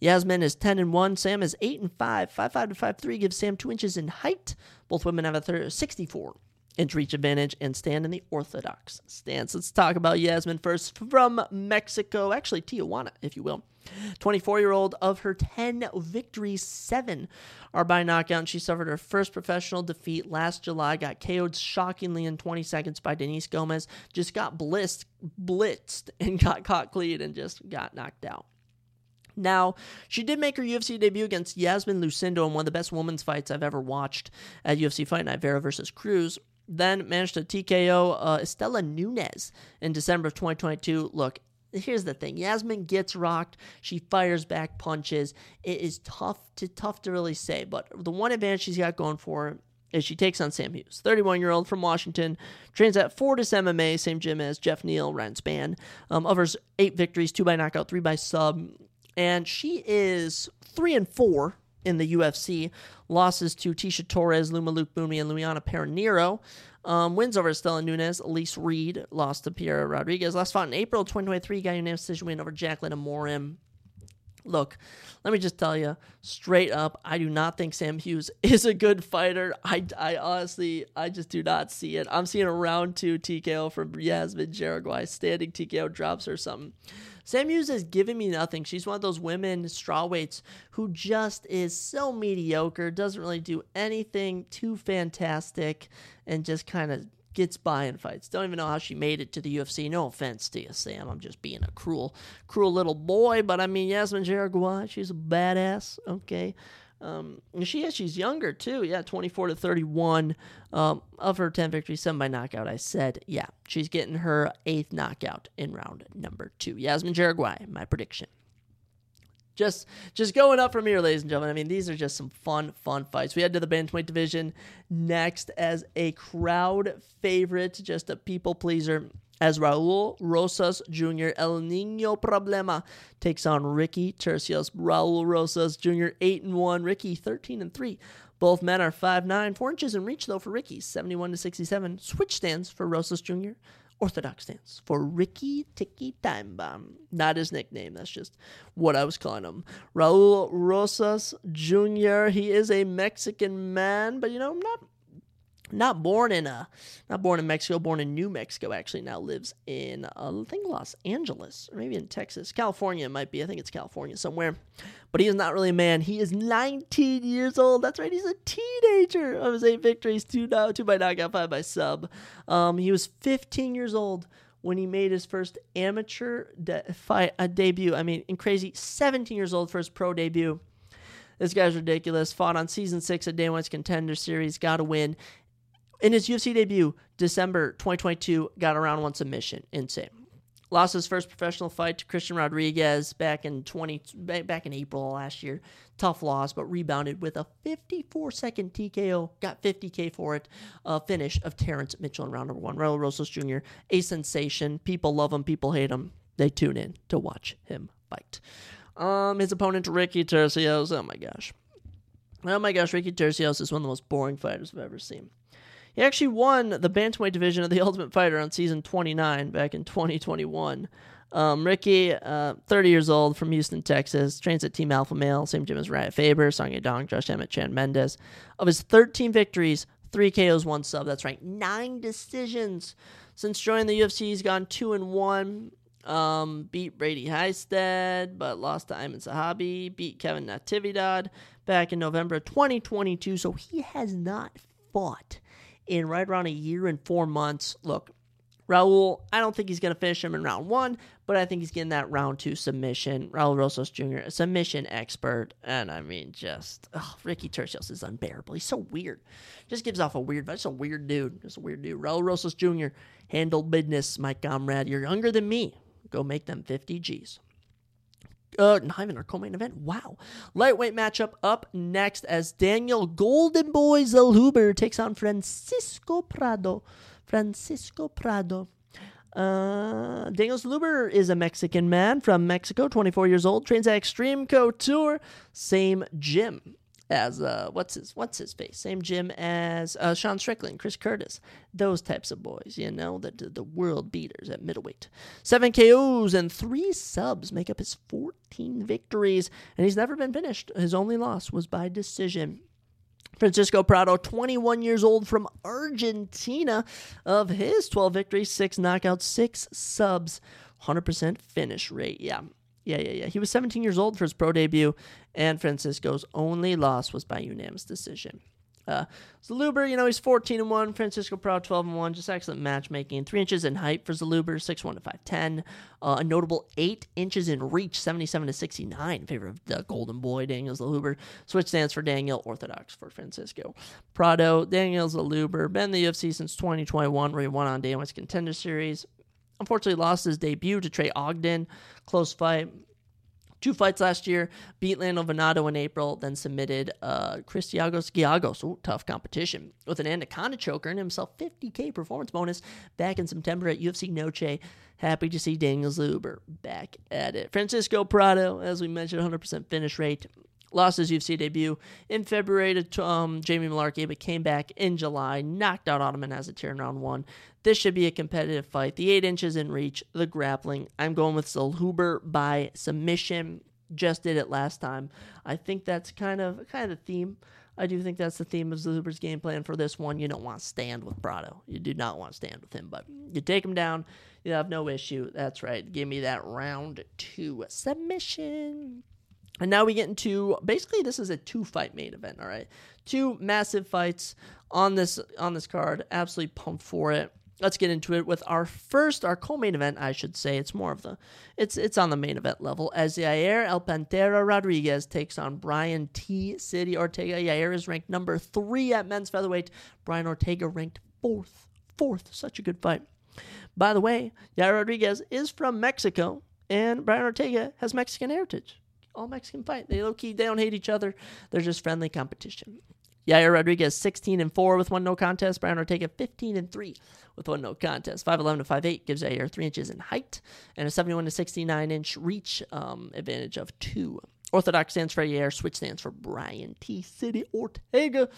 Yasmin is 10 and 1. Sam is 8 and 5. 5 5 to 5 3 gives Sam 2 inches in height. Both women have a 64 inch reach advantage and stand in the orthodox stance. Let's talk about Yasmin first from Mexico, actually Tijuana, if you will. 24 year old of her 10 victories, seven are by knockout. and She suffered her first professional defeat last July, got KO'd shockingly in 20 seconds by Denise Gomez, just got blitzed, blitzed and [laughs] got caught clean and just got knocked out. Now, she did make her UFC debut against Yasmin Lucindo in one of the best women's fights I've ever watched at UFC Fight Night, Vera versus Cruz. Then managed to TKO uh, Estela Nunes in December of 2022. Look, here's the thing Yasmin gets rocked. She fires back punches. It is tough to tough to really say, but the one advantage she's got going for her is she takes on Sam Hughes, 31 year old from Washington, trains at Fortis MMA, same gym as Geoff Neal, Ryan Spann. Um, offers eight victories, two by knockout, three by sub and she is three and four in the UFC. Losses to Tecia Torres, Loma Lookboonmee, and Luana Pereira. Um, wins over Stella Nunes, Elise Reed lost to Piera Rodriguez. Last fought in April 2023, got unanimous decision win over Jacqueline Amorim. Look, let me just tell you straight up, I do not think Sam Hughes [laughs] is a good fighter. I, I honestly, I just do not see it. I'm seeing a round two TKO from Yasmin Jauregui, standing TKO drops or something. Sam Hughes has given me nothing. She's one of those women strawweights who just is so mediocre, doesn't really do anything too fantastic, and just kind of gets by in fights. Don't even know how she made it to the UFC. No offense to you, Sam. I'm just being a cruel, cruel little boy. But I mean, Yasmin Jauregui, she's a badass. Okay. Um, she is. She's younger too. Yeah, 24 to 31 um, of her 10 victories, seven by knockout. I said, yeah, she's getting her eighth knockout in round number two. Yasmin Jauregui, my prediction. Just, just going up from here, ladies and gentlemen. I mean, these are just some fun, fun fights. We head to the bantamweight division next as a crowd favorite, just a people pleaser as Raul Rosas Jr. El Nino Problema takes on Ricky Turcios. Raul Rosas Jr. 8 and 1, Ricky 13 and 3. Both men are 5'9, 4 inches in reach though for Ricky, 71 to 67. Switch stands for Rosas Jr. Orthodox stands for Ricky Tiki Time Bomb. Not his nickname, that's just what I was calling him. Raul Rosas Jr., he is a Mexican man, but you know, I'm not not born in a, not born in Mexico, born in New Mexico. Actually, now lives in uh, I think Los Angeles or maybe in Texas, California. It might be. I think it's California somewhere. But he is not really a man. He is 19 years old. That's right. He's a teenager. Of his eight victories, two now, two by knockout, five by sub. Um, he was 15 years old when he made his first amateur de- fight uh, debut. I mean, in crazy 17 years old for his pro debut. This guy's ridiculous. Fought on season six of Dana White's Contender Series. Got a win. In his UFC debut, December 2022, got around one submission. Insane. Lost his first professional fight to Christian Rodriguez back in 20 back in April last year. Tough loss, but rebounded with a 54 second TKO. Got 50k for it. Uh, finish of Terrence Mitchell in round number one. Raul Rosas Jr. A sensation. People love him. People hate him. They tune in to watch him fight. Um, his opponent Ricky Turcios. Oh my gosh. Oh my gosh, Ricky Turcios is one of the most boring fighters I've ever seen. He actually won the bantamweight division of the [laughs] Ultimate Fighter on season 29 back in 2021. Um, Ricky, uh, 30 years old from Houston, Texas, trains at Team Alpha Male, same gym as Urijah Faber, Song Dong, Josh Emmett, Chad Mendes. Of his 13 victories, three KOs, one sub. That's right, nine decisions. Since joining the UFC, he's gone two and one. Um, beat Brady Hiestand, but lost to Aiemann Zahabi. Beat Kevin Natividad back in November 2022. So he has not fought in right around a year and four months. Look, Raul, I don't think he's going to finish him in round one, but I think he's getting that round two submission. Raul Rosas Jr., a submission expert. And I mean, just, Ricky Turcios is unbearable. He's so weird. Just gives off a weird, vibe. just a weird dude. Just a weird dude. Raul Rosas Jr., handle business, my comrade. You're younger than me. Go make them 50 G's. Uh, not even our co-main event. Wow. Lightweight matchup up next as Daniel Golden Boy Zellhuber takes on Francisco Prado. Francisco Prado. Uh, Daniel Zellhuber is a Mexican man from Mexico, 24 years old, trains at Extreme Couture, same gym as uh, what's his what's his face? Same gym as uh, Sean Strickland, Chris Curtis, those types of boys. You know, the the world beaters at middleweight. Seven KOs and three subs make up his 14 victories, and he's never been finished. His only loss was by decision. Francisco Prado, 21 years old from Argentina, of his 12 victories, six knockouts, six subs, 100% finish rate. Yeah, yeah, yeah, yeah. He was 17 years old for his pro debut, and Francisco's only loss was by unanimous decision. Uh, Zellhuber, you know, he's 14 and 1. Francisco Prado 12 and 1. Just excellent matchmaking. Three inches in height for Zellhuber, 6'1 to 5'10. Uh, a notable eight inches in reach, 77 to 69 in favor of the Golden Boy, Daniel Zellhuber. Switch stands for Daniel, Orthodox for Francisco. Prado, Daniel Zellhuber, been in the UFC since 2021, where he won on Dana White's Contender Series. Unfortunately, lost his debut to Trey Ogden. Close fight. Two fights last year, beat Lando Vannata in April, then submitted uh, Christos Giagos. Ooh, tough competition. With an anaconda choker and himself 50k performance bonus back in September at UFC Noche. Happy to see Daniel Zellhuber back at it. Francisco Prado, as we mentioned, 100% finish rate lost his UFC debut in February to um, Jamie Mullarkey, but came back in July, knocked out Ottman Azaitar in round one. This should be a competitive fight. The eight inches in reach, the grappling. I'm going with Zellhuber by submission. Just did it last time. I think that's kind of kind of the theme. I do think that's the theme of Zellhuber's game plan for this one. You don't want to stand with Prado. You do not want to stand with him, but you take him down. You have no issue. That's right. Give me that round two submission. And now we get into basically this is a two fight main event, all right? Two massive fights on this on this card. Absolutely pumped for it. Let's get into it with our first, our co-main event, I should say. It's more of the, it's it's on the main event level as Yair El Pantera Rodriguez takes on Brian T. City Ortega. Yair is ranked number three at men's featherweight. Brian Ortega ranked fourth. Fourth. Such a good fight. By the way, Yair Rodriguez is from Mexico, and Brian Ortega has Mexican heritage all Mexican fight. They low key, they don't hate each other. They're just friendly competition. Yair Rodriguez 16 and 4 with one no contest. Brian Ortega 15 and 3 with one no contest. 5'11 to 5'8 gives Yair 3 inches in height and a 71 to 69 inch reach um, advantage of 2. Orthodox stands for Yair, switch stands for Brian T. City Ortega.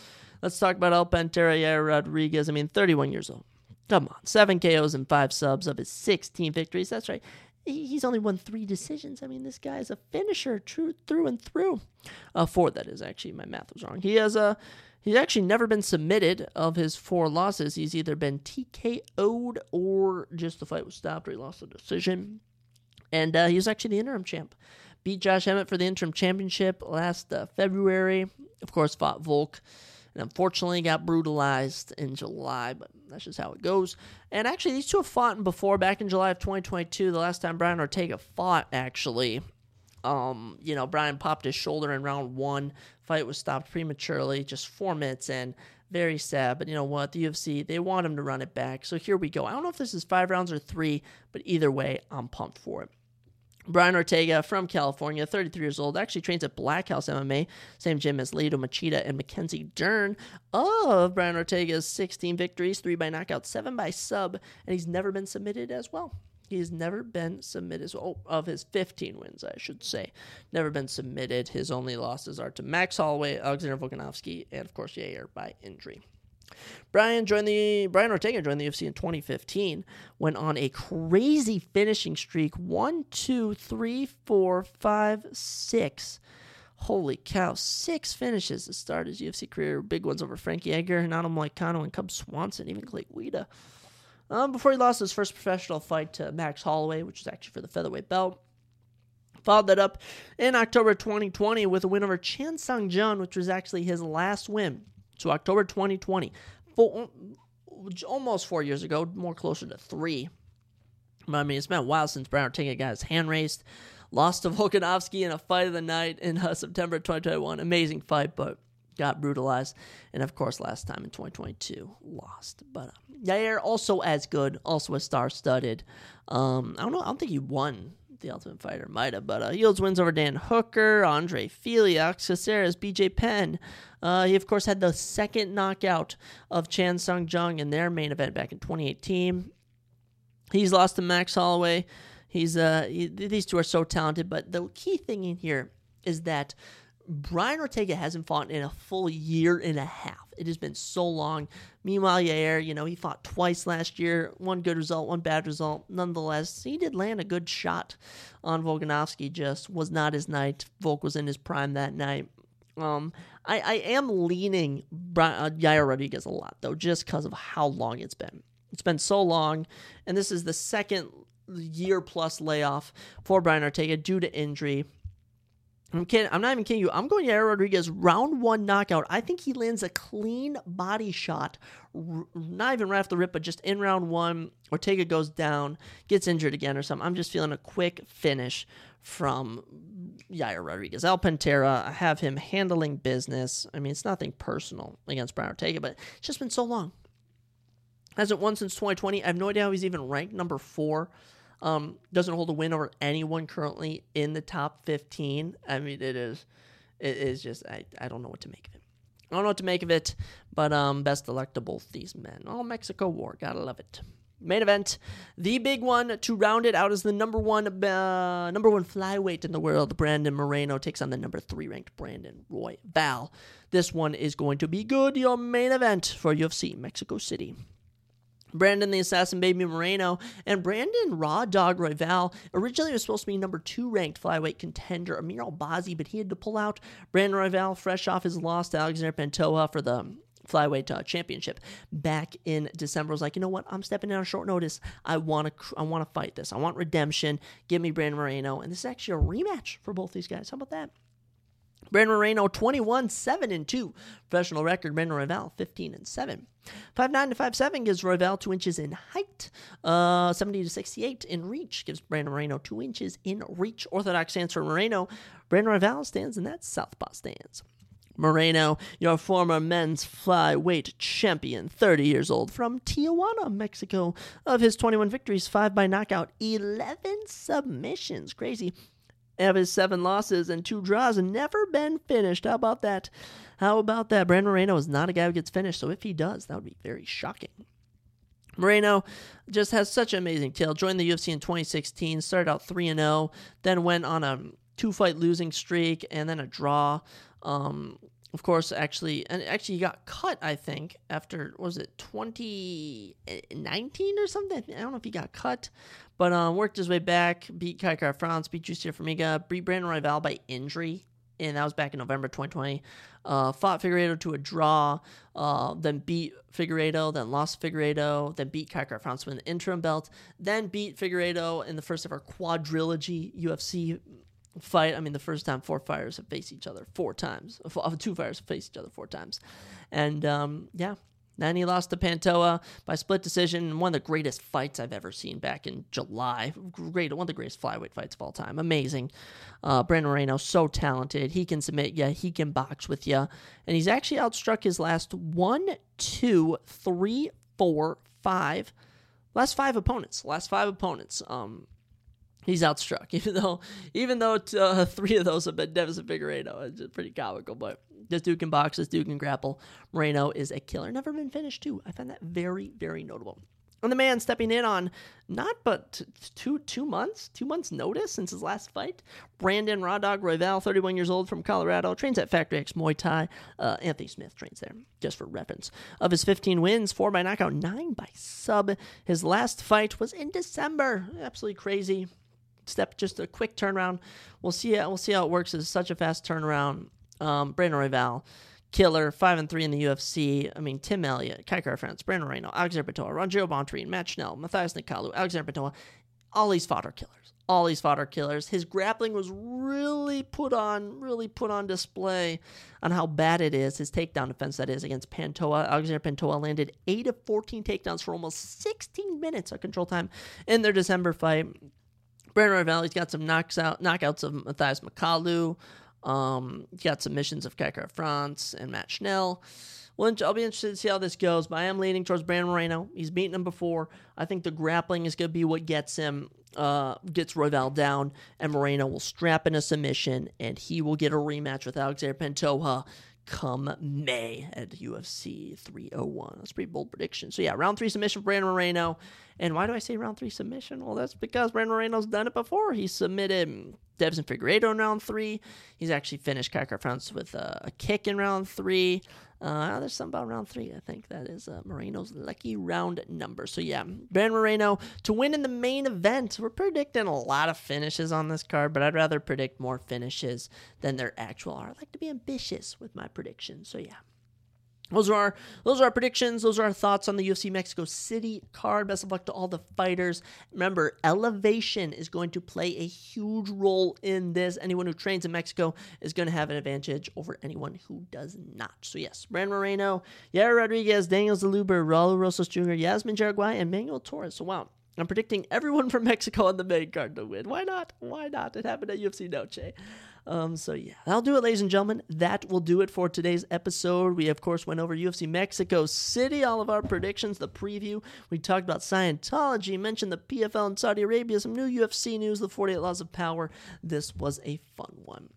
Let's talk about El Pantera Yair Rodriguez. I mean, 31 years old. Come on, 7 KOs and 5 subs of his 16 victories. That's right he's only won three decisions. I mean, this guy is a finisher, true through and through. Uh, four, that is actually my math was wrong. He has a he's actually never been submitted of his four losses. He's either been TKO'd or just the fight was stopped or he lost a decision. And uh, he was actually the interim champ. Beat Josh Emmett for the interim championship last uh, February. Of course, fought Volk and unfortunately got brutalized in July, but that's just how it goes. And actually, these two have fought before back in July of 2022. The last time Brian Ortega fought, actually, um, you know, Brian popped his shoulder in round one. Fight was stopped prematurely, just four minutes in. Very sad, but you know what? The UFC, they want him to run it back. So here we go. I don't know if this is five rounds or three, but either way, I'm pumped for it. Brian Ortega from California, 33 years old, actually trains at Black House MMA, same gym as Lyoto Machida and Mackenzie Dern. Of Brian Ortega's 16 victories, 3 by knockout, 7 by sub, and he's never been submitted as well. He's never been submitted. So, oh, of his 15 wins, I should say, never been submitted. His only losses are to Max Holloway, Alexander Volkanovski, and of course Yair by injury. Brian joined the Brian Ortega joined the UFC in 2015. Went on a crazy finishing streak. One, two, three, four, five, six. Holy cow! Six finishes to start his UFC career. Big ones over Frankie Edgar, Renato Moicano, and Cub Swanson. Even Clay Guida. Um, before he lost his first professional fight to Max Holloway, which was actually for the featherweight belt. Followed that up in October 2020 with a win over Chan Sung Jung, which was actually his last win. So October 2020, four, almost four years ago, more closer to three. I mean, it's been a while since Brian Ortega got his hand raised. Lost to [laughs] Volkanovski in a fight of the night in uh, September 2021. Amazing fight, but got brutalized. And of course, last time in 2022, lost. But uh, Yair also as good, also a star studded. Um, I don't know. I don't think he won the Ultimate Fighter, might have, but uh, holds wins over Dan Hooker, Andre Fili, Caceres, BJ Penn. Uh, he, of course, had the second knockout of Chan Sung Jung in their main event back in 2018. He's lost to Max Holloway. He's uh, he, these two are so talented, but the key thing in here is that Brian Ortega hasn't fought in a full year and a half. It has been so long. Meanwhile, Yair, you know, he fought twice last year. One good result, one bad result. Nonetheless, he did land a good shot on Volkanovski. Just was not his night. Volk was in his prime that night. Um, I, I am leaning Brian, uh, Yair Rodriguez a lot though, just because of how long it's been. It's been so long, and this is the second year plus layoff for Brian Ortega due to injury. I'm kidding. I'm not even kidding you. I'm going Yair Rodriguez round one knockout. I think he lands a clean body shot, r- not even right off the rip, but just in round one. Ortega goes down, gets injured again or something. I'm just feeling a quick finish from Yair Rodriguez. El Pantera, I have him handling business. I mean, it's nothing personal against Brian Ortega, but it's just been so long. Hasn't won since 2020. I have no idea how he's even ranked number four um, doesn't hold a win over anyone currently in the top 15. I mean, it is, it is just, I, I don't know what to make of it. I don't know what to make of it, but um, best of luck to both these men. All Mexico War, gotta love it. Main event, the big one to round it out is the number one uh, number one flyweight in the world. Brandon Moreno takes on the number three ranked Brandon Royval. This one is going to be good. Your main event for UFC Mexico City. Brandon the Assassin Baby Moreno, and Brandon Raw Dog Royval originally was supposed to be number two ranked flyweight contender Amir Albazi, but he had to pull out. Brandon Royval, fresh off his loss to Alexander Pantoja for the flyweight uh, championship back in December. was like, you know what? I'm stepping in on short notice. I want to. I want to fight this. I want redemption. Give me Brandon Moreno, and this is actually a rematch for both these guys. How about that? Brandon Moreno 21 7 and 2. Professional record Brandon Royval 15 and 7. 5'9 to 5'7 gives Royval 2 inches in height. Uh, 70 to 68 in reach gives Brandon Moreno 2 inches in reach. Orthodox stance for Moreno. Brandon Royval stands in that southpaw stance. Moreno, your former men's flyweight champion, 30 years old, from Tijuana, Mexico. Of his 21 victories, 5 by knockout, 11 submissions. Crazy of his seven losses and two draws and never been finished. How about that? How about that? Brandon Moreno is not a guy who gets finished, so if he does, that would be very shocking. Moreno just has such an amazing tale. Joined the UFC in 2016, started out 3 0, then went on a two fight losing streak and then a draw. Um, of course, actually, and actually, he got cut. I think after was it 2019 or something. I don't know if he got cut, but um, worked his way back, beat Kai Kara-France, beat Jussier Formiga, beat Brandon Royval by injury, and that was back in November 2020. Uh, fought Figueiredo to a draw, uh, then beat Figueiredo, then lost Figueiredo, then beat Kai Kara-France with an interim belt, then beat Figueiredo in the first our quadrilogy UFC fight. I mean, the first time four fighters have faced each other four times. [laughs] Two fighters have faced each other four times, and um, yeah. Then he lost to Pantoja by split decision. One of the greatest fights I've ever seen back in July. Great, one of the greatest flyweight fights of all time. Amazing. Uh, Brandon Moreno, so talented. He can submit you. He can box with you. And he's actually outstruck his last one, two, three, four, five, last five opponents. Last five opponents. Um, he's outstruck. [laughs] Even though, even though uh, three of those have been Deiveson Figueiredo, it's pretty comical. But this dude can box. This dude can grapple. Moreno is a killer. Never been finished too. I find that very, very notable. And the man stepping in on not but two two months, two months notice since his last fight. Brandon Raw Royval, 31 years old from Colorado, trains at Factory X Muay Thai. Uh, Anthony Smith trains there, just for reference. Of his 15 wins, four by knockout, nine by sub. His last fight was in December. Absolutely crazy. Step just a quick turnaround. We'll see. We'll see how it works. It's such a fast turnaround. Um, Brandon Royval killer, five and three in the UFC. I mean, Tim Elliott, Kai Kara-France, Brandon Moreno, Alexander Pantoja, Rogério Bontorin, Matt Schnell, Matheus Nicolau, Alexander Pantoja. All these fodder killers. All these fodder killers. His grappling was really put on, really put on display on how bad it is. His takedown defense that is against Pantoja. Alexander Pantoja landed eight of 14 takedowns for almost 16 minutes of control time in their December fight. Brandon Royval, he's got some knocks out, knockouts of Matheus Nicolau. Um, got submissions of Kai Kara-France and Matt Schnell. Well, I'll be interested to see how this goes, but I am leaning towards Brandon Moreno. He's beaten him before. I think the grappling is going to be what gets him, uh, gets Royval down, and Moreno will strap in a submission, and he will get a rematch with Alexander Pantoja come May at UFC 301. That's a pretty bold prediction. So yeah, round three submission for Brandon Moreno. And why do I say round three submission? Well, that's because Brandon Moreno's done it before. He submitted Deiveson Figueiredo in round three. He's actually finished Kai Kara-France with a, a, kick in round three. Uh, there's something about round three. I think that is uh, Moreno's lucky round number. So yeah, Ben Moreno to win in the main event. We're predicting a lot of finishes on this card, but I'd rather predict more finishes than their actual are. I like to be ambitious with my predictions. So yeah, those are our those are our predictions. Those are our thoughts on the UFC Mexico City card. Best of luck to all the fighters. Remember, elevation is going to play a huge role in this. Anyone who trains in Mexico is going to have an advantage over anyone who does not. So yes, Brandon Moreno, Yair Rodriguez, Daniel Zellhuber, Raul Rosas Jr., Yasmin Jauregui, and Manuel Torres. So wow. I'm predicting everyone [laughs] from Mexico on the main card to win. Why not? Why not? It happened at UFC Noche. Um, so yeah, that'll do it, ladies and gentlemen. That will do it for today's episode. We of course went over UFC Mexico City, all of our predictions, the preview. We talked about Scientology, mentioned the PFL in Saudi Arabia, some new UFC news, the 48 Laws of Power. This was a fun one.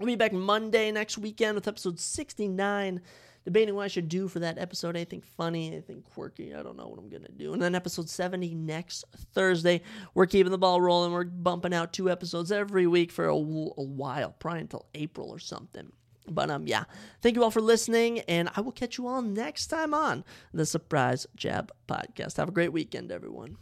We'll be back Monday next weekend with episode 69 debating what I should do for that episode. Anything funny, anything quirky. I don't know what I'm going to do. And then episode 70 next Thursday. We're keeping the ball rolling. We're bumping out two episodes every week for a, a while, probably until April or something. But um, yeah, thank you all for listening, and I will catch you all next time on the Surprise Jab Podcast. Have a great weekend, everyone.